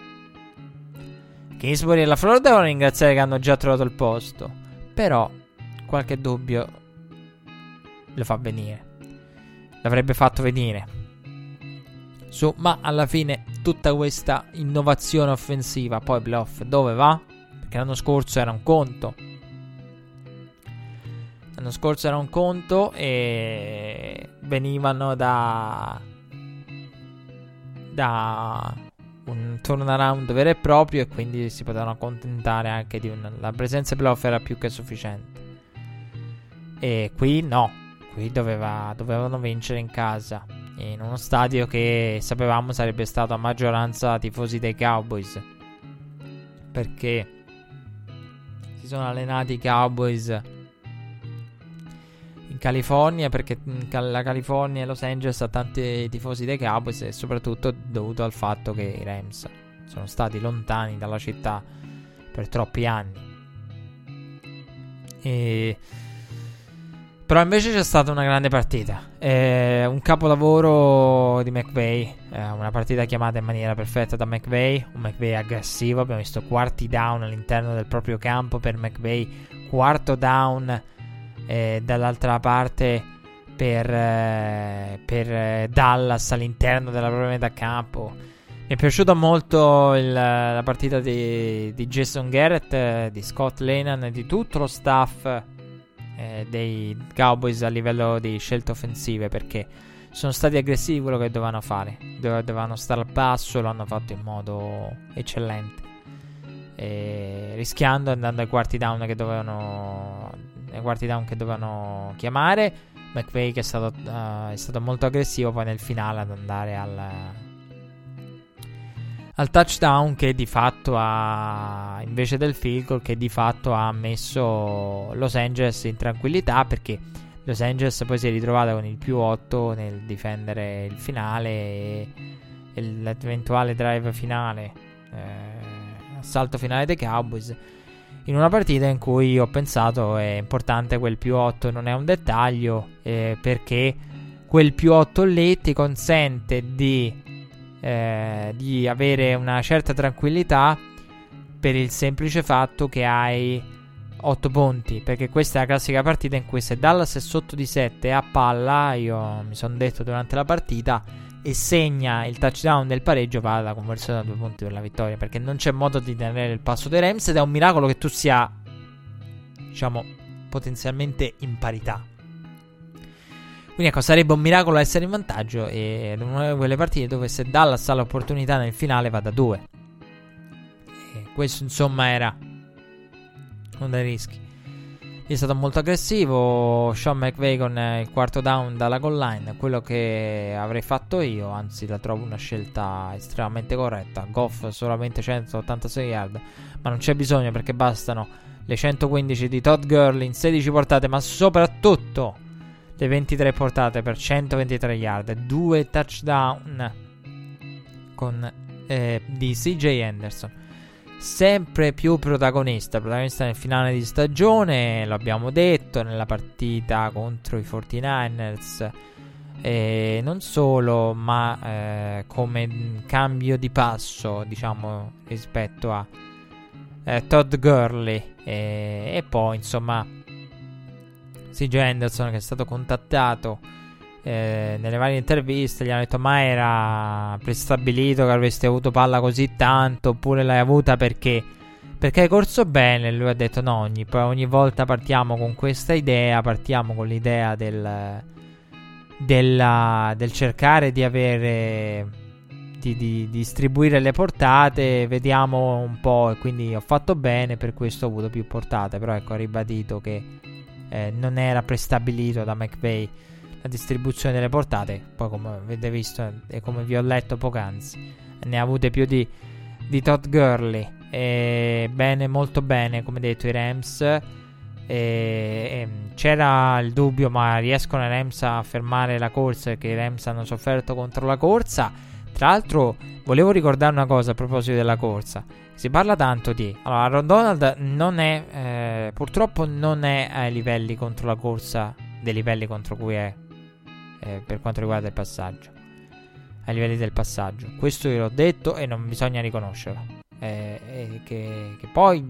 Kingsbury e la Florida devono ringraziare che hanno già trovato il posto. Però qualche dubbio lo fa venire. L'avrebbe fatto venire. su, ma alla fine tutta questa innovazione offensiva, poi playoff dove va? Perché l'anno scorso era un conto. L'anno scorso era un conto e venivano da da un turnaround vero e proprio e quindi si potevano accontentare anche di una la presenza playoff era più che sufficiente. E qui no, qui doveva, dovevano vincere in casa in uno stadio che sapevamo sarebbe stato a maggioranza tifosi dei Cowboys. Perché si sono allenati i Cowboys in California perché la California e Los Angeles ha tanti tifosi dei Cowboys e soprattutto dovuto al fatto che i Rams sono stati lontani dalla città per troppi anni. E però invece c'è stata una grande partita. Eh, un capolavoro di McVay. Eh, una partita chiamata in maniera perfetta da McVay. Un McVay aggressivo. Abbiamo visto quarti down all'interno del proprio campo per McVay. Quarto down eh, dall'altra parte per, eh, per Dallas all'interno della propria metà campo. Mi è piaciuta molto il, la partita di, di Jason Garrett, eh, di Scott Lennon e di tutto lo staff eh, dei Cowboys a livello di scelte offensive perché sono stati aggressivi quello che dovevano fare. Dove, dovevano stare al passo, lo hanno fatto in modo eccellente. E rischiando andando ai quarti down che dovevano ai quarti down che dovevano chiamare. McVay che è stato, uh, è stato molto aggressivo poi nel finale ad andare al al touchdown che di fatto ha invece del field goal che di fatto ha messo Los Angeles in tranquillità perché Los Angeles poi si è ritrovata con il più 8 nel difendere il finale e, l'eventuale drive finale eh, assalto finale dei Cowboys in una partita in cui ho pensato è importante quel più 8 non è un dettaglio eh, perché quel più 8 lì ti consente di eh, di avere una certa tranquillità per il semplice fatto che hai 8 punti. Perché questa è la classica partita in cui se Dallas è sotto di 7 a palla, io mi sono detto durante la partita, e segna il touchdown del pareggio, va alla conversione da 2 punti per la vittoria. Perché non c'è modo di tenere il passo dei Rams ed è un miracolo che tu sia, diciamo, potenzialmente in parità. Quindi ecco, sarebbe un miracolo essere in vantaggio ed è una di quelle partite dove se Dallas ha l'opportunità nel finale va da due. E questo insomma era uno dei rischi. È stato molto aggressivo. Sean McVay con il quarto down dalla goal line. Quello che avrei fatto io. Anzi, la trovo una scelta estremamente corretta. Goff solamente 186 yard. Ma non c'è bisogno perché bastano le 115 di Todd Gurley in 16 portate. Ma soprattutto le 23 portate per 123 yard, 2 touchdown con, eh, di CJ Anderson. Sempre più protagonista, protagonista nel finale di stagione, lo abbiamo detto, nella partita contro i 49ers. E non solo, ma eh, come cambio di passo, diciamo, rispetto a eh, Todd Gurley. E, e poi, insomma, CJ Henderson che è stato contattato eh, nelle varie interviste gli hanno detto ma era prestabilito che avresti avuto palla così tanto oppure l'hai avuta perché? Perché hai corso bene lui ha detto no ogni, ogni volta partiamo con questa idea partiamo con l'idea del, della, del cercare di avere di, di, distribuire le portate vediamo un po' e quindi ho fatto bene per questo ho avuto più portate però ecco ha ribadito che eh, non era prestabilito da McVeigh la distribuzione delle portate. Poi, come avete visto e come vi ho letto poc'anzi, ne ha avute più di, di Todd Gurley. E bene, molto bene, come detto, i Rams. E, e, c'era il dubbio, ma riescono i Rams a fermare la corsa? Perché i Rams hanno sofferto contro la corsa. Tra l'altro, volevo ricordare una cosa a proposito della corsa. Si parla tanto di. Allora, Aaron Donald non è. Eh, purtroppo non è ai livelli contro la corsa. Dei livelli contro cui è. Eh, per quanto riguarda il passaggio. Ai livelli del passaggio. Questo io l'ho detto e non bisogna riconoscerlo. Eh, che, che, poi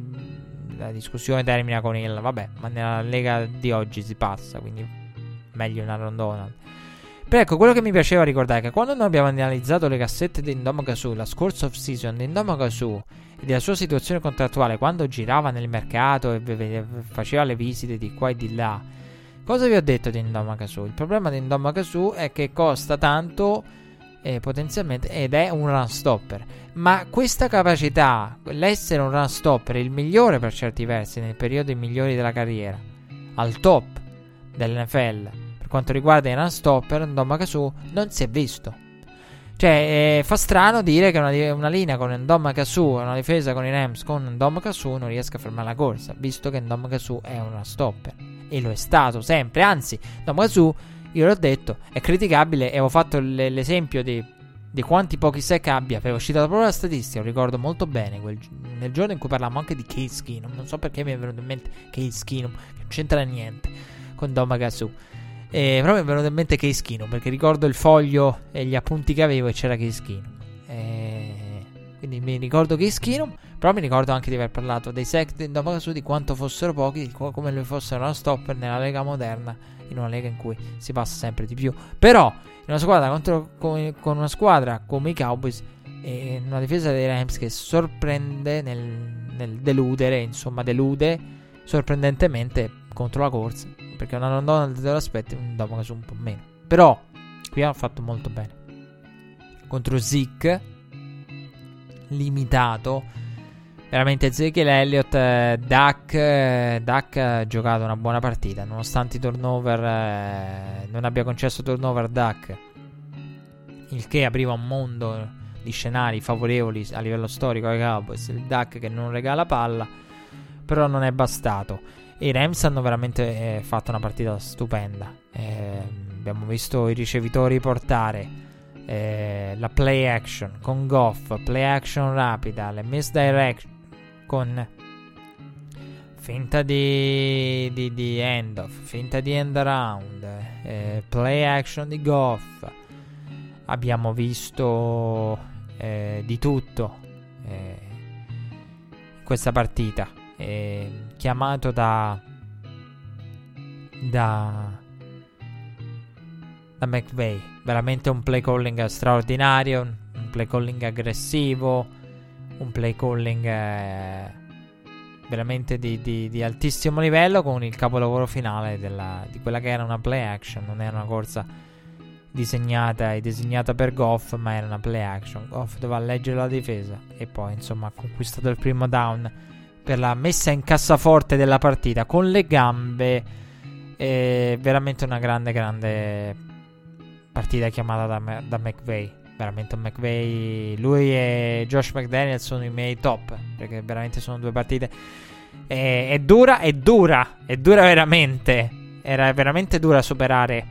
la discussione termina con il. Vabbè, ma nella lega di oggi si passa. Quindi meglio un Aaron Donald. Però ecco, quello che mi piaceva ricordare è che quando noi abbiamo analizzato le cassette di Indoma Su, la scorsa off-season di Indoma Su e della sua situazione contrattuale, quando girava nel mercato e faceva le visite di qua e di là, cosa vi ho detto di Indoma Su? Il problema di Indoma Su è che costa tanto eh, potenzialmente ed è un run stopper. Ma questa capacità, l'essere un run stopper, il migliore per certi versi nei periodi migliori della carriera, al top dell'NFL per quanto riguarda i run stopper, Ndomakasu non si è visto. Cioè, eh, fa strano dire che una, una linea con Ndomakasu una difesa con i Rams con Ndomakasu non riesca a fermare la corsa, visto che Ndomakasu è una stopper. E lo è stato sempre. Anzi, Ndomakasu, io l'ho detto, è criticabile e ho fatto l- l'esempio di, di, quanti pochi sec abbia. Avevo citato proprio la statistica, lo ricordo molto bene. Quel, nel giorno in cui parlavamo anche di Case Keenum. Non so perché mi è venuto in mente Case Keenum, che non c'entra niente con Domakasu. E però mi è venuto in mente Case Keenum perché ricordo il foglio e gli appunti che avevo e c'era Case Keenum. E... Quindi mi ricordo Case Keenum, però mi ricordo anche di aver parlato dei sec di Domakasu, di quanto fossero pochi, come lui fossero una stopper nella lega moderna, in una lega in cui si passa sempre di più. Però in una squadra contro, con, con una squadra come i Cowboys e una difesa dei Rams che sorprende nel, nel deludere, insomma delude sorprendentemente contro la corsa perché una rondona te lo aspetti, un Domokasu un po' meno. Però qui ha fatto molto bene. Contro Zik, limitato. Veramente Ezekiel Elliott, eh, Duck, eh, Duck ha giocato una buona partita, nonostante i turnover, eh, non abbia concesso turnover Duck, il che apriva un mondo di scenari favorevoli a livello storico ai Cowboys, il Duck che non regala palla, però non è bastato. I Rams hanno veramente eh, fatto una partita stupenda. Eh, abbiamo visto i ricevitori portare eh, la play action con Goff, play action rapida, le misdirect con finta di, di, di end off, finta di end around, eh, play action di Goff. Abbiamo visto eh, di tutto eh, in questa partita eh, chiamato da da da McVay veramente un play calling straordinario un play calling aggressivo un play calling eh, veramente di, di, di, altissimo livello con il capolavoro finale della, di quella che era una play action. Non era una corsa disegnata e disegnata per Goff ma era una play action. Goff doveva leggere la difesa e poi insomma ha conquistato il primo down per la messa in cassaforte della partita con le gambe. È veramente una grande, grande partita chiamata da, da McVay. Veramente un McVay. Lui e Josh McDaniel sono i miei top. Perché veramente sono due partite. È, è dura, è dura. È dura veramente. Era veramente dura superare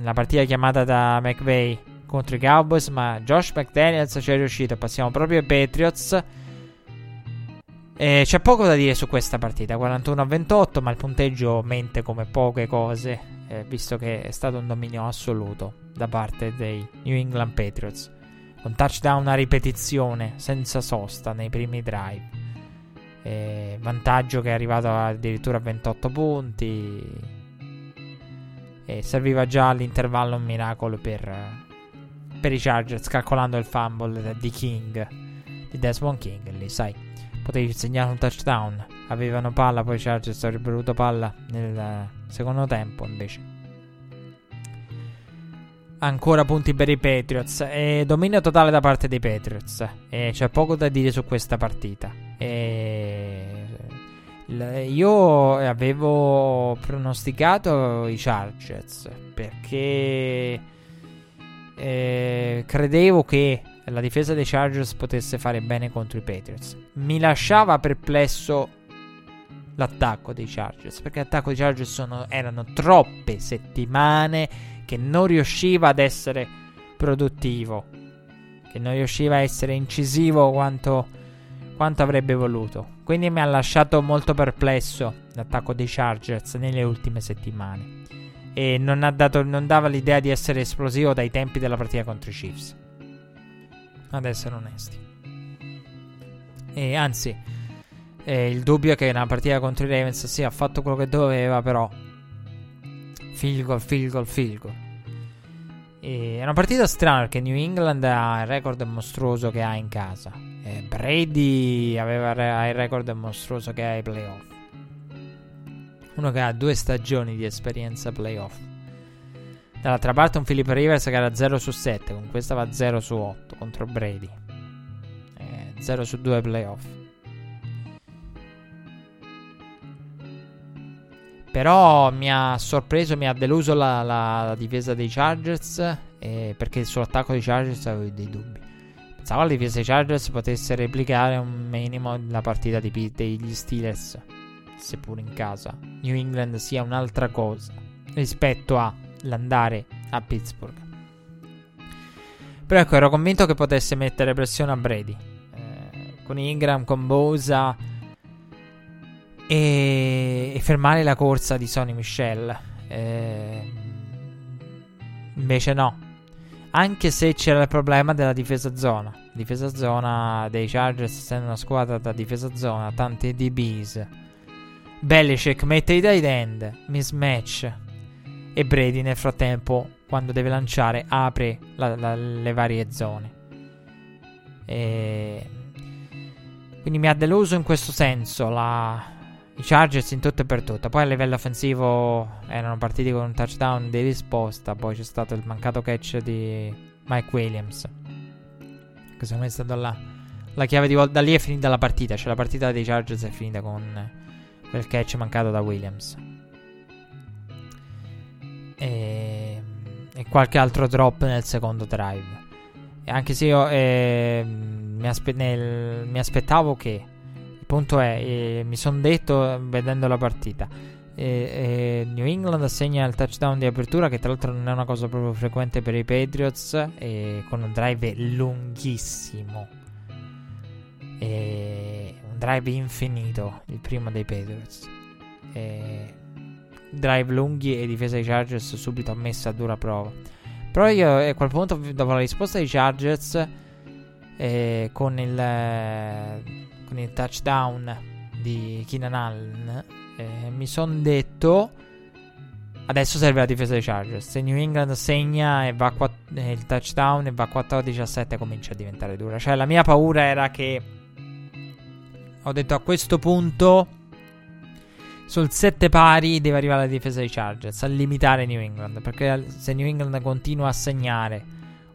la partita chiamata da McVay contro i Cowboys. Ma Josh McDaniels ci è riuscito. Passiamo proprio ai Patriots eh, c'è poco da dire su questa partita, 41 a 28, ma il punteggio mente come poche cose, eh, visto che è stato un dominio assoluto da parte dei New England Patriots. Un touchdown a ripetizione, senza sosta nei primi drive. Eh, vantaggio che è arrivato addirittura a 28 punti. E serviva già all'intervallo un miracolo per, per i Chargers, calcolando il fumble di King, di Desmond King. Lì, sai potevi segnare un touchdown. Avevano palla, poi Chargers avrebbero avuto palla nel secondo tempo invece. Ancora punti per i Patriots. E dominio totale da parte dei Patriots. E c'è poco da dire su questa partita. E io avevo pronosticato i Chargers perché eh, credevo che la difesa dei Chargers potesse fare bene contro i Patriots. Mi lasciava perplesso l'attacco dei Chargers, perché l'attacco dei Chargers sono, erano troppe settimane che non riusciva ad essere produttivo, che non riusciva a essere incisivo quanto, quanto avrebbe voluto. Quindi mi ha lasciato molto perplesso l'attacco dei Chargers nelle ultime settimane. E non, dato, non dava l'idea di essere esplosivo dai tempi della partita contro i Chiefs ad essere onesti. E anzi, eh, il dubbio è che nella partita contro i Ravens sì, ha fatto quello che doveva, però field goal, field goal, field goal. E è una partita strana perché New England ha il record mostruoso che ha in casa. E Brady aveva il record mostruoso che ha ai playoff. Uno che ha due stagioni di esperienza playoff. Dall'altra parte un Philip Rivers che era 0 su 7, con questa va 0 su 8 contro Brady. Eh, 0 su 2 playoff. Però mi ha sorpreso, mi ha deluso la, la, difesa dei Chargers. Eh, perché sull'attacco dei Chargers avevo dei dubbi. Pensavo la difesa dei Chargers potesse replicare un minimo la partita di, degli Steelers. Seppur in casa. New England sia un'altra cosa rispetto all'andare a Pittsburgh. Però ecco, ero convinto che potesse mettere pressione a Brady. Eh, con Ingram, con Bosa e, e fermare la corsa di Sonny Michel. Eh, invece no. Anche se c'era il problema della difesa zona. Difesa zona dei Chargers, essendo una squadra da difesa zona, tanti DBs. Belichick mette i tight end, mismatch. E Brady nel frattempo, quando deve lanciare, apre la, la, le varie zone. E... Quindi mi ha deluso in questo senso la, i Chargers in tutto e per tutto. Poi a livello offensivo erano partiti con un touchdown di risposta. Poi c'è stato il mancato catch di Mike Williams. Che secondo me è stata la, la chiave di volta. Da lì è finita la partita. Cioè la partita dei Chargers è finita con quel catch mancato da Williams. E, e qualche altro drop nel secondo drive. E anche se io eh, mi, aspe- nel, mi aspettavo che punto è, eh, mi sono detto vedendo la partita, eh, New England assegna il touchdown di apertura che tra l'altro non è una cosa proprio frequente per i Patriots, con un drive lunghissimo. un drive infinito, il primo dei Patriots. Drive lunghi e difesa dei Chargers subito ammessa a dura prova. Però io a quel punto, dopo la risposta dei Chargers, eh, con il con il touchdown di Keenan Allen, eh, mi sono detto adesso serve la difesa dei Chargers. Se New England segna e va quatt- eh, il touchdown e va 14-17 comincia a diventare dura. Cioè la mia paura era che ho detto a questo punto sul 7 pari deve arrivare la difesa dei Chargers a limitare New England, perché se New England continua a segnare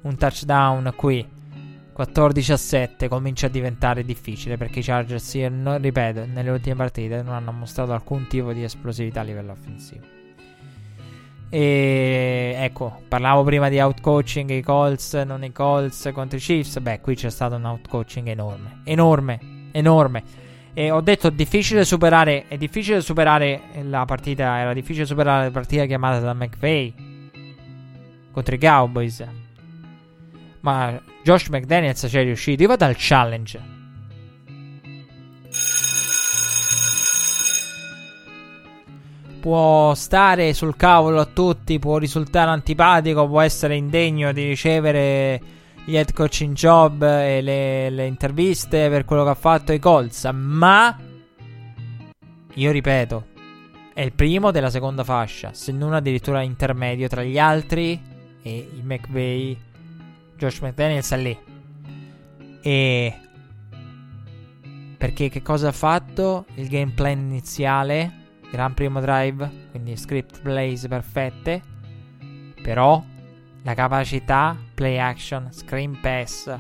un touchdown qui 14 a 7 comincia a diventare difficile perché i Chargers, non, ripeto, nelle ultime partite non hanno mostrato alcun tipo di esplosività a livello offensivo. E ecco, parlavo prima di outcoaching i Colts, non i Colts contro i Chiefs. Beh, qui c'è stato un outcoaching enorme, enorme, enorme. E ho detto difficile superare, è difficile superare la partita, era difficile superare la partita chiamata da McVay contro i Cowboys. Ma Josh McDaniels ci è riuscito. Io vado al challenge. Può stare sul cavolo a tutti, può risultare antipatico, può essere indegno di ricevere gli head coaching job e le, le interviste per quello che ha fatto i Colts. Ma io ripeto, è il primo della seconda fascia, se non addirittura intermedio tra gli altri e i McVay Josh McDaniels è lì. E perché che cosa ha fatto? Il game plan iniziale, gran primo drive, quindi script plays perfette. Però la capacità play action, screen pass,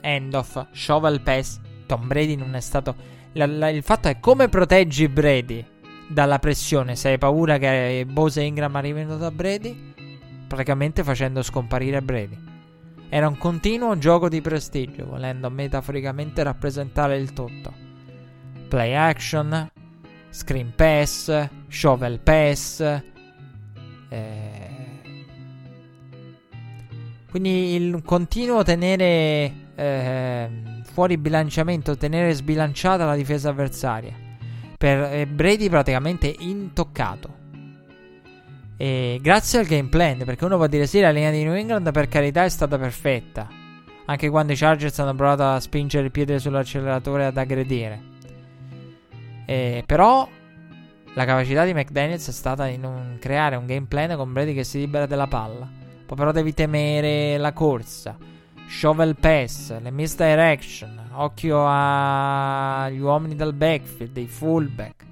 end off, shovel pass. Tom Brady non è stato. La, la, il fatto è come proteggi Brady dalla pressione. Se hai paura che Bose Ingram arrivino da Brady, praticamente facendo scomparire Brady. Era un continuo gioco di prestigio, volendo metaforicamente rappresentare il tutto. Play action, screen pass, shovel pass. Eh... Quindi il continuo tenere eh, fuori bilanciamento, tenere sbilanciata la difesa avversaria. Per eh, Brady praticamente intoccato. E grazie al game plan, perché uno può dire sì, la linea di New England per carità è stata perfetta. Anche quando i Chargers hanno provato a spingere il piede sull'acceleratore ad aggredire. E, però la capacità di McDaniels è stata in un, creare un game plan con Brady che si libera della palla. Poi però devi temere la corsa. Shovel pass, le misdirection, occhio agli uomini dal backfield, dei fullback.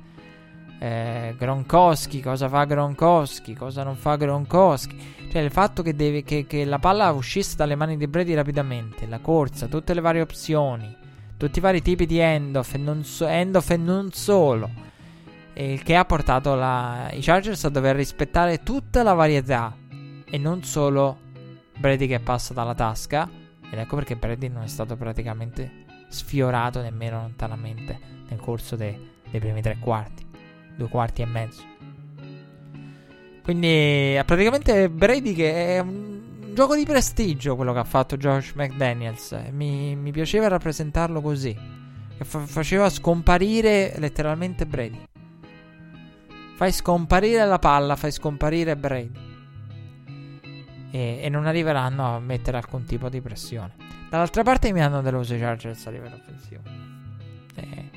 Eh, Gronkowski, cosa fa Gronkowski, cosa non fa Gronkowski. Cioè il fatto che, deve, che, che la palla uscisse dalle mani di Brady rapidamente, la corsa, tutte le varie opzioni, tutti i vari tipi di end-off e non, so, end-off e non solo. il che ha portato la, i Chargers a dover rispettare tutta la varietà e non solo Brady che passa dalla tasca ed ecco perché Brady non è stato praticamente sfiorato nemmeno lontanamente nel corso dei, dei primi tre quarti, due quarti e mezzo. Quindi praticamente Brady che è un gioco di prestigio quello che ha fatto Josh McDaniels. Mi, mi piaceva rappresentarlo così. Che fa- faceva scomparire letteralmente Brady. Fai scomparire la palla, fai scomparire Brady e, e, non arriveranno a mettere alcun tipo di pressione. Dall'altra parte mi hanno deluso i Chargers a livello offensivo. E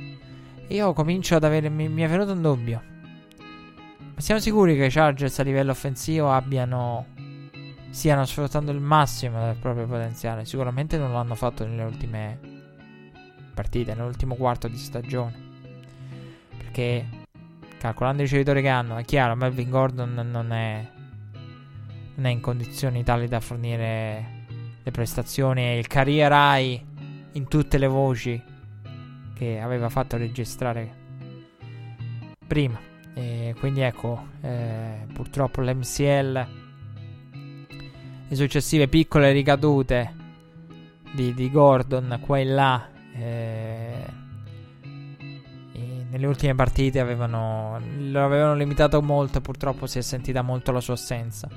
io comincio ad avere. Mi, mi, è venuto un dubbio. Ma siamo sicuri che i Chargers a livello offensivo abbiano. stiano sfruttando il massimo del proprio potenziale? Sicuramente non l'hanno fatto nelle ultime partite, nell'ultimo quarto di stagione. Perché calcolando i ricevitori che hanno, è chiaro, Melvin Gordon non è non è in condizioni tali da fornire le prestazioni e il career high in tutte le voci che aveva fatto registrare prima. E quindi ecco, eh, purtroppo l'MCL, le successive piccole ricadute di, di Gordon qua e là, eh, nelle ultime partite avevano, lo avevano limitato molto purtroppo si è sentita molto la sua assenza.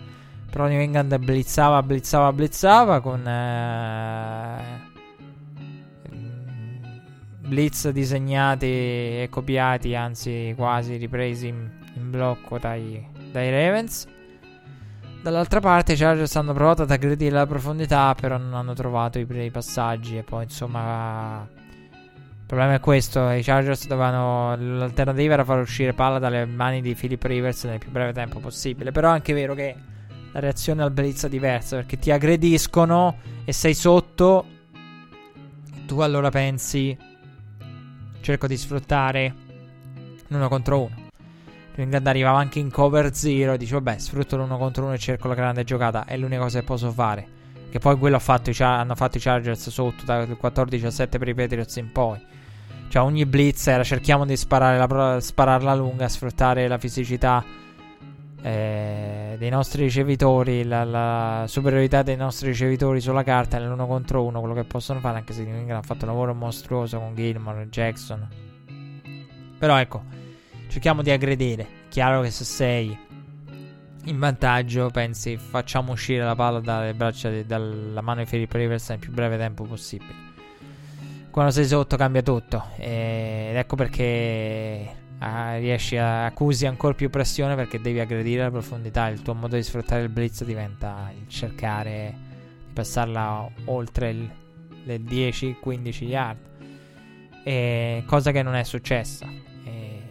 Però New England blizzava, blizzava, blizzava con eh, blitz disegnati e copiati, anzi quasi ripresi in, in blocco dai, dai, Ravens. Dall'altra parte i Chargers hanno provato ad aggredire la profondità, però non hanno trovato i, i passaggi e poi insomma... Il problema è questo, i Chargers dovevano... L'alternativa era far uscire palla dalle mani di Philip Rivers nel più breve tempo possibile. Però è anche vero che la reazione al blitz è diversa perché ti aggrediscono e sei sotto. Tu allora pensi cerco di sfruttare l'uno contro uno. England arrivava anche in cover 0 e dice vabbè sfrutto l'uno contro uno e cerco la grande giocata, è l'unica cosa che posso fare. Che poi quello ha fatto hanno fatto i Chargers sotto dal 14-17 per i Patriots in poi. Cioè ogni blitz era cerchiamo di sparare la, spararla lunga, sfruttare la fisicità eh, dei nostri ricevitori, la, la, superiorità dei nostri ricevitori sulla carta nell'uno contro uno, quello che possono fare, anche se New England ha fatto un lavoro mostruoso con Gilmore, Jackson. Però ecco, cerchiamo di aggredire. Chiaro che se sei in vantaggio, pensi facciamo uscire la palla dalle braccia di, dalla mano di Philip Rivers nel più breve tempo possibile. Quando sei sotto cambia tutto. Ed ecco perché Uh, riesci a accusi ancora più pressione perché devi aggredire la profondità. Il tuo modo di sfruttare il blitz diventa il cercare di passarla oltre il, le 10-15 yard. E, cosa che non è successa. E,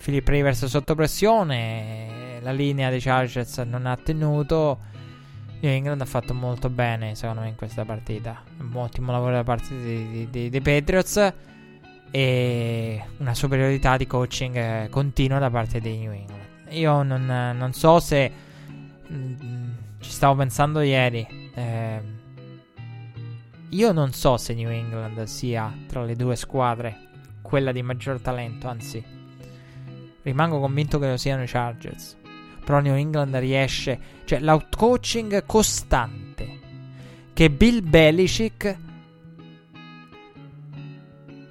Philip Rivers sotto pressione. La linea dei Chargers non ha tenuto. New England ha fatto molto bene, secondo me, in questa partita. Un ottimo lavoro da parte dei, dei, dei Patriots e una superiorità di coaching eh, continua da parte dei New England. Io non, non so se mm, ci stavo pensando ieri. Eh, io non so se New England sia tra le due squadre quella di maggior talento, anzi, rimango convinto che lo siano i Chargers. Però New England riesce, cioè l'outcoaching costante che Bill Belichick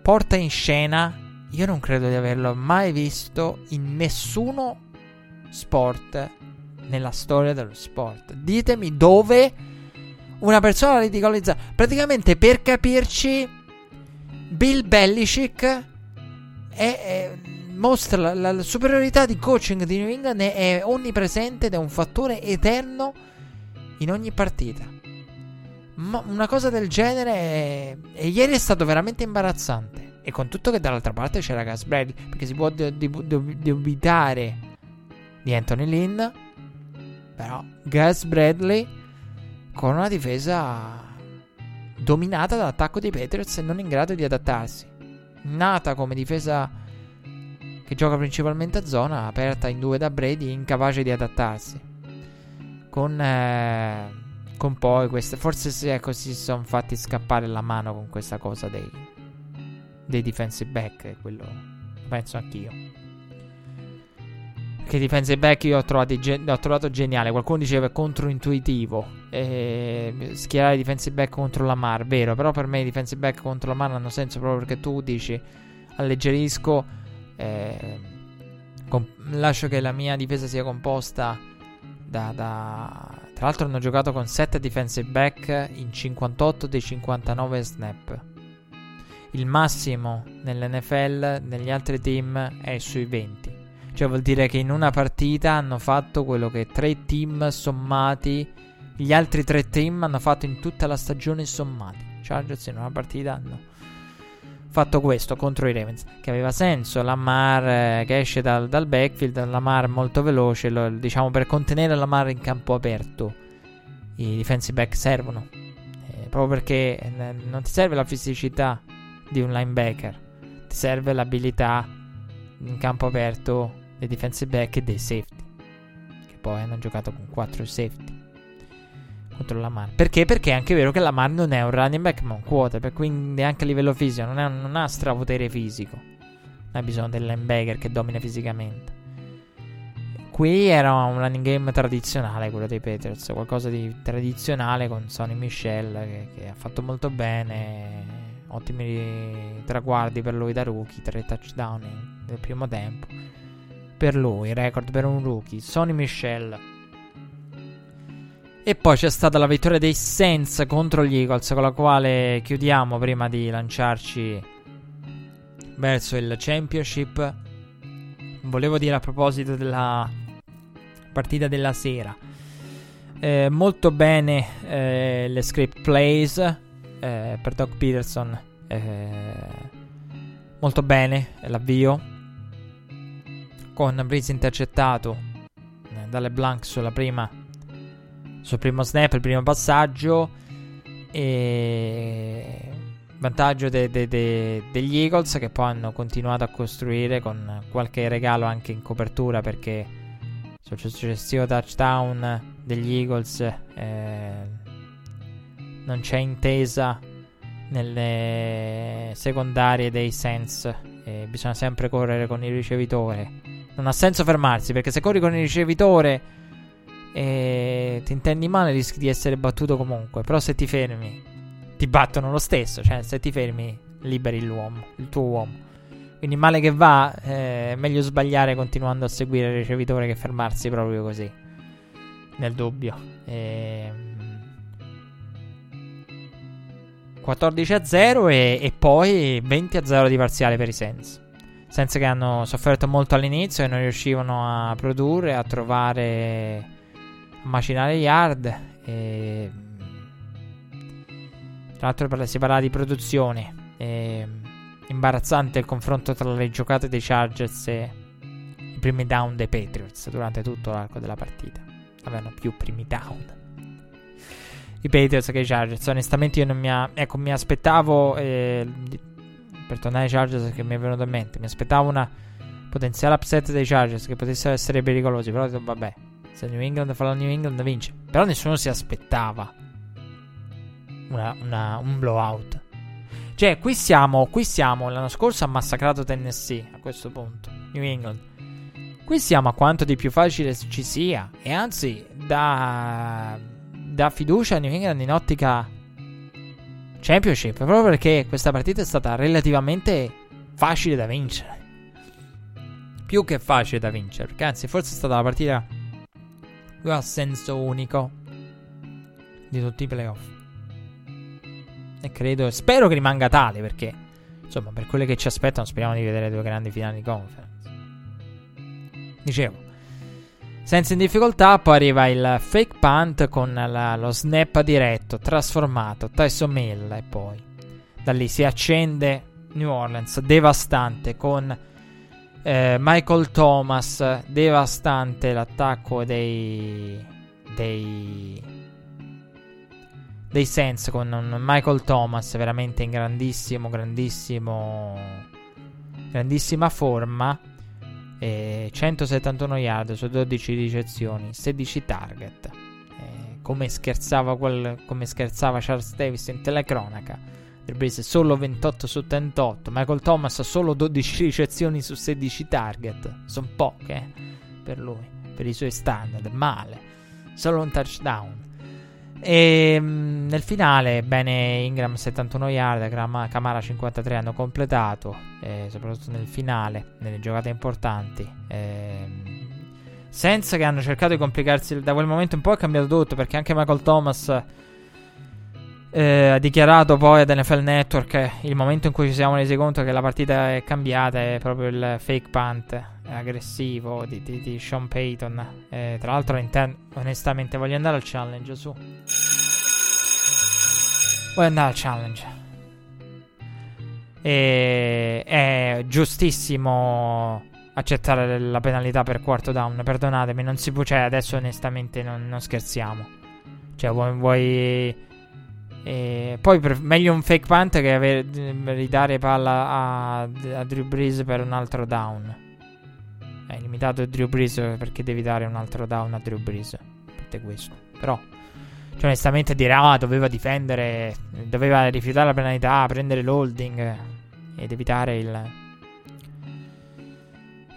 porta in scena, io non credo di averlo mai visto in nessuno sport nella storia dello sport. Ditemi dove una persona ridicolizza. Praticamente per capirci, Bill Belichick è, è, mostra la, la, superiorità di coaching di New England è, onnipresente ed è un fattore eterno in ogni partita. Ma una cosa del genere. E ieri è stato veramente imbarazzante. E con tutto che dall'altra parte c'era Gas Bradley. Perché si può dubitare di Anthony Lynn. Però Gas Bradley con una difesa dominata dall'attacco dei Patriots e non in grado di adattarsi. Nata come difesa che gioca principalmente a zona, aperta in due da Brady, incapace di adattarsi. Con, eh, con poi queste. Forse si, ecco, si sono fatti scappare la mano con questa cosa dei, dei defensive back. Quello penso anch'io. Che defensive back io ho, gen- ho, trovato geniale. Qualcuno diceva controintuitivo. E schierare defensive back contro la Mar, vero? Però per me i defensive back contro la Mar hanno senso proprio perché tu dici alleggerisco. Eh, com- lascio che la mia difesa sia composta da, da, Tra l'altro hanno giocato con 7 defensive back in 58 dei 59 snap. Il massimo nell'NFL negli altri team è sui 20. Cioè vuol dire che in una partita hanno fatto quello che tre team sommati, gli altri tre team hanno fatto in tutta la stagione sommati. Chargers in una partita hanno fatto questo contro i Ravens, che aveva senso. Lamar eh, che esce dal, dal backfield, Lamar molto veloce, lo, diciamo per contenere Lamar in campo aperto. I defensive back servono, eh, proprio perché eh, non ti serve la fisicità di un linebacker, ti serve l'abilità in campo aperto dei defensive back e dei safety. Che poi hanno giocato con 4 safety contro Lamar. Perché? Perché è anche vero che Lamar non è un running back ma un quarterback, quindi anche a livello fisico non, è, non ha strapotere fisico. Non ha bisogno del linebacker che domina fisicamente. Qui era un running game tradizionale quello dei Patriots, qualcosa di tradizionale con Sonny Michel che, che ha fatto molto bene, ottimi traguardi per lui da rookie, tre touchdown nel primo tempo per lui, record per un rookie, Sonny Michel. E poi c'è stata la vittoria dei Saints contro gli Eagles, con la quale chiudiamo prima di lanciarci verso il championship. Volevo dire a proposito della partita della sera. Eh, molto bene eh, le script plays eh, per Doc Peterson. Eh, molto bene l'avvio con Breeze intercettato eh, dalle Blank sulla prima sul primo snap, il primo passaggio e vantaggio de, de, de, degli Eagles che poi hanno continuato a costruire con qualche regalo anche in copertura perché sul successivo touchdown degli Eagles eh, non c'è intesa nelle secondarie dei Saints e bisogna sempre correre con il ricevitore. Non ha senso fermarsi perché se corri con il ricevitore e ti intendi male rischi di essere battuto comunque. Però se ti fermi ti battono lo stesso. Cioè se ti fermi liberi l'uomo, il tuo uomo. Quindi male che va, è meglio sbagliare continuando a seguire il ricevitore che fermarsi proprio così. Nel dubbio. E... 14 a 0 e, e poi 20 a 0 di parziale per i Sens senza che hanno sofferto molto all'inizio e non riuscivano a produrre, a trovare, macinare yard. E... Tra l'altro si parlava di produzione. E... Imbarazzante il confronto tra le giocate dei Chargers e i primi down dei Patriots durante tutto l'arco della partita. Avevano più primi down. I Patriots che i Chargers. Onestamente io non mi, a... ecco, mi aspettavo... Eh, per tornare ai Chargers che mi è venuto in mente. Mi aspettavo una potenziale upset dei Chargers che potessero essere pericolosi. Però vabbè, se New England fa la New England vince. Però nessuno si aspettava una, una, un blowout. Cioè, qui siamo, qui siamo. L'anno scorso ha massacrato Tennessee a questo punto. New England. Qui siamo a quanto di più facile ci sia. E anzi, da, da fiducia a New England in ottica Championship, proprio perché questa partita è stata relativamente facile da vincere. Più che facile da vincere, perché anzi forse è stata la partita a senso unico di tutti i playoff. E credo, spero che rimanga tale perché, insomma, per quelle che ci aspettano, speriamo di vedere due grandi finali di conference. Dicevo, senza in difficoltà, poi arriva il fake punt con la, lo snap diretto, trasformato, Tyson Mill e poi da lì si accende New Orleans, devastante con eh, Michael Thomas, devastante l'attacco dei, dei, dei Saints con Michael Thomas veramente in grandissimo, grandissimo, grandissima forma. E 171 yard su 12 ricezioni, 16 target. E come, scherzava quel, come scherzava Charles Davis in telecronaca. Drew Brees solo 28 su 38. Michael Thomas solo 12 ricezioni su 16 target. Sono poche eh, per lui, per i suoi standard. Male. Solo un touchdown. E mh, nel finale, bene, Ingram 71 yard, Camara 53 hanno completato, eh, soprattutto nel finale, nelle giocate importanti. ehm, senza che hanno cercato di complicarsi da quel momento in poi è cambiato tutto perché anche Michael Thomas eh, ha dichiarato poi ad NFL Network il momento in cui ci siamo resi conto che la partita è cambiata è proprio il fake punt aggressivo di, di- di Sean Payton. Eh, tra l'altro, onestamente, voglio andare al challenge su. Voglio andare al challenge. E è giustissimo accettare la penalità per quarto down. Perdonatemi, non si può. Cioè, adesso onestamente non, non scherziamo. Cioè, vuoi. vuoi e poi per- meglio un fake punt che aver- ridare palla a, a Drew Brees per un altro down. Hai limitato Drew Brees perché devi dare un altro down a Drew Brees. Parte questo. Però, cioè, onestamente dire, ah, doveva difendere, doveva rifiutare la penalità, prendere l'holding ed evitare il...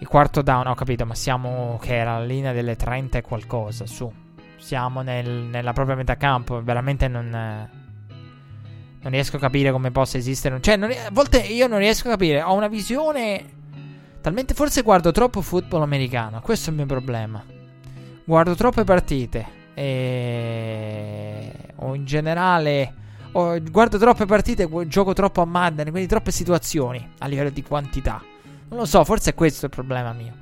Il quarto down, ho capito, ma siamo che era la linea delle 30 e qualcosa, su. Siamo nel- nella propria metà campo, veramente non... non riesco a capire come possa esistere. Cioè, non a volte io non riesco a capire. Ho una visione. Talmente forse guardo troppo football americano. Questo è il mio problema. Guardo troppe partite. E... O in generale. O guardo troppe partite. Gioco troppo a Madden. Quindi troppe situazioni a livello di quantità. Non lo so, forse è questo il problema mio.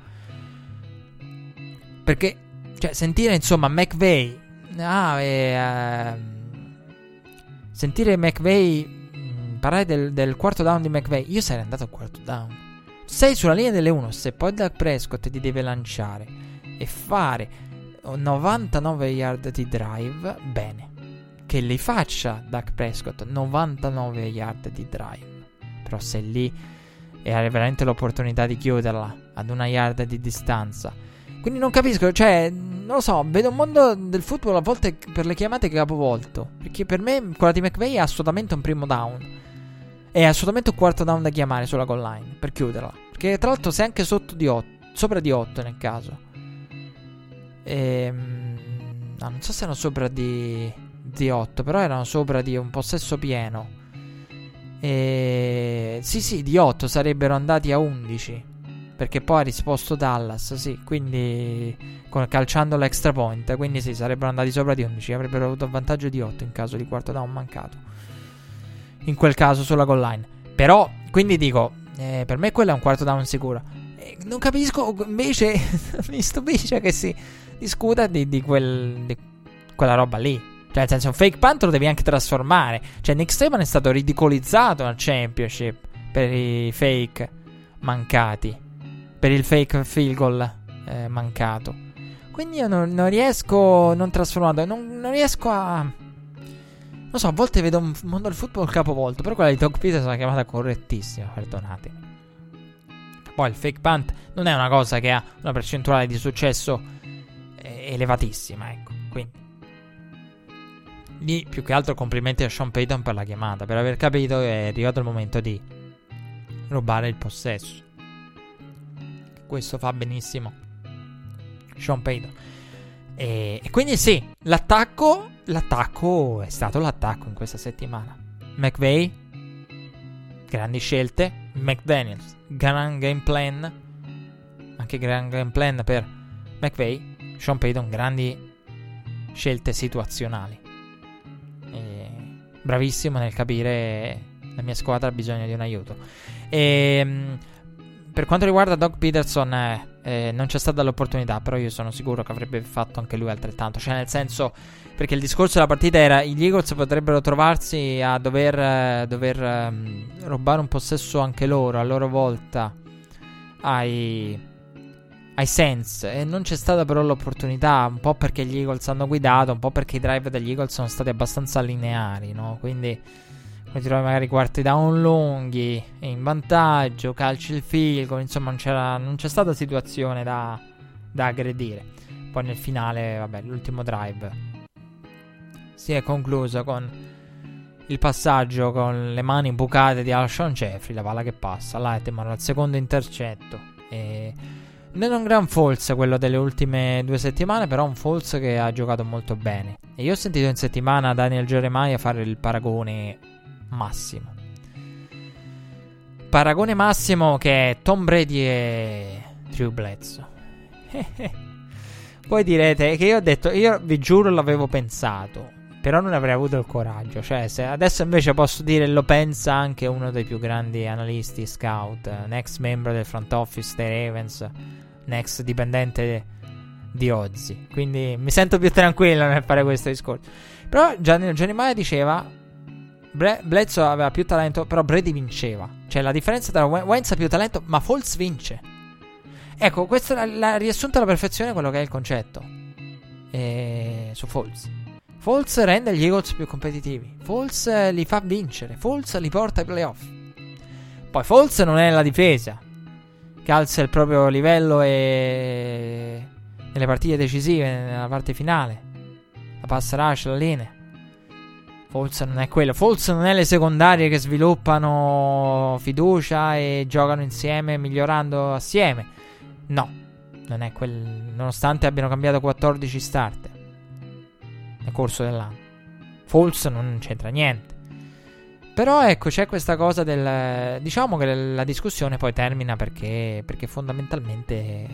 Perché. Cioè, sentire insomma McVeigh. Ah, e. ehm, Sentire McVeigh mh, parlare del, del quarto down di McVeigh, io sarei andato al quarto down. Sei sulla linea delle 1, se poi da Prescott ti deve lanciare e fare 99 yard di drive, bene. Che li faccia Dak Prescott 99 yard di drive. Però se lì e hai veramente l'opportunità di chiuderla ad una yard di distanza. Quindi non capisco, cioè, non lo so, vedo un mondo del football a volte per le chiamate capovolto. Perché per me quella di McVeigh è assolutamente un primo down. È assolutamente un quarto down da chiamare sulla goal line per chiuderla. Perché tra l'altro sei anche sotto di 8, sopra di 8 nel caso. Ehm, no, non so se erano sopra di, di 8, però erano sopra di un possesso pieno. E... Sì, sì, di 8 sarebbero andati a 11. Perché poi ha risposto Dallas, sì, quindi con- calciando l'extra point, quindi sì, sarebbero andati sopra di 11, avrebbero avuto vantaggio di 8 in caso di quarto down mancato. In quel caso sulla goal line. Però, quindi dico, eh, per me quello è un quarto down sicuro. Eh, non capisco, invece mi stupisce che si discuta di, di quel, di quella roba lì. Cioè, nel senso, un fake punt lo devi anche trasformare. Cioè, Nick Saban è stato ridicolizzato al championship per i fake mancati. Per il fake field goal eh, mancato. Quindi io non, non riesco, non trasformato, non, non riesco a... Non so, a volte vedo un mondo del football capovolto, però quella di Doug Peters è una chiamata correttissima, perdonatemi. Poi il fake punt non è una cosa che ha una percentuale di successo eh, elevatissima, ecco. Quindi lì più che altro complimenti a Sean Payton per la chiamata, per aver capito che è arrivato il momento di rubare il possesso. Questo fa benissimo Sean Payton. E, e quindi sì, l'attacco, l'attacco è stato l'attacco in questa settimana. McVeigh, grandi scelte. McDaniels, gran game plan. Anche gran game plan per McVeigh. Sean Payton, grandi scelte situazionali. E bravissimo nel capire la mia squadra ha bisogno di un aiuto. E, per quanto riguarda Doug Peterson, eh, eh, non c'è stata l'opportunità, però io sono sicuro che avrebbe fatto anche lui altrettanto. Cioè, nel senso, perché il discorso della partita era: gli Eagles potrebbero trovarsi a dover, eh, dover ehm, rubare un possesso anche loro, a loro volta, ai, ai Saints e non c'è stata però l'opportunità, un po' perché gli Eagles hanno guidato, un po' perché i drive degli Eagles sono stati abbastanza lineari, no? Quindi come ti trovi magari quarti down lunghi, in vantaggio, calci il field insomma non, non, c'è stata situazione da, da aggredire. Poi nel finale, vabbè, l'ultimo drive si è concluso con il passaggio con le mani bucate di Alshon Jeffrey, la palla che passa, è al secondo intercetto. E non è un gran false quello delle ultime due settimane, però un false che ha giocato molto bene. E io ho sentito in settimana Daniel Jeremiah fare il paragone massimo. Paragone massimo che è Tom Brady e Drew Bledsoe. Poi direte che io ho detto, io vi giuro l'avevo pensato, però non avrei avuto il coraggio. Cioè, adesso invece posso dire lo pensa anche uno dei più grandi analisti scout, next membro del front office dei Ravens, next dipendente di Ozzy. Quindi mi sento più tranquillo nel fare questo discorso. Però Gianni, Gianni Maia diceva Bledsoe aveva più talento, però Brady vinceva. Cioè, la differenza tra Wentz ha più talento, ma Foles vince. Ecco, questo l'ha riassunto alla perfezione quello che è il concetto. E... Su Foles. Foles rende gli Eagles più competitivi. Foles li fa vincere. Foles li porta ai playoff. Poi Foles non è la difesa. Che alza il proprio livello e... nelle partite decisive, nella parte finale. La pass rush, la linea. Forse non è quello. Forse non è le secondarie che sviluppano fiducia e giocano insieme, migliorando assieme. No, non è quel. Nonostante abbiano cambiato 14 starter nel corso dell'anno. False non c'entra niente. Però ecco, c'è questa cosa del. Diciamo che la discussione poi termina perché. Perché fondamentalmente.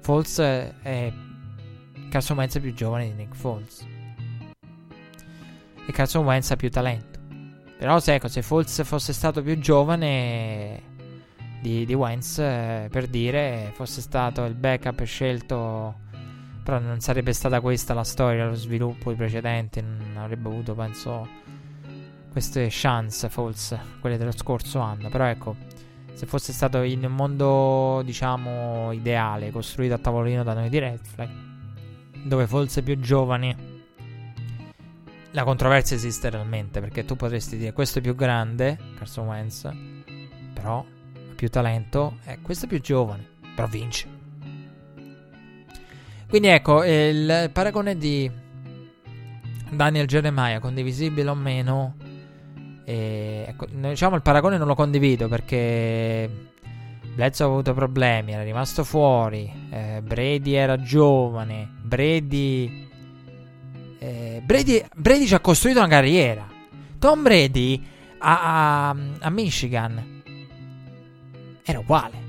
False è. È più giovane di Nick False e Carson Wentz ha più talento. Però se, ecco, se Foles fosse stato più giovane di, di Wentz, eh, per dire, fosse stato il backup scelto, però non sarebbe stata questa la storia, lo sviluppo i precedenti, non avrebbe avuto, penso, queste chance Foles, quelle dello scorso anno. Però ecco, se fosse stato in un mondo, diciamo, ideale, costruito a tavolino da noi di Red Flag, dove Foles è più giovane la controversia esiste realmente perché tu potresti dire questo è più grande, Carson Wentz, però ha più talento, e questo è più giovane, però vince. Quindi ecco, il paragone di Daniel Jeremiah, condivisibile o meno, e, ecco, diciamo il paragone non lo condivido perché Bledsoe ha avuto problemi, era rimasto fuori, eh, Brady era giovane, Brady Brady, Brady ci ha costruito una carriera. Tom Brady a, a, a Michigan era uguale.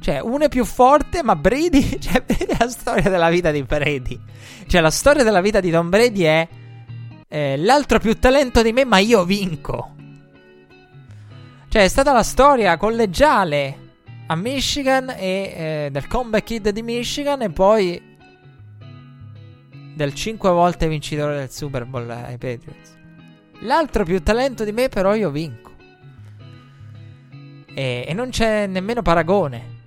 Cioè, uno è più forte, ma Brady. Cioè, Brady è la storia della vita di Brady. Cioè, la storia della vita di Tom Brady è. Eh, l'altro più talento di me, ma io vinco. Cioè, è stata la storia collegiale a Michigan e eh, del comeback kid di Michigan. E poi del 5 volte vincitore del Super Bowl ai Patriots. L'altro più talento di me, però io vinco. E, e non c'è nemmeno paragone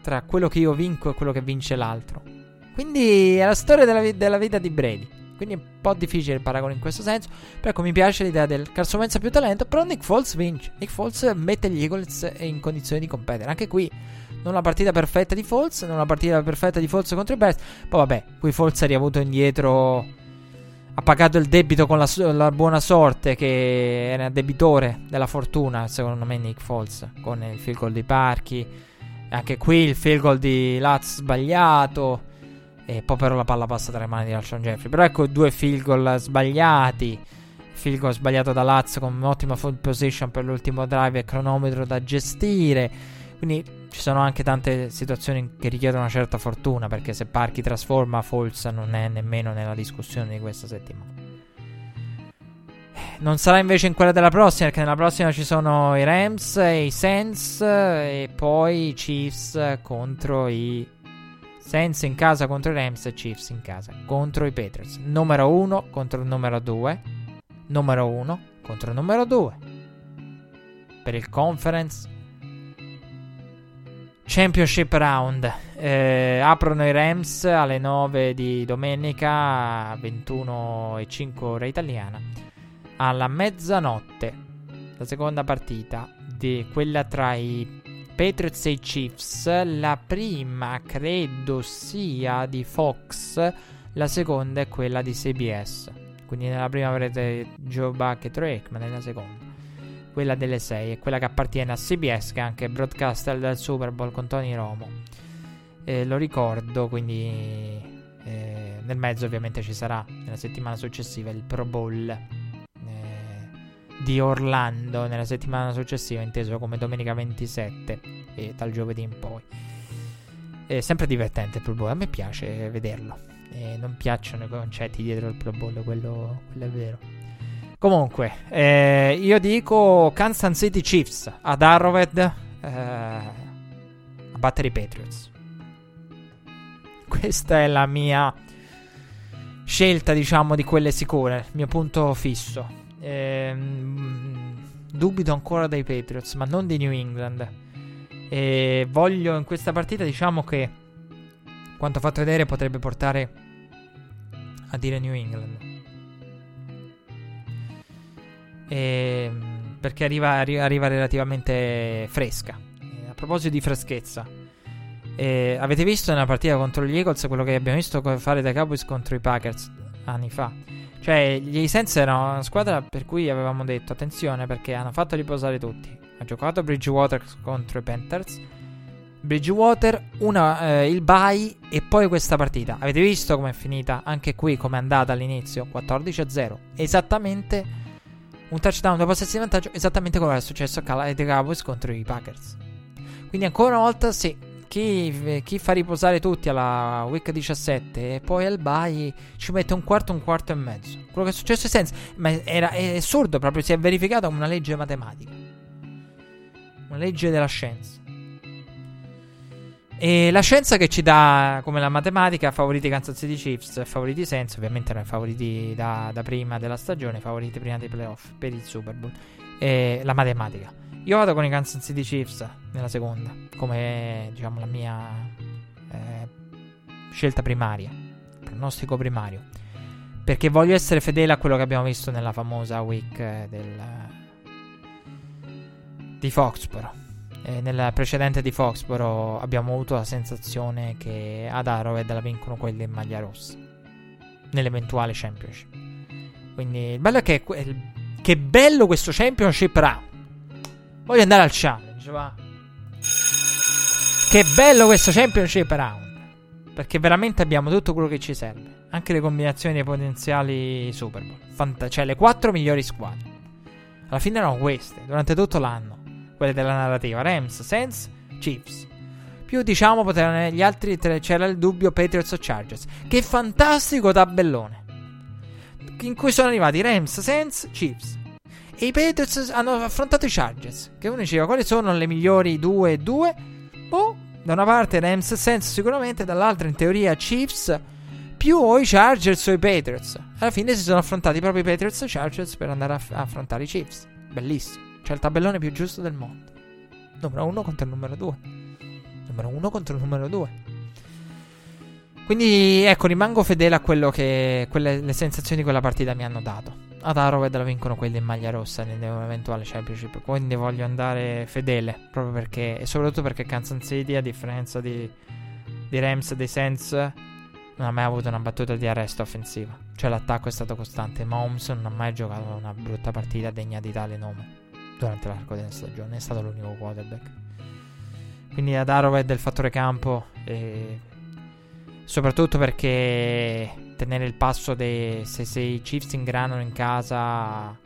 tra quello che io vinco e quello che vince l'altro. Quindi è la storia della, della vita di Brady. Quindi è un po' difficile il paragone in questo senso. Però ecco, mi piace l'idea del Carson Wentz più talento. Però Nick Foles vince. Nick Foles mette gli Eagles in condizioni di competere. Anche qui non la partita perfetta di Falls, non la partita perfetta di Falls contro i Bears. Poi vabbè, qui Falls ha riavuto indietro. Ha pagato il debito con la, la, buona sorte che era debitore della fortuna, secondo me Nick Foles, con il field goal di Parchi. Anche qui il field goal di Laz sbagliato. E poi però la palla passa tra le mani di Alshon Jeffrey. Però ecco due field goal sbagliati. Field goal sbagliato da Laz con un'ottima full position per l'ultimo drive e cronometro da gestire. Quindi ci sono anche tante situazioni che richiedono una certa fortuna, perché se Parchi trasforma, False non è nemmeno nella discussione di questa settimana. Non sarà invece in quella della prossima, perché nella prossima ci sono i Rams, i Saints e poi i Chiefs contro i Saints in casa contro i Rams e Chiefs in casa contro i Patriots. Numero 1 contro il numero 2. Numero 1 contro il numero 2. Per il conference Championship Round. Eh, aprono i Rams alle 9 di domenica, 21 e 5 ora italiana. Alla mezzanotte, la seconda partita, di quella tra i Patriots e i Chiefs. La prima credo sia di Fox, la seconda è quella di CBS. Quindi nella prima avrete Joe Buck e Troy ma nella seconda quella delle 6 è quella che appartiene a CBS che è anche broadcaster del Super Bowl con Tony Romo. Eh, lo ricordo quindi eh, nel mezzo ovviamente ci sarà nella settimana successiva il Pro Bowl eh, di Orlando nella settimana successiva inteso come domenica 27 e dal giovedì in poi. È sempre divertente il Pro Bowl a me piace vederlo. E non piacciono i concetti dietro il Pro Bowl quello, quello è vero Comunque, eh, io dico Kansas City Chiefs ad Arrowhead eh, a battere i Patriots. Questa è la mia scelta, diciamo, di quelle sicure, il mio punto fisso. Eh, dubito ancora dei Patriots, ma non di New England. E voglio in questa partita, diciamo che quanto fatto vedere potrebbe portare a dire New England. E, ehm, perché arriva, arriva, relativamente fresca. E a proposito di freschezza, e avete visto nella partita contro gli Eagles quello che abbiamo visto fare dai Cowboys contro i Packers anni fa? Cioè, gli Saints erano una squadra per cui avevamo detto attenzione perché hanno fatto riposare tutti. Ha giocato Bridgewater contro i Panthers. Bridgewater, una, eh, il bye e poi questa partita. Avete visto com'è finita? Anche qui come è andata all'inizio? 14 a 0. Esattamente un touchdown, due possessi di vantaggio, esattamente come è successo a Cal- Cowboys contro i Packers. Quindi ancora una volta sì, chi, chi, fa riposare tutti alla week 17 e poi al bye ci mette un quarto, un quarto e mezzo. Quello che è successo è senza, ma era, è assurdo proprio, si è verificata una legge matematica. Una legge della scienza. E la scienza che ci dà, come la matematica, favoriti Kansas City Chiefs, favoriti Saints, ovviamente erano favoriti da, da, prima della stagione, favoriti prima dei playoff per il Super Bowl. E la matematica. Io vado con i Kansas City Chiefs nella seconda, come diciamo la mia eh, scelta primaria, pronostico primario. Perché voglio essere fedele a quello che abbiamo visto nella famosa week del, di Foxborough eh, nel precedente di Foxboro abbiamo avuto la sensazione che ad Arrowhead la vincono quelli in maglia rossa. Nell'eventuale championship. Quindi il bello è che. Che bello questo championship round. Voglio andare al challenge, va. Che bello questo championship round. Perché veramente abbiamo tutto quello che ci serve. Anche le combinazioni dei potenziali Super Bowl. Fant- cioè le quattro migliori squadre. Alla fine erano queste, durante tutto l'anno quelle della narrativa. Rams, Saints, Chiefs. Più diciamo potevano gli altri tre, c'era il dubbio Patriots o Chargers. Che fantastico tabellone. In cui sono arrivati Rams, Saints, Chiefs. E i Patriots hanno affrontato i Chargers. Che uno diceva quali sono le migliori 2 e 2. Boh, da una parte Rams, Saints sicuramente, dall'altra in teoria Chiefs più o i Chargers o i Patriots. Alla fine si sono affrontati proprio i Patriots e i Chargers per andare a, f- a affrontare i Chiefs. Bellissimo. C'è il tabellone più giusto del mondo. Numero 1 contro il numero 2. Numero 1 contro il numero 2. Quindi ecco, rimango fedele a quello che quelle, le sensazioni di quella partita mi hanno dato. Ad Arrowhead la vincono quelli in maglia rossa nell'eventuale championship. Quindi voglio andare fedele. Proprio perché. E soprattutto perché Kansas City, a differenza di, di Rams e dei Saints, non ha mai avuto una battuta di arresto offensiva. Cioè l'attacco è stato costante. Mahomes non ha mai giocato una brutta partita degna di tale nome durante l'arco della stagione, è stato l'unico quarterback. Quindi ad Arrowhead il fattore campo, e soprattutto perché tenere il passo dei, se, se i Chiefs ingranano in casa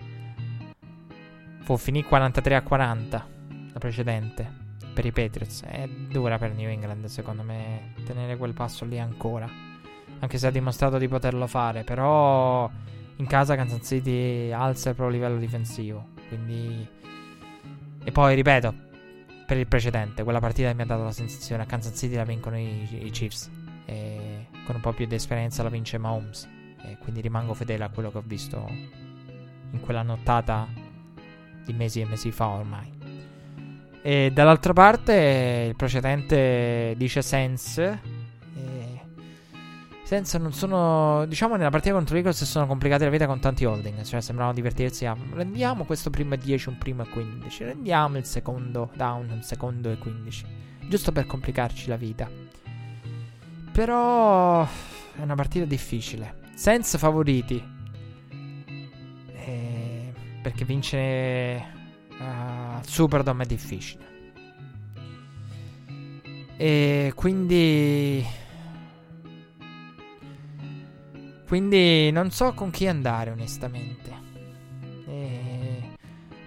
può finire 43 a 40 la precedente per i Patriots. È dura per New England secondo me tenere quel passo lì ancora. Anche se ha dimostrato di poterlo fare però in casa Kansas City alza il proprio livello difensivo. Quindi e poi, ripeto, per il precedente, quella partita mi ha dato la sensazione a Kansas City la vincono i, i Chiefs. E con un po' più di esperienza la vince Mahomes. E quindi rimango fedele a quello che ho visto in quella nottata di mesi e mesi fa ormai. E dall'altra parte il precedente dice Sense. E... Sense non sono. Diciamo nella partita contro l'Eagles sono complicate la vita con tanti holding. Cioè sembravano divertirsi a. Rendiamo questo primo a 10, un primo a 15. Rendiamo il secondo down, un secondo e 15. Giusto per complicarci la vita. Però è una partita difficile. Sense favoriti. E... Perché vincere uh, Superdome è difficile. E quindi. Quindi non so con chi andare, onestamente. E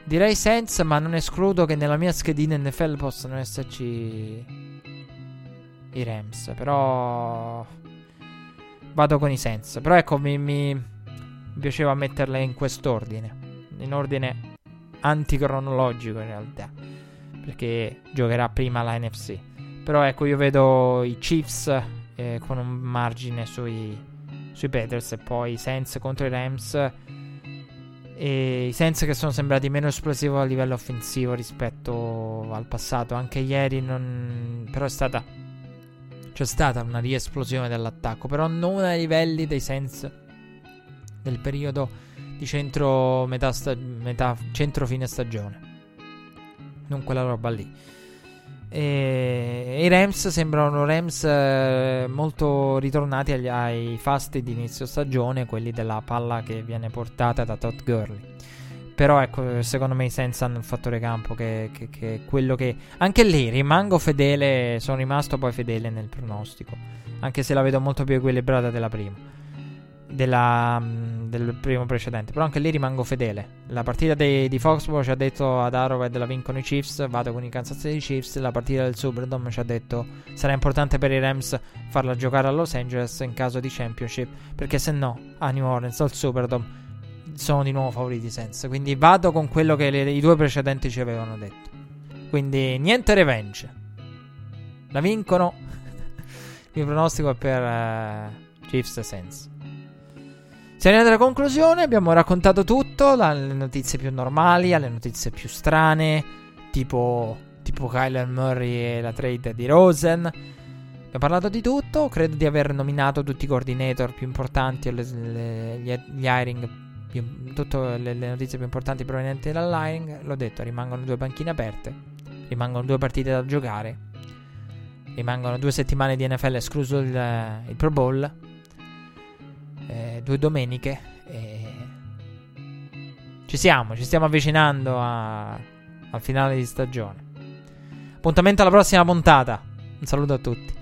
direi senza, ma non escludo che nella mia schedina NFL possano esserci i Rams. Però vado con i senza. Però ecco, mi, mi piaceva metterle in quest'ordine. In ordine anticronologico in realtà. Perché giocherà prima la NFC. Però ecco, io vedo i Chiefs eh, con un margine sui, sui Peters e poi i Saints contro i Rams. E i Saints che sono sembrati meno esplosivi a livello offensivo rispetto al passato. Anche ieri non... però è stata... C'è stata una riesplosione dell'attacco, però non ai livelli dei Saints del periodo di centro metà, sta- metà centro fine stagione. Non quella roba lì. E i Rams sembrano Rams eh, molto ritornati agli, ai fasti di inizio stagione, quelli della palla che viene portata da Todd Gurley. Però ecco, secondo me i Saints hanno il fattore campo che, che, che, quello che... Anche lì rimango fedele, sono rimasto poi fedele nel pronostico. Anche se la vedo molto più equilibrata della prima della, mm, del primo precedente. Però anche lì rimango fedele. La partita dei, di Foxborough ci ha detto ad Arrowhead la vincono i Chiefs. Vado con i Kansas City Chiefs. La partita del Superdome ci ha detto sarà importante per i Rams farla giocare a Los Angeles in caso di championship. Perché se no a New Orleans al Superdome sono di nuovo favoriti senza. Quindi vado con quello che le, i due precedenti ci avevano detto. Quindi niente revenge. La vincono. Il mio pronostico è per uh, Chiefs e Saints. Siamo arrivati alla conclusione, abbiamo raccontato tutto, dalle notizie più normali alle notizie più strane, tipo, tipo Kyler Murray e la trade di Rosen. Abbiamo parlato di tutto, credo di aver nominato tutti i coordinator più importanti, le, le, gli, gli hiring, più, tutte le, le, notizie più importanti provenienti dall'hiring. L'ho detto, rimangono due panchine aperte, rimangono due partite da giocare, rimangono due settimane di NFL escluso il, il Pro Bowl eh, due domeniche. E... Ci siamo, ci stiamo avvicinando a... al finale di stagione. Appuntamento alla prossima puntata. Un saluto a tutti.